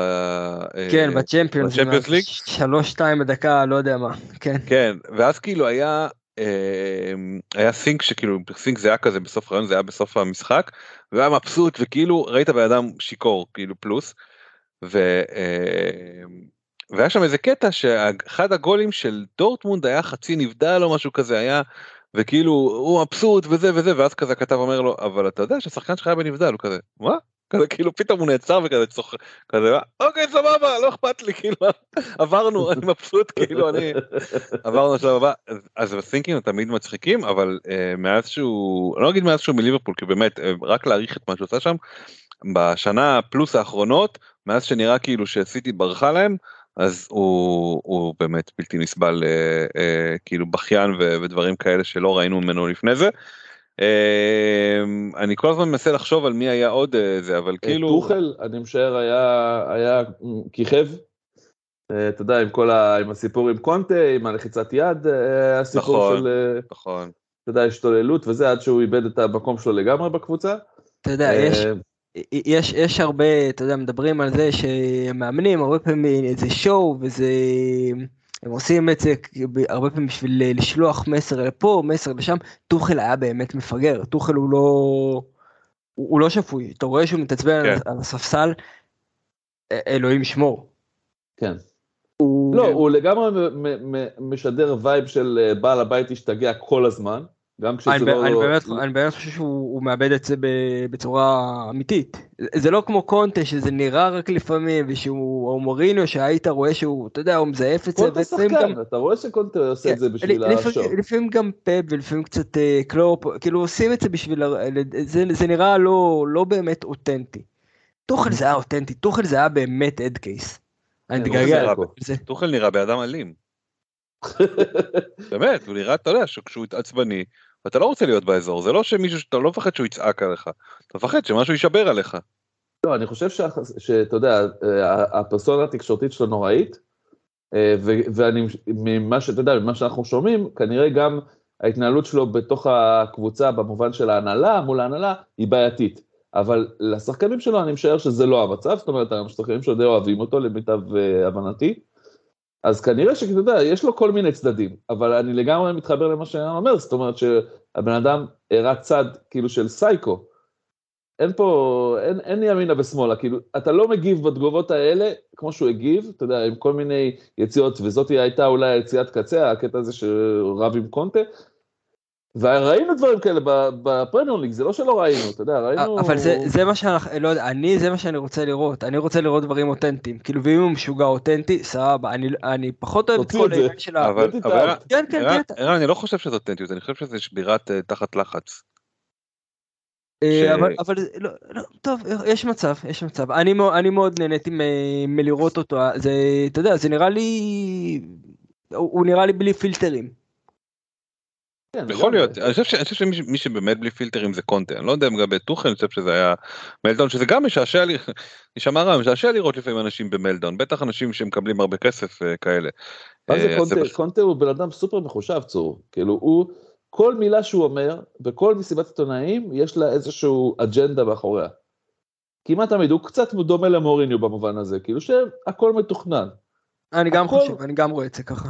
S3: כן בצ'מפיונס ליג שלוש שתיים בדקה לא יודע מה כן
S2: כן ואז כאילו היה היה סינק שכאילו סינק זה היה כזה בסוף הרעיון זה היה בסוף המשחק והיה מבסוט וכאילו ראית בן אדם שיכור כאילו פלוס. ו... והיה שם איזה קטע שאחד הגולים של דורטמונד היה חצי נבדל או משהו כזה היה וכאילו הוא מבסוט וזה וזה ואז כזה הכתב אומר לו אבל אתה יודע שהשחקן שלך היה בנבדל הוא כזה מה? כזה כאילו פתאום הוא נעצר וכזה צוחק כזה אוקיי סבבה לא אכפת לי כאילו עברנו אני מבסוט כאילו אני עברנו לשלב הבא. אז הסינקים תמיד מצחיקים אבל אה, מאז שהוא לא אגיד מאז שהוא מליברפול כי באמת אה, רק להעריך את מה שהוא עושה שם בשנה פלוס האחרונות מאז שנראה כאילו שסיטי ברחה להם אז הוא, הוא באמת בלתי נסבל אה, אה, כאילו בכיין ודברים כאלה שלא ראינו ממנו לפני זה. אמ, אני כל הזמן מנסה לחשוב על מי היה עוד אה, זה אבל אה, כאילו
S1: טוחל אני משער היה היה כיכב. אה, אתה יודע עם כל ה... עם הסיפור עם קונטה עם הלחיצת יד הסיפור נכון, של
S2: נכון.
S1: אתה יודע השתוללות וזה עד שהוא איבד את המקום שלו לגמרי בקבוצה.
S3: אתה יודע יש יש יש הרבה אתה יודע מדברים על זה שמאמנים הרבה פעמים איזה שואו וזה. הם עושים את זה הרבה פעמים בשביל לשלוח מסר לפה, מסר לשם. טוחל היה באמת מפגר, טוחל הוא לא... הוא לא שפוי, אתה רואה שהוא מתעצבן כן. על הספסל, אלוהים ישמור.
S1: כן. הוא... לא, הוא לגמרי משדר vibe של אה, בעל הבית השתגע כל הזמן. גם כשזה
S3: אני,
S1: לא...
S3: אני, באמת, אני באמת חושב שהוא מאבד את זה בצורה אמיתית. זה לא כמו קונטה שזה נראה רק לפעמים ושהוא או מוריניו שהיית רואה שהוא אתה יודע הוא מזייף את זה.
S1: קונטה שחקן גם... אתה רואה שקונטה עושה את זה בשביל ה show.
S3: לפעמים גם פפ ולפעמים קצת אה, קלופ כאילו עושים את זה בשביל זה, זה נראה לא לא באמת אותנטי. טוכל זה היה אותנטי טוכל זה היה באמת head case. אני מתגעגע
S2: לזה. טוכל נראה באדם אלים. באמת הוא נראה אתה יודע שכשהוא עצבני ואתה לא רוצה להיות באזור זה לא שמישהו שאתה לא מפחד שהוא יצעק עליך אתה מפחד שמשהו יישבר עליך.
S1: לא אני חושב שאתה יודע הפרסונה התקשורתית שלו נוראית אה, ואני ממה שאתה יודע ממה שאנחנו שומעים כנראה גם ההתנהלות שלו בתוך הקבוצה במובן של ההנהלה, מול ההנהלה, היא בעייתית. אבל לשחקנים שלו אני משער שזה לא המצב, זאת אומרת, השחקנים שלו די אוהבים אותו למיטב אה, הבנתי. אז כנראה שאתה יודע, יש לו כל מיני צדדים, אבל אני לגמרי מתחבר למה שאני אומר, זאת אומרת שהבן אדם הראה צד כאילו של סייקו. אין פה, אין, אין ימינה ושמאלה, כאילו, אתה לא מגיב בתגובות האלה כמו שהוא הגיב, אתה יודע, עם כל מיני יציאות, וזאת הייתה אולי יציאת קצה, הקטע הזה שרב עם קונטה, וראינו דברים כאלה בפרמיון ליג, זה לא שלא ראינו, אתה יודע, ראינו...
S3: אבל זה, זה מה שאנחנו, לא יודע, אני, זה מה שאני רוצה לראות, אני רוצה לראות דברים אותנטיים, כאילו, ואם הוא משוגע אותנטי, סבבה, אני, אני פחות אוהב את כל העניין של ה...
S2: אבל, אבל,
S3: כן, כן,
S2: ערן,
S3: כן.
S2: ערן, אני לא חושב שזה אותנטיות, אני חושב שזה שבירת אה, תחת לחץ.
S3: אה,
S2: ש-
S3: אבל, אבל, לא, לא, טוב, יש מצב, יש מצב. אני, אני מאוד נהניתי מלראות אותו, זה, אתה יודע, זה נראה לי, הוא, הוא נראה לי בלי פילטרים.
S1: כן,
S2: יכול
S1: לגמרי.
S2: להיות, אני חושב שמי שבאמת בלי פילטרים זה קונטה, אני לא יודע לגבי טוחן, אני חושב שזה היה מלדון, שזה גם משעשע לי, נשמע רע, משעשע לראות לפעמים אנשים במלדון, בטח אנשים שמקבלים הרבה כסף אה, כאלה.
S1: מה זה
S2: אה, אז
S1: קונטה?
S2: בש-
S1: קונטה הוא בן אדם סופר מחושב, צור. כאילו, הוא, כל מילה שהוא אומר, בכל מסיבת עיתונאים, יש לה איזשהו אג'נדה מאחוריה. כמעט תמיד, הוא קצת דומה למוריניו במובן הזה, כאילו שהכל מתוכנן.
S3: אני גם חושב, אני גם רואה את זה ככה.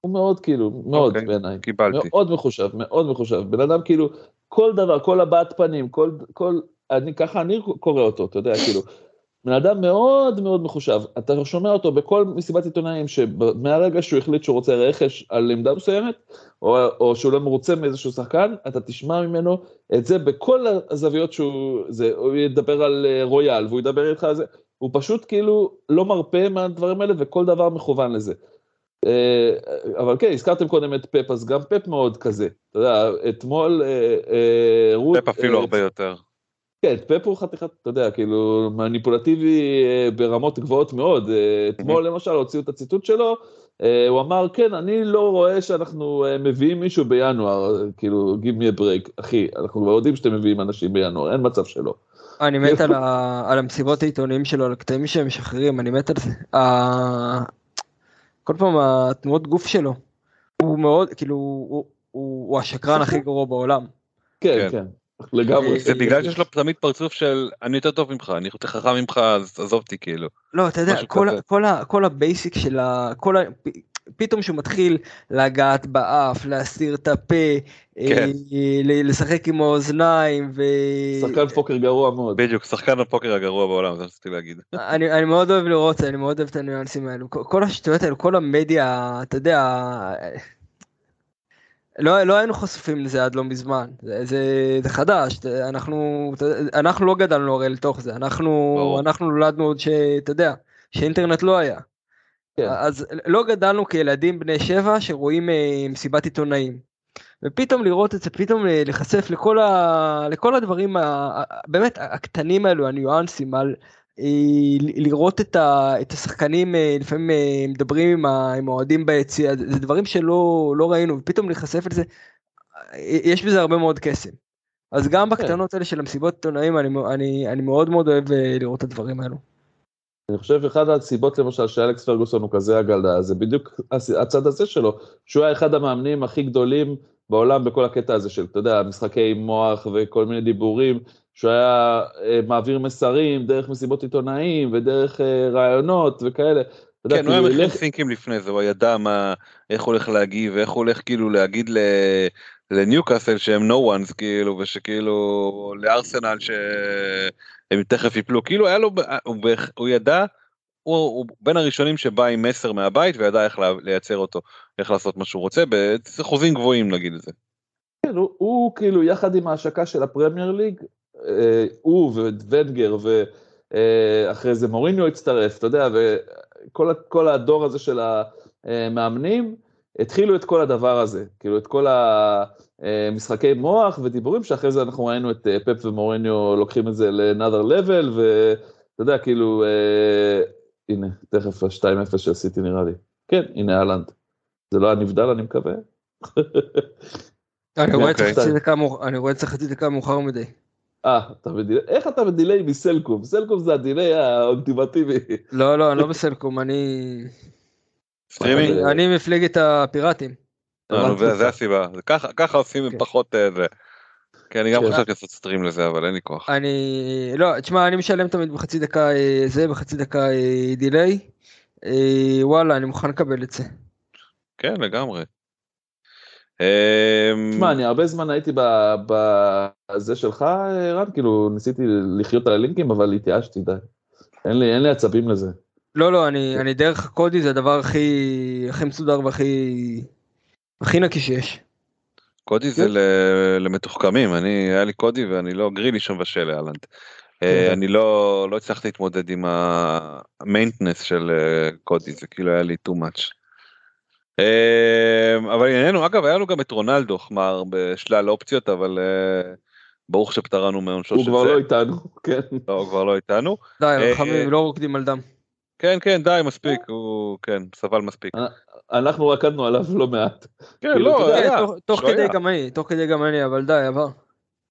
S1: הוא מאוד כאילו, מאוד
S2: אוקיי,
S1: בעיניי.
S2: קיבלתי.
S1: מאוד מחושב, מאוד מחושב. בן אדם כאילו, כל דבר, כל הבעת פנים, כל, כל, אני, ככה אני קורא אותו, אתה יודע, כאילו, בן אדם מאוד מאוד מחושב. אתה שומע אותו בכל מסיבת עיתונאים, שמהרגע שהוא החליט שהוא רוצה רכש על עמדה מסוימת, או, או שהוא לא מרוצה מאיזשהו שחקן, אתה תשמע ממנו את זה בכל הזוויות שהוא, זה, הוא ידבר על אה, רויאל, והוא ידבר איתך על זה, הוא פשוט כאילו לא מרפה מהדברים האלה, וכל דבר מכוון לזה. אה, אבל כן, הזכרתם קודם את פפ, אז גם פפ מאוד כזה. אתה יודע, אתמול אה, אה, רות...
S2: פפ אפילו הרבה יותר.
S1: כן, פפ הוא חתיכת, אתה יודע, כאילו, מניפולטיבי ברמות גבוהות מאוד. אתמול למשל הוציאו את הציטוט שלו, הוא אמר, כן, אני לא רואה שאנחנו מביאים מישהו בינואר, כאילו, give me a break, אחי, אנחנו כבר יודעים שאתם מביאים אנשים בינואר, אין מצב שלא.
S3: אני מת על, ה, על המסיבות העיתונאים שלו, על הקטעים שהם משחררים, אני מת על זה. כל פעם התנועות גוף שלו, הוא מאוד, כאילו, הוא, הוא, הוא השקרן הכי גרוע בעולם.
S1: כן,
S2: כן.
S1: כן, לגמרי.
S2: זה בגלל שיש לו תמיד פרצוף של אני יותר טוב ממך, אני יותר חכם ממך, אז עזוב אותי כאילו.
S3: לא, אתה יודע, כל ה basic של ה... פתאום שהוא מתחיל לגעת באף, להסתיר את הפה,
S2: כן.
S3: אה, ל- לשחק עם האוזניים, ו...
S1: שחקן פוקר גרוע מאוד.
S2: בדיוק, שחקן הפוקר הגרוע בעולם, זה מה שרציתי להגיד.
S3: אני, אני מאוד אוהב לראות את זה, אני מאוד אוהב את הניואנסים האלו. כל, כל השטויות האלו, כל המדיה, אתה יודע, לא, לא היינו חשופים לזה עד לא מזמן. זה, זה, זה חדש, אנחנו, אנחנו לא גדלנו הרי לתוך זה, אנחנו,
S2: ברור.
S3: אנחנו נולדנו עוד שאתה יודע, שאינטרנט לא היה.
S1: כן.
S3: אז לא גדלנו כילדים בני שבע שרואים אה, מסיבת עיתונאים. ופתאום לראות את זה, פתאום אה, להיחשף לכל, ה... לכל הדברים ה... ה- באמת הקטנים האלו, הניואנסים, על אה, לראות את, ה... את השחקנים אה, לפעמים אה, מדברים עם, ה... עם האוהדים ביציע, זה דברים שלא לא ראינו, ופתאום להיחשף לזה, יש בזה הרבה מאוד קסם. אז גם בקטנות האלה של המסיבות עיתונאים, אני, אני, אני מאוד מאוד אוהב לראות את הדברים האלו.
S1: אני חושב אחת הסיבות למשל שאלכס פרגוסון הוא כזה אגדה, זה בדיוק הצד הזה שלו, שהוא היה אחד המאמנים הכי גדולים בעולם בכל הקטע הזה של, אתה יודע, משחקי מוח וכל מיני דיבורים, שהוא היה אה, מעביר מסרים דרך מסיבות עיתונאים ודרך אה, רעיונות וכאלה. יודע,
S2: כן, הוא היה
S1: כאילו,
S2: מכין
S1: ילך-
S2: סינקים לפני זה, הוא ידע מה, איך הולך להגיב, הוא הולך כאילו להגיד ל... לניוקאסל שהם no ones כאילו, ושכאילו לארסנל שהם תכף יפלו, כאילו היה לו, הוא, הוא ידע, הוא, הוא בין הראשונים שבא עם מסר מהבית וידע איך לייצר אותו, איך לעשות מה שהוא רוצה, בחוזים גבוהים נגיד את זה.
S1: כן, הוא, הוא כאילו יחד עם ההשקה של הפרמייר ליג, אה, הוא וונגר ואחרי זה מוריניו הצטרף, אתה יודע, וכל הדור הזה של המאמנים, התחילו את כל הדבר הזה, כאילו את כל המשחקי מוח ודיבורים, שאחרי זה אנחנו ראינו את אה, פפ ומוריניו לוקחים את זה ל-another level, ואתה יודע, כאילו, אה, הנה, תכף ה-2-0 שעשיתי נראה לי. כן, הנה האלנד. זה לא היה נבדל, אני מקווה.
S3: אני רואה את זה
S2: אוקיי.
S3: חצי דקה מאוחר- אני רואה את זה חצי דקה מאוחר מדי.
S1: אה, אתה ב delay, איך אתה ב delay מסלקום? סלקום זה ה delay האולטימטיבי.
S3: לא, לא, אני לא בסלקום, אני...
S2: סטרימינג?
S3: אני מפלגת הפיראטים.
S1: הבנתי
S2: זה הסיבה, זה ככה- עושים עם
S3: כן.
S2: פחות אה, זה. כי אני גם
S1: כן.
S2: חשבתי לעשות סטרים לזה, אבל אין לי כוח.
S3: אני, לא, תשמע, אני משלם תמיד בחצי דקה אה, זה, בחצי דקה דיליי. אה, וואלה, אני מוכן לקבל את זה.
S2: כן, לגמרי. אמ,
S1: תשמע, אני הרבה זמן הייתי ב- בזה שלך, רן, כאילו, ניסיתי לחיות על הלינקים, אבל התייאשתי, די. אין לי, אין לי עצבים לזה.
S3: לא, לא, אני, אני דרך הקודי זה הדבר הכי, הכי מסודר והכי, הכי נקי שיש.
S2: קודי זה
S1: כן.
S2: ל- למתוחכמים, אני, היה לי קודי ואני לא גרילי שמבשל לאלנד. אה,
S1: כן.
S2: אני לא, לא הצלחתי להתמודד עם המיינטנס של אה, קודי, זה כאילו היה לי too much. אה, אבל ענייננו, אגב, היה לנו גם את רונלדו, חמר בשלל אופציות, אבל ברוך שפטרנו מעונשו
S1: הוא
S2: של
S1: כבר
S2: זה.
S1: לא איתנו, כן.
S2: לא, הוא כבר לא איתנו.
S3: די, רחמים, לא רוקדים על דם.
S2: כן, כן, די, מספיק, הוא, כן, סבל מספיק.
S1: אנחנו רקדנו עליו לא מעט.
S2: כן,
S1: כאילו,
S2: לא, היה,
S3: תוך-
S2: שהוא
S3: כדי. גם אני, תוך כדי גם אני, אבל די, עבר.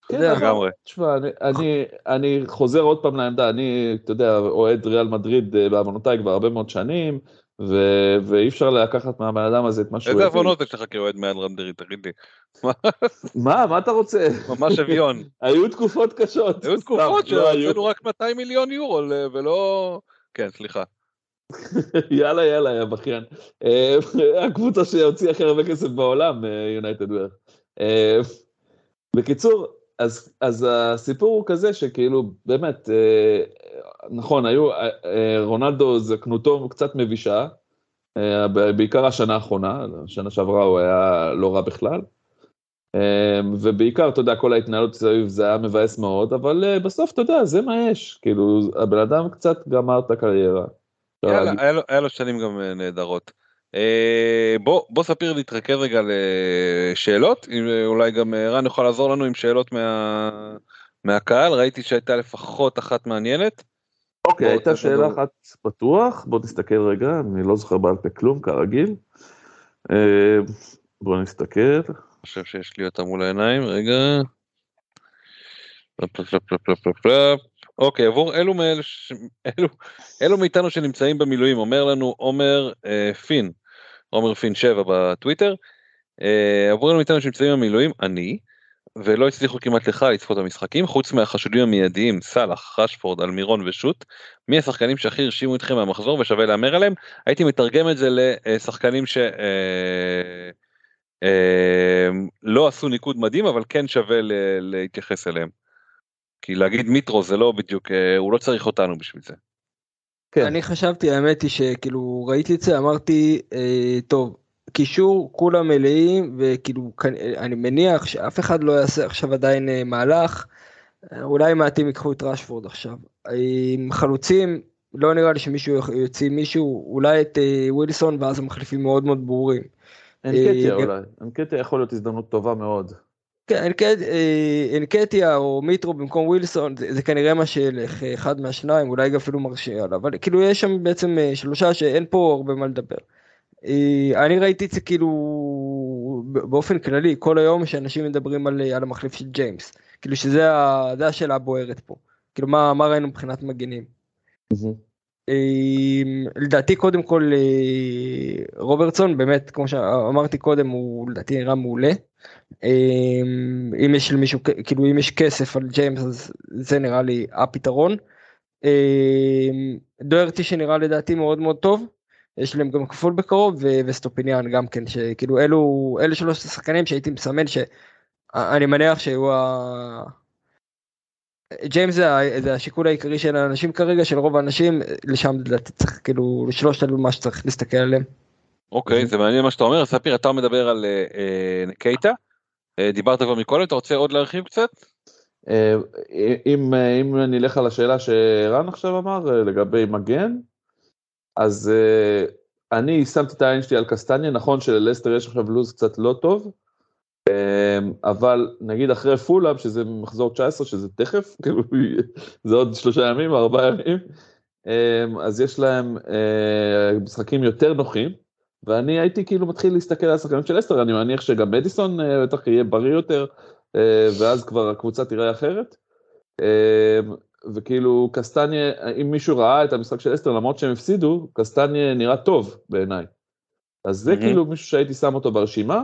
S1: כן,
S2: לגמרי.
S1: תשמע, אני, אני, אני חוזר עוד פעם לעמדה, אני, אתה יודע, אוהד ריאל מדריד אה, בעוונותיי כבר הרבה מאוד שנים, ו, ואי אפשר לקחת מהבן אדם הזה את מה שהוא
S2: איזה. עוונות יש לך כאוהד מעל רנדרי, תגיד לי. מה,
S1: מה, אתה רוצה?
S2: ממש אביון.
S1: היו תקופות קשות.
S2: היו תקופות
S1: לא היו.
S2: שהוצאנו רק 200 מיליון יורו ולא... כן, סליחה.
S1: יאללה, יאללה, יא בכיין. אה, הקבוצה שהוציאה הכי הרבה כסף בעולם, יונייטד וויר. בקיצור, אז, אז הסיפור הוא כזה שכאילו, באמת, אה, נכון, היו, אה, אה, רונלדו זקנותו קצת מבישה, אה, בעיקר השנה האחרונה, השנה שעברה הוא היה לא רע בכלל. אה, ובעיקר, אתה יודע, כל ההתנהלות סביב זה היה מבאס מאוד, אבל אה, בסוף, אתה יודע, זה מה יש, כאילו, הבן אדם קצת גמר את הקריירה.
S2: היה לו- היה לו שנים גם אה, נהדרות. אה, בוא בוא ספיר נתרכז רגע לשאלות, אם, אה, אולי גם רן יוכל לעזור לנו עם שאלות מה- מהקהל, ראיתי שהייתה לפחות אחת מעניינת.
S1: אוקיי, הייתה שאלה אחת פתוח, בוא תסתכל רגע, אני לא זוכר בעל פה כלום, כרגיל. אה, בוא נסתכל.
S2: אני חושב שיש לי אותה מול העיניים, רגע. פלפ, פלפ, פלפ, פלפ, פלפ. אוקיי, עבור אלו מאלו, ש... אלו, אלו מאיתנו שנמצאים במילואים, אומר לנו עומר אה, פין, עומר פין 7 בטוויטר, אה, עבור אלו מאיתנו שנמצאים במילואים, אני, ולא הצליחו כמעט לך לצפות במשחקים, חוץ מהחשודים המיידיים, סאלח, רשפורד, אלמירון ושות', מי השחקנים שהכי הרשימו אתכם מהמחזור ושווה להמר עליהם? הייתי מתרגם את זה לשחקנים ש... אה, אה, לא עשו ניקוד מדהים אבל כן שווה ל- להתייחס אליהם. כי להגיד מיטרו זה לא בדיוק אה, הוא לא צריך אותנו בשביל זה.
S1: כן.
S3: אני חשבתי, האמת היא שכאילו ראיתי את זה, אמרתי, אה, טוב, קישור, כולם מלאים, וכאילו, אני מניח שאף אחד לא יעשה עכשיו עדיין אה, מהלך, אה, אולי מעטים ייקחו את רשפורד עכשיו. עם חלוצים, לא נראה לי שמישהו יוציא מישהו, אולי את אה, ווילסון, ואז המחליפים מאוד מאוד ברורים.
S1: אנקטיה
S3: אה,
S1: אולי, אנקטיה יכול להיות הזדמנות טובה מאוד.
S3: כן, אה, אנקטיה או מיטרו במקום ווילסון, זה, זה כנראה מה שילך, אה, אחד מהשניים, אולי אפילו מרשיאל, אבל כאילו יש שם בעצם אה, שלושה שאין פה הרבה מה לדבר. אני ראיתי את זה כאילו באופן כללי, כל היום שאנשים מדברים על, על המחליף של ג'יימס, כאילו שזה ה- השאלה הבוערת פה, כאילו מה, מה ראינו מבחינת מגנים. לדעתי קודם כל רוברטסון באמת כמו שאמרתי קודם הוא לדעתי נראה מעולה. אה, אם יש למישהו כאילו אם יש כסף על ג'יימס אז זה נראה לי הפתרון. אה, דוורטי שנראה לדעתי מאוד מאוד טוב. יש להם גם כפול בקרוב ואסטופיניאן גם כן שכאילו אלו אלה שלושת השחקנים שהייתי מסמן שאני מניח שהיו ה... ג'יימס זה, זה השיקול העיקרי של האנשים כרגע של רוב האנשים לשם לדעתי צריך כאילו לשלושת אלו מה שצריך להסתכל עליהם.
S2: אוקיי זה מעניין מה שאתה אומר ספיר אתה מדבר על אה, אה, קייטה. אה, דיברת כבר מקודם אתה רוצה עוד להרחיב קצת?
S1: אם, אם נלך על השאלה שרן עכשיו אמר לגבי מגן, אז אני שמתי את העין שלי על קסטניה, נכון שללסטר יש עכשיו לו"ז קצת לא טוב, אבל נגיד אחרי פולאם, שזה מחזור 19, שזה תכף, כאילו זה עוד שלושה ימים, ארבעה ימים, אז יש להם משחקים יותר נוחים, ואני הייתי כאילו מתחיל להסתכל על השחקנים של לסטר, אני מניח שגם מדיסון אה, בטח יהיה בריא יותר, אה, ואז כבר הקבוצה תראה אחרת. אה, וכאילו קסטניה, אם מישהו ראה את המשחק של אסטר למרות שהם הפסידו, קסטניה נראה טוב בעיניי. אז זה
S2: מהמם.
S1: כאילו מישהו שהייתי שם אותו ברשימה,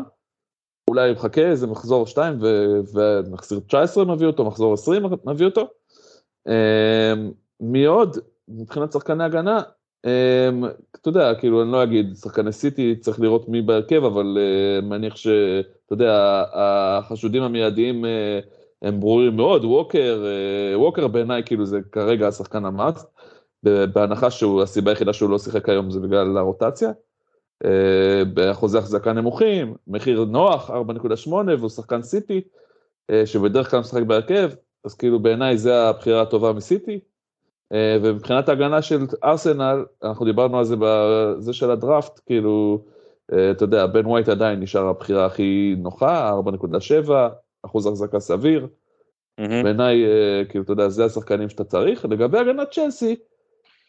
S1: אולי מחכה איזה מחזור 2 ומחזיר 19 מביא אותו, מחזור 20 מביא אותו. מי עוד? מבחינת שחקני הגנה, אתה יודע, כאילו, אני לא אגיד, שחקני סיטי, צריך לראות מי בהרכב, אבל אה, מניח שאתה יודע, החשודים המיידיים אה, הם ברורים מאוד, ווקר, אה, ווקר בעיניי, כאילו, זה כרגע השחקן המאסט, בהנחה שהוא, הסיבה היחידה שהוא לא שיחק היום זה בגלל הרוטציה. באחוזי החזקה נמוכים, מחיר נוח, 4.8, והוא שחקן סיטי, שבדרך כלל משחק בהרכב, אז כאילו בעיניי זה הבחירה הטובה מסיטי. אה, ומבחינת ההגנה של ארסנל, אנחנו דיברנו על זה בזה של הדראפט, כאילו, אה, אתה יודע, בן ווייט עדיין נשאר הבחירה הכי נוחה, 4.7, אחוז החזקה סביר. Mm-hmm. בעיניי, אה, כאילו, אתה יודע, זה השחקנים שאתה צריך. לגבי הגנת צ'לסי,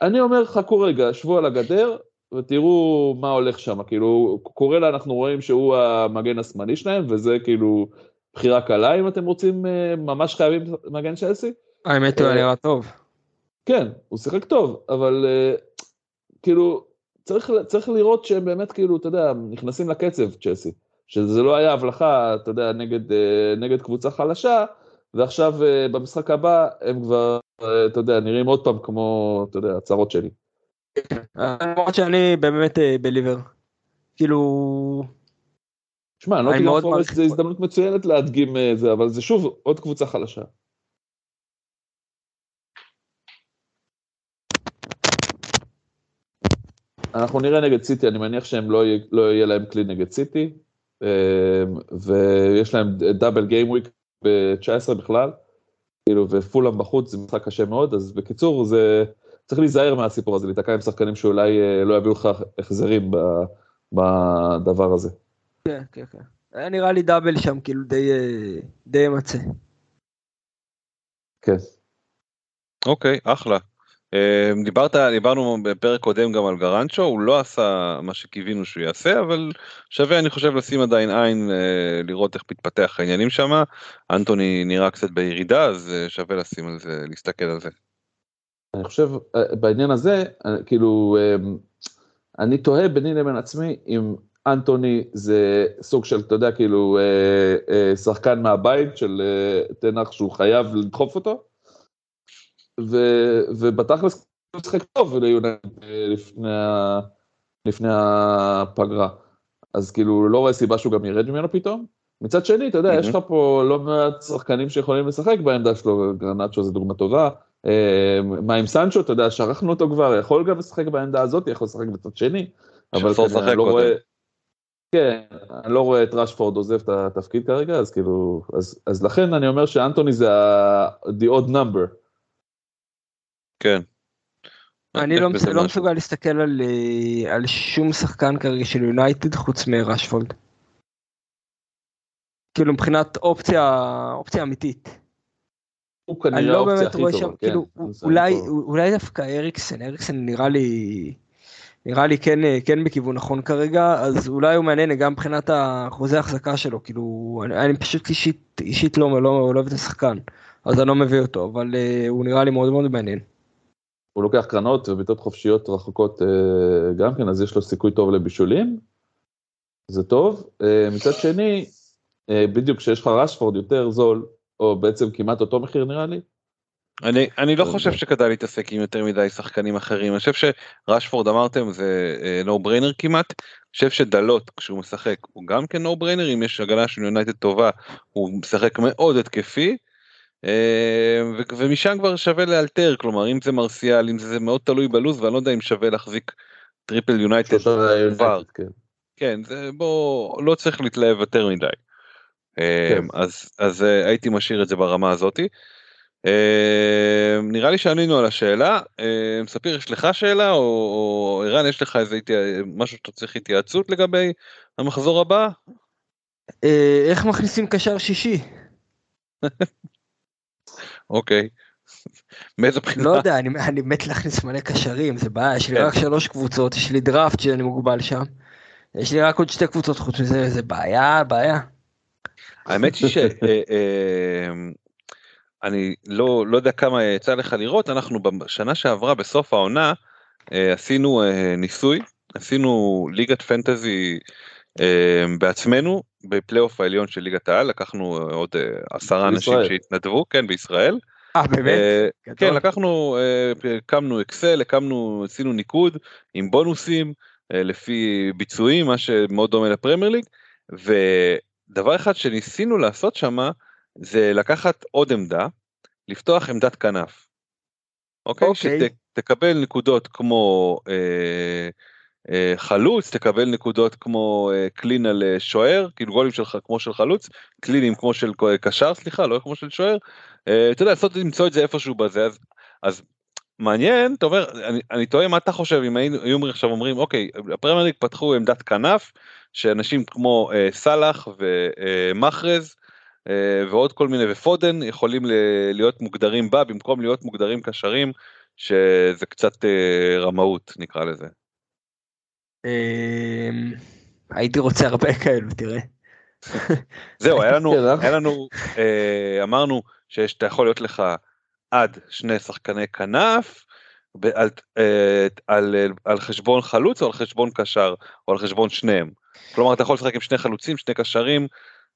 S1: אני אומר, חכו רגע, שבו על הגדר ותראו מה הולך שם. כאילו, קורלה, אנחנו רואים שהוא המגן השמאלי שלהם, וזה כאילו בחירה קלה אם אתם רוצים, ממש חייבים מגן צ'לסי.
S3: האמת הוא נראה טוב.
S1: כן, הוא שיחק טוב, אבל uh, כאילו, צריך, צריך לראות שהם באמת כאילו, אתה יודע, נכנסים לקצב, צ'לסי. שזה לא היה הבלחה, אתה יודע, נגד, uh, נגד קבוצה חלשה, ועכשיו uh, במשחק הבא הם כבר, אתה יודע, נראים עוד פעם כמו, אתה יודע, הצהרות שלי.
S3: למרות שאני באמת בליבר. כאילו...
S1: שמע, אני לא כאילו, זו הזדמנות מצוינת להדגים זה, אבל זה שוב עוד קבוצה חלשה. אנחנו נראה נגד סיטי, אני מניח שהם לא, לא יהיה להם כלי נגד סיטי, אמ, ויש להם דאבל גיים וויק ב-19 בכלל, כאילו, ופולאם בחוץ זה משחק קשה מאוד, אז בקיצור, זה, צריך להיזהר מהסיפור הזה, להתקע עם שחקנים שאולי אה, לא יביאו לך החזרים בדבר הזה.
S3: כן, כן, כן. היה נראה לי דאבל שם, כאילו, די, אה, די מצה.
S1: כן.
S2: אוקיי, אחלה. אמ, דיברת, דיברנו בפרק קודם גם על גרנצ'ו, הוא לא עשה מה שקיווינו שהוא יעשה, אבל שווה אני חושב לשים עדיין עין אה, לראות איך מתפתח העניינים שם. אנטוני נראה קצת בירידה, אז אה, שווה לשים על זה, להסתכל על זה.
S1: אני חושב, אה, בעניין הזה, כאילו, אמ, אני תוהה ביני לבין עצמי אם אנטוני זה סוג של, אתה יודע, כאילו, שחקן מהבית של תנח שהוא חייב לדחוף אותו. ובתכלס הוא משחק טוב ליונד לפני, לפני הפגרה. אז כאילו לא רואה סיבה שהוא גם ירד ממנו פתאום. מצד שני, אתה יודע, mm-hmm. יש לך פה לא מעט שחקנים שיכולים לשחק בעמדה שלו, גרנצ'ו זה דוגמה טובה. אה, מה עם סנצ'ו, אתה יודע, שרחנו אותו כבר, יכול גם לשחק בעמדה הזאת, יכול לשחק בצד שני. אבל אני לא רואה... כן, אני לא רואה את רשפורד עוזב את התפקיד כרגע, אז כאילו, אז, אז לכן אני אומר שאנטוני זה ה-the odd number.
S2: כן.
S3: אני לא, לא מסוגל להסתכל על, אה, על שום שחקן כרגע של יונייטד חוץ מרשפולד. כאילו מבחינת אופציה, אופציה אמיתית.
S1: הוא כנראה לא האופציה הכי טובה,
S3: שם, כן. כאילו, אולי, אולי דווקא אריקסן, אריקסן נראה לי, נראה לי כן, כן בכיוון נכון כרגע, אז אולי הוא מעניין גם מבחינת החוזה ההחזקה שלו, כאילו, אני, אני פשוט אישית, אישית לא, לא, לא אוהב את השחקן, אז אני לא מביא אותו, אבל uh, הוא נראה לי מאוד מאוד מעניין.
S1: הוא לוקח קרנות ובעיטות חופשיות רחוקות אה, גם כן, אז יש לו סיכוי טוב לבישולים, זה טוב. אה, מצד שני, אה, בדיוק כשיש לך רשפורד יותר זול, או בעצם כמעט אותו מחיר נראה לי.
S2: אני, אני לא חושב שכדאי להתעסק עם יותר מדי שחקנים אחרים, אני חושב שרשפורד אמרתם זה no brainer כמעט, אני חושב שדלות כשהוא משחק הוא גם כן no brainer, אם יש הגנה של יונייטד טובה הוא משחק מאוד התקפי. אה, ומשם כבר שווה לאלתר כלומר אם זה מרסיאל אם זה מאוד תלוי בלו"ז ואני לא יודע אם שווה להחזיק triple יונייטד כבר. כן. כן זה בוא לא צריך להתלהב יותר מדי. אה, כן. אז אז אה, הייתי משאיר את זה ברמה הזאתי. נראה לי שענינו על השאלה ספיר יש לך שאלה או ערן יש לך איזה משהו שאתה צריך התייעצות לגבי המחזור הבא?
S3: איך מכניסים קשר שישי?
S2: אוקיי. מאיזה בחינה?
S3: לא יודע, אני, אני מת להכניס מלא קשרים, זה בעיה, יש לי כן. רק שלוש קבוצות, יש לי דראפט שאני מוגבל שם. יש לי רק עוד שתי קבוצות חוץ מזה, זה בעיה, בעיה.
S2: האמת היא שאני אה, לא, לא יודע כמה יצא לך לראות, אנחנו בשנה שעברה בסוף העונה אה, עשינו אה, ניסוי, עשינו ליגת פנטזי אה, בעצמנו בפלייאוף העליון של ליגת העל לקחנו עוד אה, עשרה אנשים. שהתנדבו כן בישראל.
S3: אה באמת?
S2: אה. כן לקחנו אה, הקמנו אקסל הקמנו עשינו ניקוד עם בונוסים אה, לפי ביצועים מה שמאוד דומה לפרמייר ליג ודבר אחד שניסינו לעשות שמה זה לקחת עוד עמדה לפתוח עמדת כנף. אוקיי?
S3: אוקיי.
S2: שתקבל נקודות כמו אה, אה, חלוץ תקבל נקודות כמו אה, קלין על אה, שוער כאילו גולים שלך כמו של חלוץ קלינים כמו של קשר סליחה לא כמו של שוער. אה, אתה יודע לעשות למצוא את זה איפשהו בזה אז אז מעניין אתה אומר אני, אני תוהה מה אתה חושב אם היינו היו עכשיו אומרים אוקיי הפרמייר פתחו עמדת כנף שאנשים כמו אה, סאלח ומחרז אה, ועוד כל מיני ופודן יכולים להיות מוגדרים בה במקום להיות מוגדרים קשרים שזה קצת אה, רמאות נקרא לזה.
S3: אמ, הייתי רוצה הרבה כאלו, תראה.
S2: זהו היה לנו
S1: כן, אנחנו-
S2: היה לנו אה, אמרנו שאתה יכול להיות לך עד שני שחקני כנף על, אה, על, על חשבון חלוץ או על חשבון קשר או על חשבון שניהם. כלומר אתה יכול לשחק עם שני חלוצים שני קשרים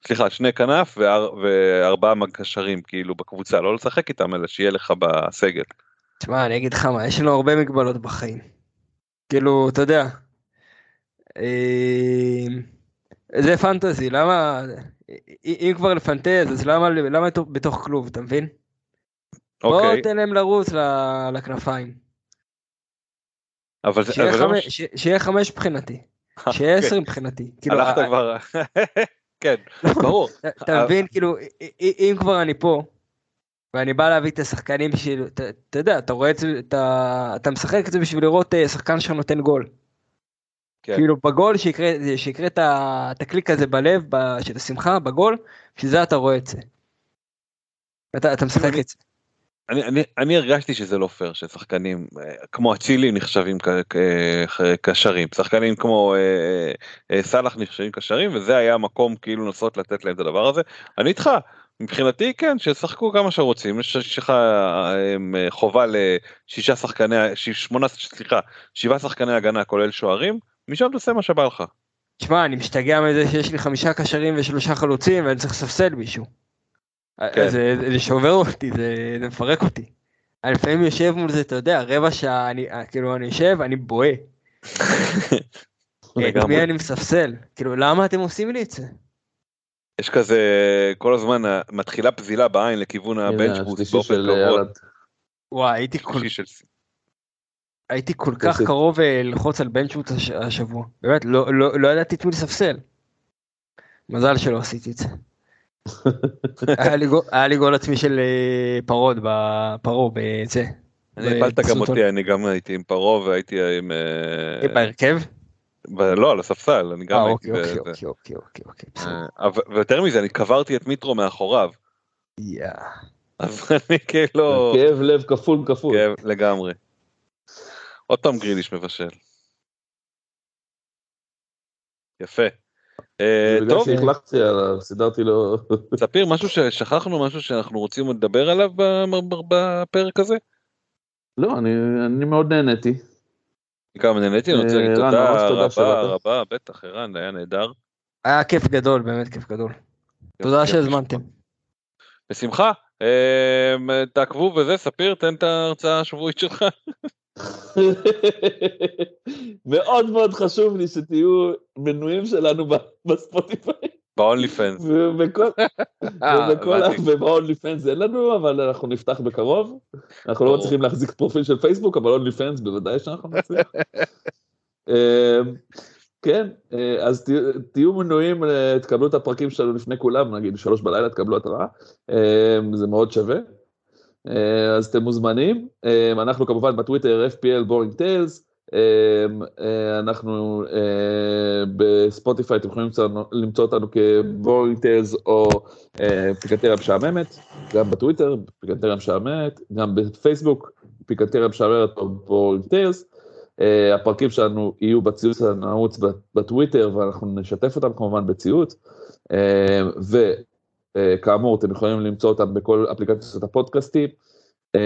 S2: סליחה שני כנף ואר, וארבעה קשרים כאילו בקבוצה לא לשחק איתם אלא שיהיה לך בסגל.
S3: תשמע, אני אגיד לך מה, יש לנו הרבה מגבלות בחיים. כאילו, אתה יודע. אמ, זה פנטזי, למה... אם כבר לפנטז, אז למה למה בתוך כלוב, אתה מבין? בוא
S2: אוקיי
S3: תן להם לרוץ לכנפיים.
S2: אבל
S3: שיהיה
S2: אבל
S3: חמש-
S2: ש-
S3: שיהיה חמש מבחינתי. שיהיה
S2: אוקיי.
S3: עשר מבחינתי. כאילו,
S2: הלכת
S3: ה-
S2: כבר כן ברור
S3: אתה- מבין, כאילו, אם כבר אני פה, ואני בא להביא את השחקנים בשביל, אתה יודע, אתה רואה את זה, אתה- משחק את זה בשביל לראות אה, שחקן שנותן גול.
S2: כן.
S3: כאילו בגול שיקרה, את הקליק הזה בלב, ב- של השמחה, בגול, בשביל זה אתה רואה את זה. אתה אתה משחק
S2: אני-
S3: את זה.
S2: אני, אני, אני הרגשתי שזה לא פייר ששחקנים אה, כמו אצילי נחשבים קשרים שחקנים כמו אה, אה, סאלח נחשבים קשרים וזה היה המקום כאילו לנסות לתת להם את הדבר הזה אני איתך מבחינתי כן שישחקו כמה שרוצים יש לך אה, אה, חובה לשישה שחקני שמונה סליחה שבעה שחקני הגנה כולל שוערים משם תעשה מה שבא לך.
S3: תשמע, אני משתגע מזה שיש לי חמישה קשרים ושלושה חלוצים ואני צריך לספסל מישהו.
S2: כן.
S3: זה, זה שובר אותי, זה, זה מפרק אותי. אני לפעמים יושב מול זה, אתה יודע, רבע שעה, אני, כאילו, אני יושב, אני בוהה. את. מי אני מספסל? כאילו, למה אתם עושים לי את זה?
S2: יש כזה כל הזמן אה, מתחילה פזילה בעין לכיוון באופן קבוע.
S1: ילד.
S3: וואי, הייתי כל, הייתי כל כך. קרוב אה, ללחוץ על bench boost הש, השבוע. באמת, לא, לא, לא ידעתי את מי לספסל. מזל שלא עשיתי את זה. היה, לי גול, עצמי של אה, פרוד, בפרו, בזה.
S2: אני הפלת גם. אותי, אני גם הייתי עם פרעה והייתי עם... אה,
S3: בהרכב?
S2: לא, על הספסל, אני גם
S3: אה,
S2: הייתי
S3: אוקיי. אוקיי, אוקיי, אוקיי, אוקיי, אוקיי.
S2: אה, ויותר מזה, אני קברתי את מיטרו מאחוריו,
S3: יא.
S2: אז אני כאילו...
S1: כאב לב כפול כפול.
S2: כן, לגמרי. עוד פעם גריליש מבשל. יפה. אה, טוב,
S1: שהחלקתי עליו, סידרתי לו...
S2: ספיר, משהו ששכחנו, משהו שאנחנו רוצים לדבר עליו בפרק הזה?
S1: לא, אני אני מאוד נהניתי.
S2: גם נהניתי, אני רוצה להגיד
S1: אה, ערן,
S2: תודה רבה. רבה, בטח, ערן, היה נהדר.
S3: היה כיף גדול, באמת כיף גדול. תודה שהזמנתם.
S2: בשמחה. אה, תעקבו וזה, ספיר, תן את ההרצאה השבועית שלך.
S1: מאוד מאוד חשוב לי שתהיו מנויים שלנו בספוטיפיי.
S2: ב-only fans. אה.
S1: וב-only fans אין לנו, אבל אנחנו נפתח בקרוב. אנחנו לא. צריכים להחזיק פרופיל של פייסבוק, אבל only fans בוודאי שאנחנו נצליח. אה, כן, אה, אז תה- תהיו מנויים, אה, תקבלו את הפרקים שלנו לפני כולם, נגיד שלוש בלילה תקבלו התראה, אה, זה מאוד שווה. אה, אז אתם מוזמנים, אה, אנחנו כמובן בטוויטר FPL בורינג טיילס, אנחנו אה, בספוטיפיי אתם יכולים למצוא, אותנו כבורינג טיילס או פיקנטריה משעממת, גם בטוויטר פיקנטריה משעממת, גם בפייסבוק פיקנטריה משעממת או בורינג טיילס. הפרקים שלנו יהיו בציוץ הנעוץ בטוויטר ואנחנו נשתף אותם כמובן בציוץ. וכאמור אתם יכולים למצוא אותם בכל אפליקציות הפודקאסטים. Uh,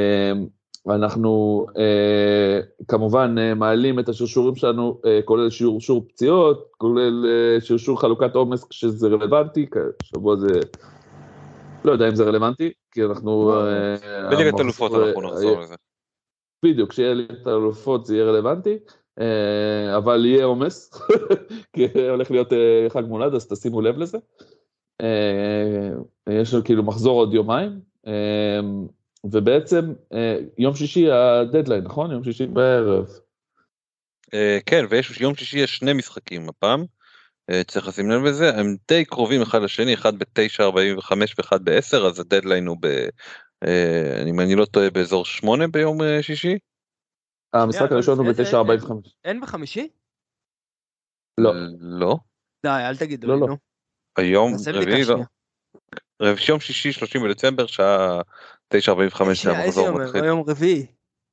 S1: אנחנו אה, כמובן אה, מעלים את השרשורים שלנו, אה, כולל שרשור פציעות, כולל אה, שרשור חלוקת עומס כשזה רלוונטי, שבוע זה, לא יודע אם זה רלוונטי, כי אנחנו... אה,
S2: בליגת
S1: המחזור-
S2: אלופות אנחנו
S1: אה,
S2: נחזור לזה.
S1: בדיוק, כשיהיה ליגת האלופות זה יהיה רלוונטי, אה, אבל יהיה עומס, כי הולך להיות אה, חג מולד, אז תשימו לב לזה. אה, יש לנו כאילו מחזור עוד יומיים, אה, ובעצם אה, יום שישי הדדליין, נכון? יום שישי בערב.
S2: אה, כן, ויש יום שישי יש שני משחקים הפעם. אה, צריך לשים לב לזה, הם די קרובים אחד לשני, אחד ב-9.45 ואחד ב-10, אז הדדליין הוא ב... אה, אם אני לא טועה באזור 8 ביום אה, שישי?
S1: המשחק הראשון הוא
S3: איזה-
S1: ב-9.45.
S3: אין בחמישי?
S1: לא.
S2: לא.
S3: די, אל תגידו
S1: לא,
S3: לי,
S1: לא.
S3: נו.
S2: היום רביעי, לא. רב- יום שישי 30 בדצמבר שעה 9:45
S3: שנייה, איזה
S2: שהמחזור
S3: יום?
S2: מתחיל.
S3: יום רביעי.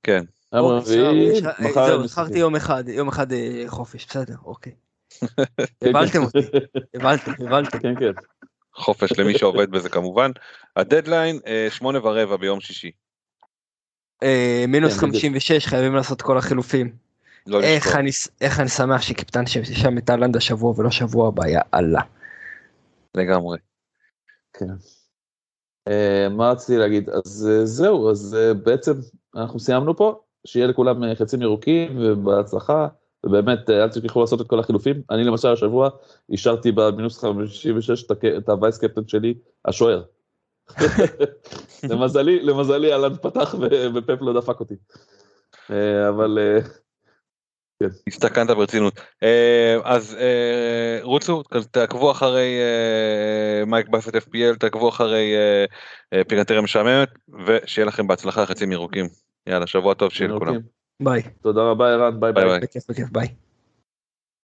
S2: כן.
S1: יום
S3: אוקיי,
S1: רביעי,
S3: יש- אה,
S1: מחר
S3: זהו,
S1: משחקים.
S3: יום אחד, יום אחד אה, חופש, בסדר, אוקיי.
S1: כן,
S3: הבלתם
S1: כן.
S3: אותי, הבלתם, הבלתם.
S1: כן, כן.
S2: חופש למי שעובד בזה כמובן. הדדליין אה, שמונה ורבע ביום שישי.
S3: מינוס
S1: כן, בדיוק.
S3: 56, חייבים לעשות כל החילופים.
S2: לא
S3: איך. אני ש- איך אני שמח שקיפטן שם את אהלנד השבוע ולא שבוע הבא, יא אללה.
S2: לגמרי.
S1: כן. אה, מה רציתי להגיד? אז אה, זהו, אז אה, בעצם אנחנו סיימנו פה, שיהיה לכולם חצים ירוקים ובהצלחה, ובאמת אל תשכחו לעשות את כל החילופים. אני למשל השבוע אישרתי במינוס 56 את הווייס קפטן שלי, השוער. למזלי, למזלי אהלן פתח ו- ופפ לא דפק אותי. אבל
S2: הסתכנת ברצינות. אה, אז אה, רוצו, תעקבו אחרי אה, מייק באפט FPL, תעקבו אחרי פיקנטריה משעממת, ושיהיה לכם בהצלחה חצים ירוקים. יאללה, שבוע טוב שיהיה לכולם.
S3: ביי.
S1: תודה רבה ערן, ביי
S2: ביי
S1: ביי.
S2: ביי.
S3: בכיף בכיף ביי.